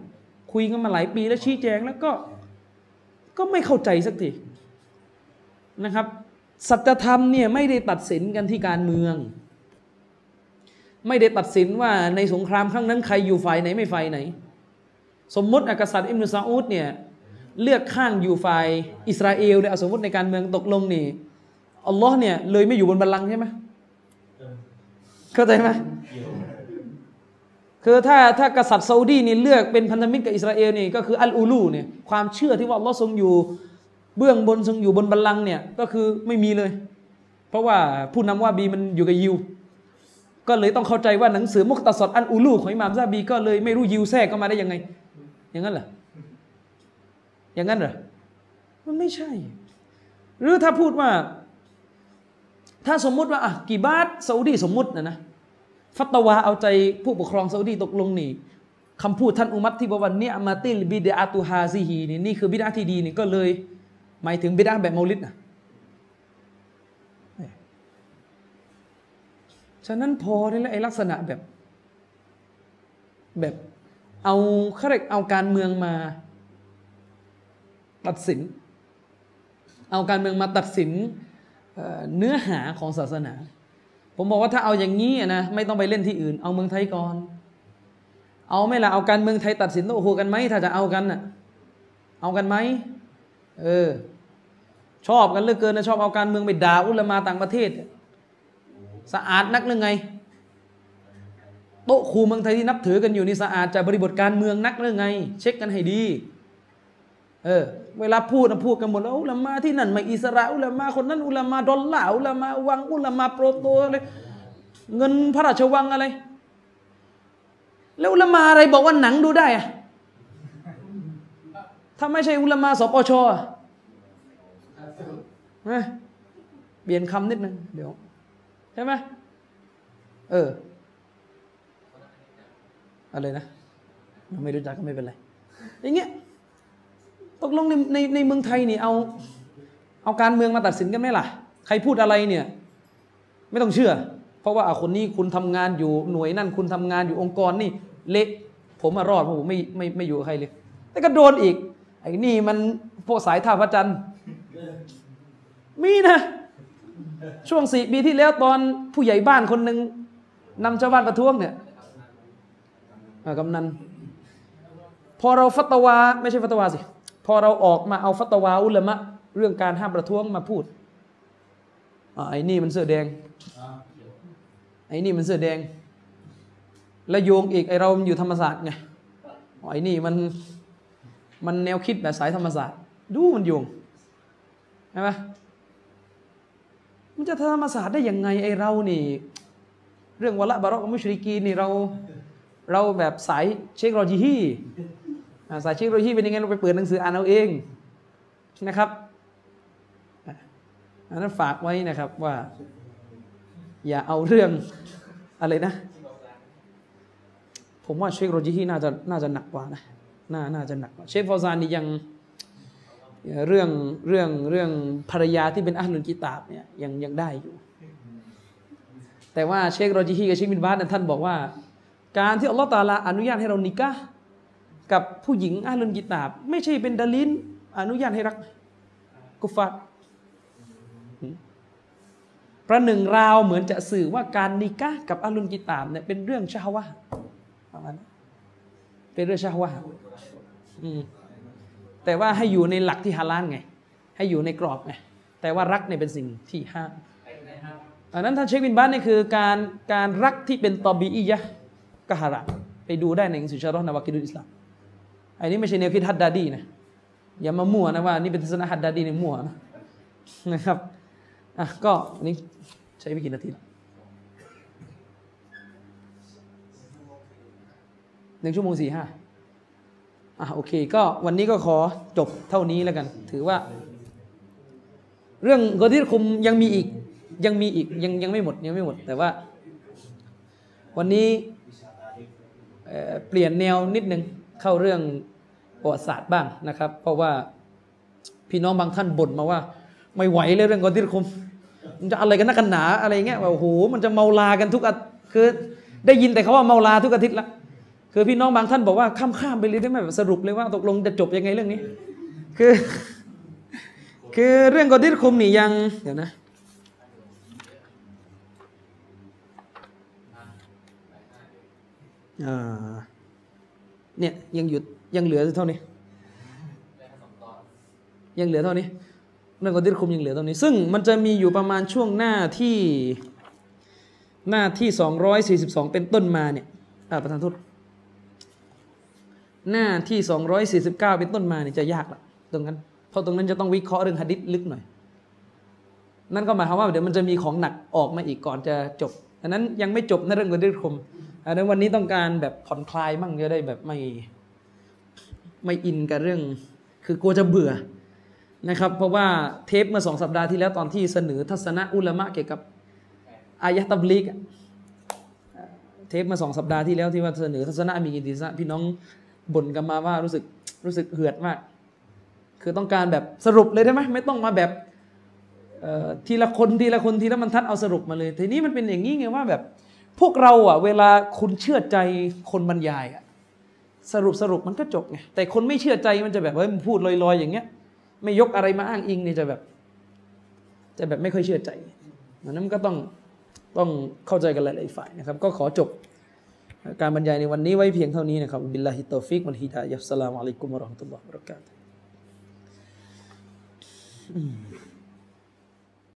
คุยกันมาหลายปีแล้วชี้แจงแล้วก็ ก็ไม่เข้าใจสักทีนะครับ สัจธรรมเนี่ยไม่ได้ตัดสินกันที่การเมือง ไม่ได้ตัดสินว่าในสงครามครั้งนั้นใครอยู่ฝ่ายไหนไม่ฝ่ายไหน สมมติอกษัตริย์อิมรุซาอุดเนี่ยเลือกข้างอยู่ฝ่ายอิสราเอลเนี่ยสมมติในการเมืองตกลงนี่อัลลอฮ์เนี่ยเลยไม่อยู่บนบัลลังก์ใช่ไหมเข้าใจไหมคือถ้าถ้ากษัตริย์ซาอุดีนี่เลือกเป็นพันธมิตรกับอิสราเอลนี่ก็คืออัลอูลูเนี่ยความเชื่อที่ว่าอัลลอฮ์ทรงอยู่ เบื้องบนทรงอยู่บนบัลลังก์เนี่ยก็คือไม่มีเลย เพราะว่าผู้นำว่าบีมันอยู่กับยิว ก็เลยต้องเข้าใจว่าหนังสือมุกตะสอดอันอูลูของอิหม่ามซาบี ก็เลยไม่รู้ยิวแทรกเข้ามาได้ยังไง อย่างนั้นเหรออย่างนั้นเหรอมันไม่ใช่ หรือถ้าพูดว่า ถ้าสมมุติว่าอะกี่บาทซาอุดีสมมุตินะนะฟัตวาเอาใจผู้ปกครองซาอุดีตกลงนี่คำพูดท่านอุมัตที่บอกว่าเนี่ยมาติลบิดาตุฮาซิฮีนี่นี่คือบิดาที่ดีนี่ก็เลย หมายถึงบิดาแบบเมาลิดนะฉะนั้นพอได้แล้วไอ้ลักษณะแบบ แบบเอาเขาเรียกเอาการเมืองมาตัดสิน เอาการเมืองมาตัดสินเเนื้อหาของศาสนา ผมบอกว่าถ้าเอาอย่างนี้นะไม่ต้องไปเล่นที่อื่น เอาเมืองไทยก่อน เอาไหม่ละเอาการเมืองไทยตัดสินโอ้โหกันไหมถ้าจะเอากันน่ะเอากันไหมเออ ชอบกันเหลือเกินนะชอบเอาการเมืองไปด่าอุลมาต่างประเทศ สะอาดนักหรือไง โต๊ะครูเมืองไทยที่นับถือกันอยู่นี่สะอาดจากบริบทการเมืองนักหรือไง เช็คกันให้ดีเออเวลาพูดนะพูดกันหมดแล้วอุลามาที่นั่นไม่อิสระอุลามาคนนั้นอุลามาดอลลาอุลามาวังอุลามาโปรโตอะไรเงินพระราชวังอะไร แล้วอุลามาอะไรบอกว่าหนังดูได้อะถ้าไม่ใช่อุลามาสปชอะ เอ้ยเปลี่ยนคำนิดนึงเดี๋ยว ใช่ไหมเออ อะไรนะ ไม่รู้จักก็ไม่เป็นไร อย่างเงี้ยตกลงในในในเมืองไทยนี่เอาเอาการเมืองมาตัดสินกันไหมล่ะ ใครพูดอะไรเนี่ย ไม่ต้องเชื่อ เพราะว่าอะคนนี้คุณทำงานอยู่หน่วยนั่นคุณทำงานอยู่องค์กรนี่ เละผมมารอดเพราะผมไม่ไม่ไม่อยู่กับใครเลย แต่ก็โดนอีกไอ้นี่มันพวกสายท่าพระจันทร์ มีนะ ช่วงสี่ปีที่แล้วตอนผู้ใหญ่บ้านคนหนึ่งนำชาวบ้านประท้วงเนี่ยกำนันพอเราฟัตวา ไม่ใช่ฟัตวาสิ พอเราออกมาเอาฟัตวาอุลามะ เรื่องการห้ามประท้วงมาพูดอไอ้นี่มันเสื้อแดงไอ้นี่มันเสื้อแดง แล้วโยงอีกไอ้เราอยู่ธรรมศาสตร์ไงไอ้นี่มันมันแนวคิดแบบสายธรรมศาสตร์ ดูมันโยงใช่ไหม มันจะธรรมศาสตร์ได้ยังไงไอเรานี่ เรื่องวะละบารอกมุชริกีนนี่เราเราแบบสายเชคโรจิฮีสายเชคโรจิฮีเป็นยังไงเราไปเปิดหนังสืออ่านเอาเองนะครับอันนั้นฝากไว้นะครับว่า อย่าเอาเรื่องอะไรนะ ผมว่าเชคโรจิฮีน่าจะน่าจะหนักกว่านะน่าน่าจะหนักกว่าเชคฟอซานนี่ยัง เรื่องเรื่องเรื่องภรรยาที่เป็นอัลลุนกิตาบเนี่ยยังยังได้อยู่ แต่ว่าเชคโรจิฮีกับเชคบินบาสท่านบอกว่า การที่อัลลอฮฺตาลาอนุญาตให้เรานิกะกับผู้หญิงอัลลุนกิตาบ ไม่ใช่เป็นดลินอนุญาตให้รักกุฟาร์ประหนึ่งราวเหมือนจะสื่อว่าการนิกะกับอัลลุนกิตาบเนี่ยเป็นเรื่องชาวะประมาณเป็นเรื่องชาวะอืม แต่ว่าให้อยู่ในหลักที่ฮาลาลไง ให้อยู่ในกรอบไง แต่ว่ารักเนี่ยเป็นสิ่งที่ห้ามอันนั้นท่านเชคบินบ้านนี่คือการการรักที่เป็นตอบีอียะกะฮาระไปดูได้ในหนังสือชาร์ลนาวากิดุลอิสลามอันนี้ไม่ใช่แนวคิดฮัดดาดีนะอย่ามามั่วนะว่านี่เป็นทัศนะฮัดดาดีในมั่วนะนะครับอะก็อันนี้ใช้ไปกี่นาทีละหนึ่งชั่วโมงสี่ห้า อะโอเค ก็วันนี้ก็ขอจบเท่านี้แล้วกัน ถือว่า เรื่องกอดิรคุมยังมีอีก ยังมีอีกยังยังไม่หมดยังไม่หมด แต่ว่า วันนี้เเปลี่ยนแนวนิดนึงเข้าเรื่องประวัติศาสตร์บ้างนะครับ เพราะว่าพี่น้องบางท่านบ่นมาว่า ไม่ไหวเลยเรื่องกอดิรคุมมันจะอะไรกันนักกันหนาอะไรเงี้ยว่าโอ้โหมันจะเมาลากันทุกอาทิตย์คือได้ยินแต่เขาว่าเมาลาทุกอาทิตย์ละ คือพี่น้องบางท่านบอกว่าข้ามข้ามไปเลยได้ไหมแบบสรุปเลยว่าตกลงจะจบยังไงเรื่องนี้ คือ คือเรื่องกอดิรคุมนี่ยังเดี๋ยวนะเนี่ยยังหยุดยังเหลือเท่านี้ ยังเหลือเท่านี้เรื่องกอดิรคุมยังเหลือเท่านี้ ซึ่งมันจะมีอยู่ประมาณช่วงหน้าที่หน้าที่ 242 เป็นต้นมาเนี่ยประธานโทษ หน้าที่ 249 เป็นต้นมาเนี่ยจะยากละตรงนั้น เพราะตรงนั้นจะต้องวิเคราะห์เรื่องหะดิษลึกหน่อย นั่นก็หมายความว่าเดี๋ยวมันจะมีของหนักออกมาอีกก่อนจะจบอันนั้นยังไม่จบในเรื่องกอดิรคุมอันนั้นวันนี้ต้องการแบบผ่อนคลายมั่งจะได้แบบไม่ไม่อินกับเรื่อง คือกลัวจะเบื่อนะครับ เพราะว่าเทปเมื่อสองสัปดาห์ที่แล้วตอนที่เสนอทัศนะอุลามะเกี่ยวกับอายะตับลิกเทปมาสองสัปดาห์ที่แล้วที่ว่าเสนอทัศนะมีกิติสะพี่น้อง บ่นกันมาว่ารู้สึกรู้สึกเหือดมาก คือต้องการแบบสรุปเลยได้ไหมไม่ต้องมาแบบทีละคนทีละคนทีละบรรทัดเอาสรุปมาเลยทีนี้มันเป็นอย่างนี้ไงว่าแบบ พวกเราอะเวลาคุณเชื่อใจคนบรรยายอะสรุปสรุปมันก็จบไงแต่คนไม่เชื่อใจมันจะแบบเฮ้ยมันพูดลอยๆ อย่างเงี้ย ไม่ยกอะไรมาอ้างอิงเนี่ยจะแบบ จะแบบไม่ค่อยเชื่อใจดังนั้นก็ต้องต้องเข้าใจกันหลายๆฝ่ายนะครับ ก็ขอจบ การบรรยายในวันนี้ไว้เพียงเท่านี้นะครับبالله التوفيق والهداية السلام عليكم ورحمة الله وبركاته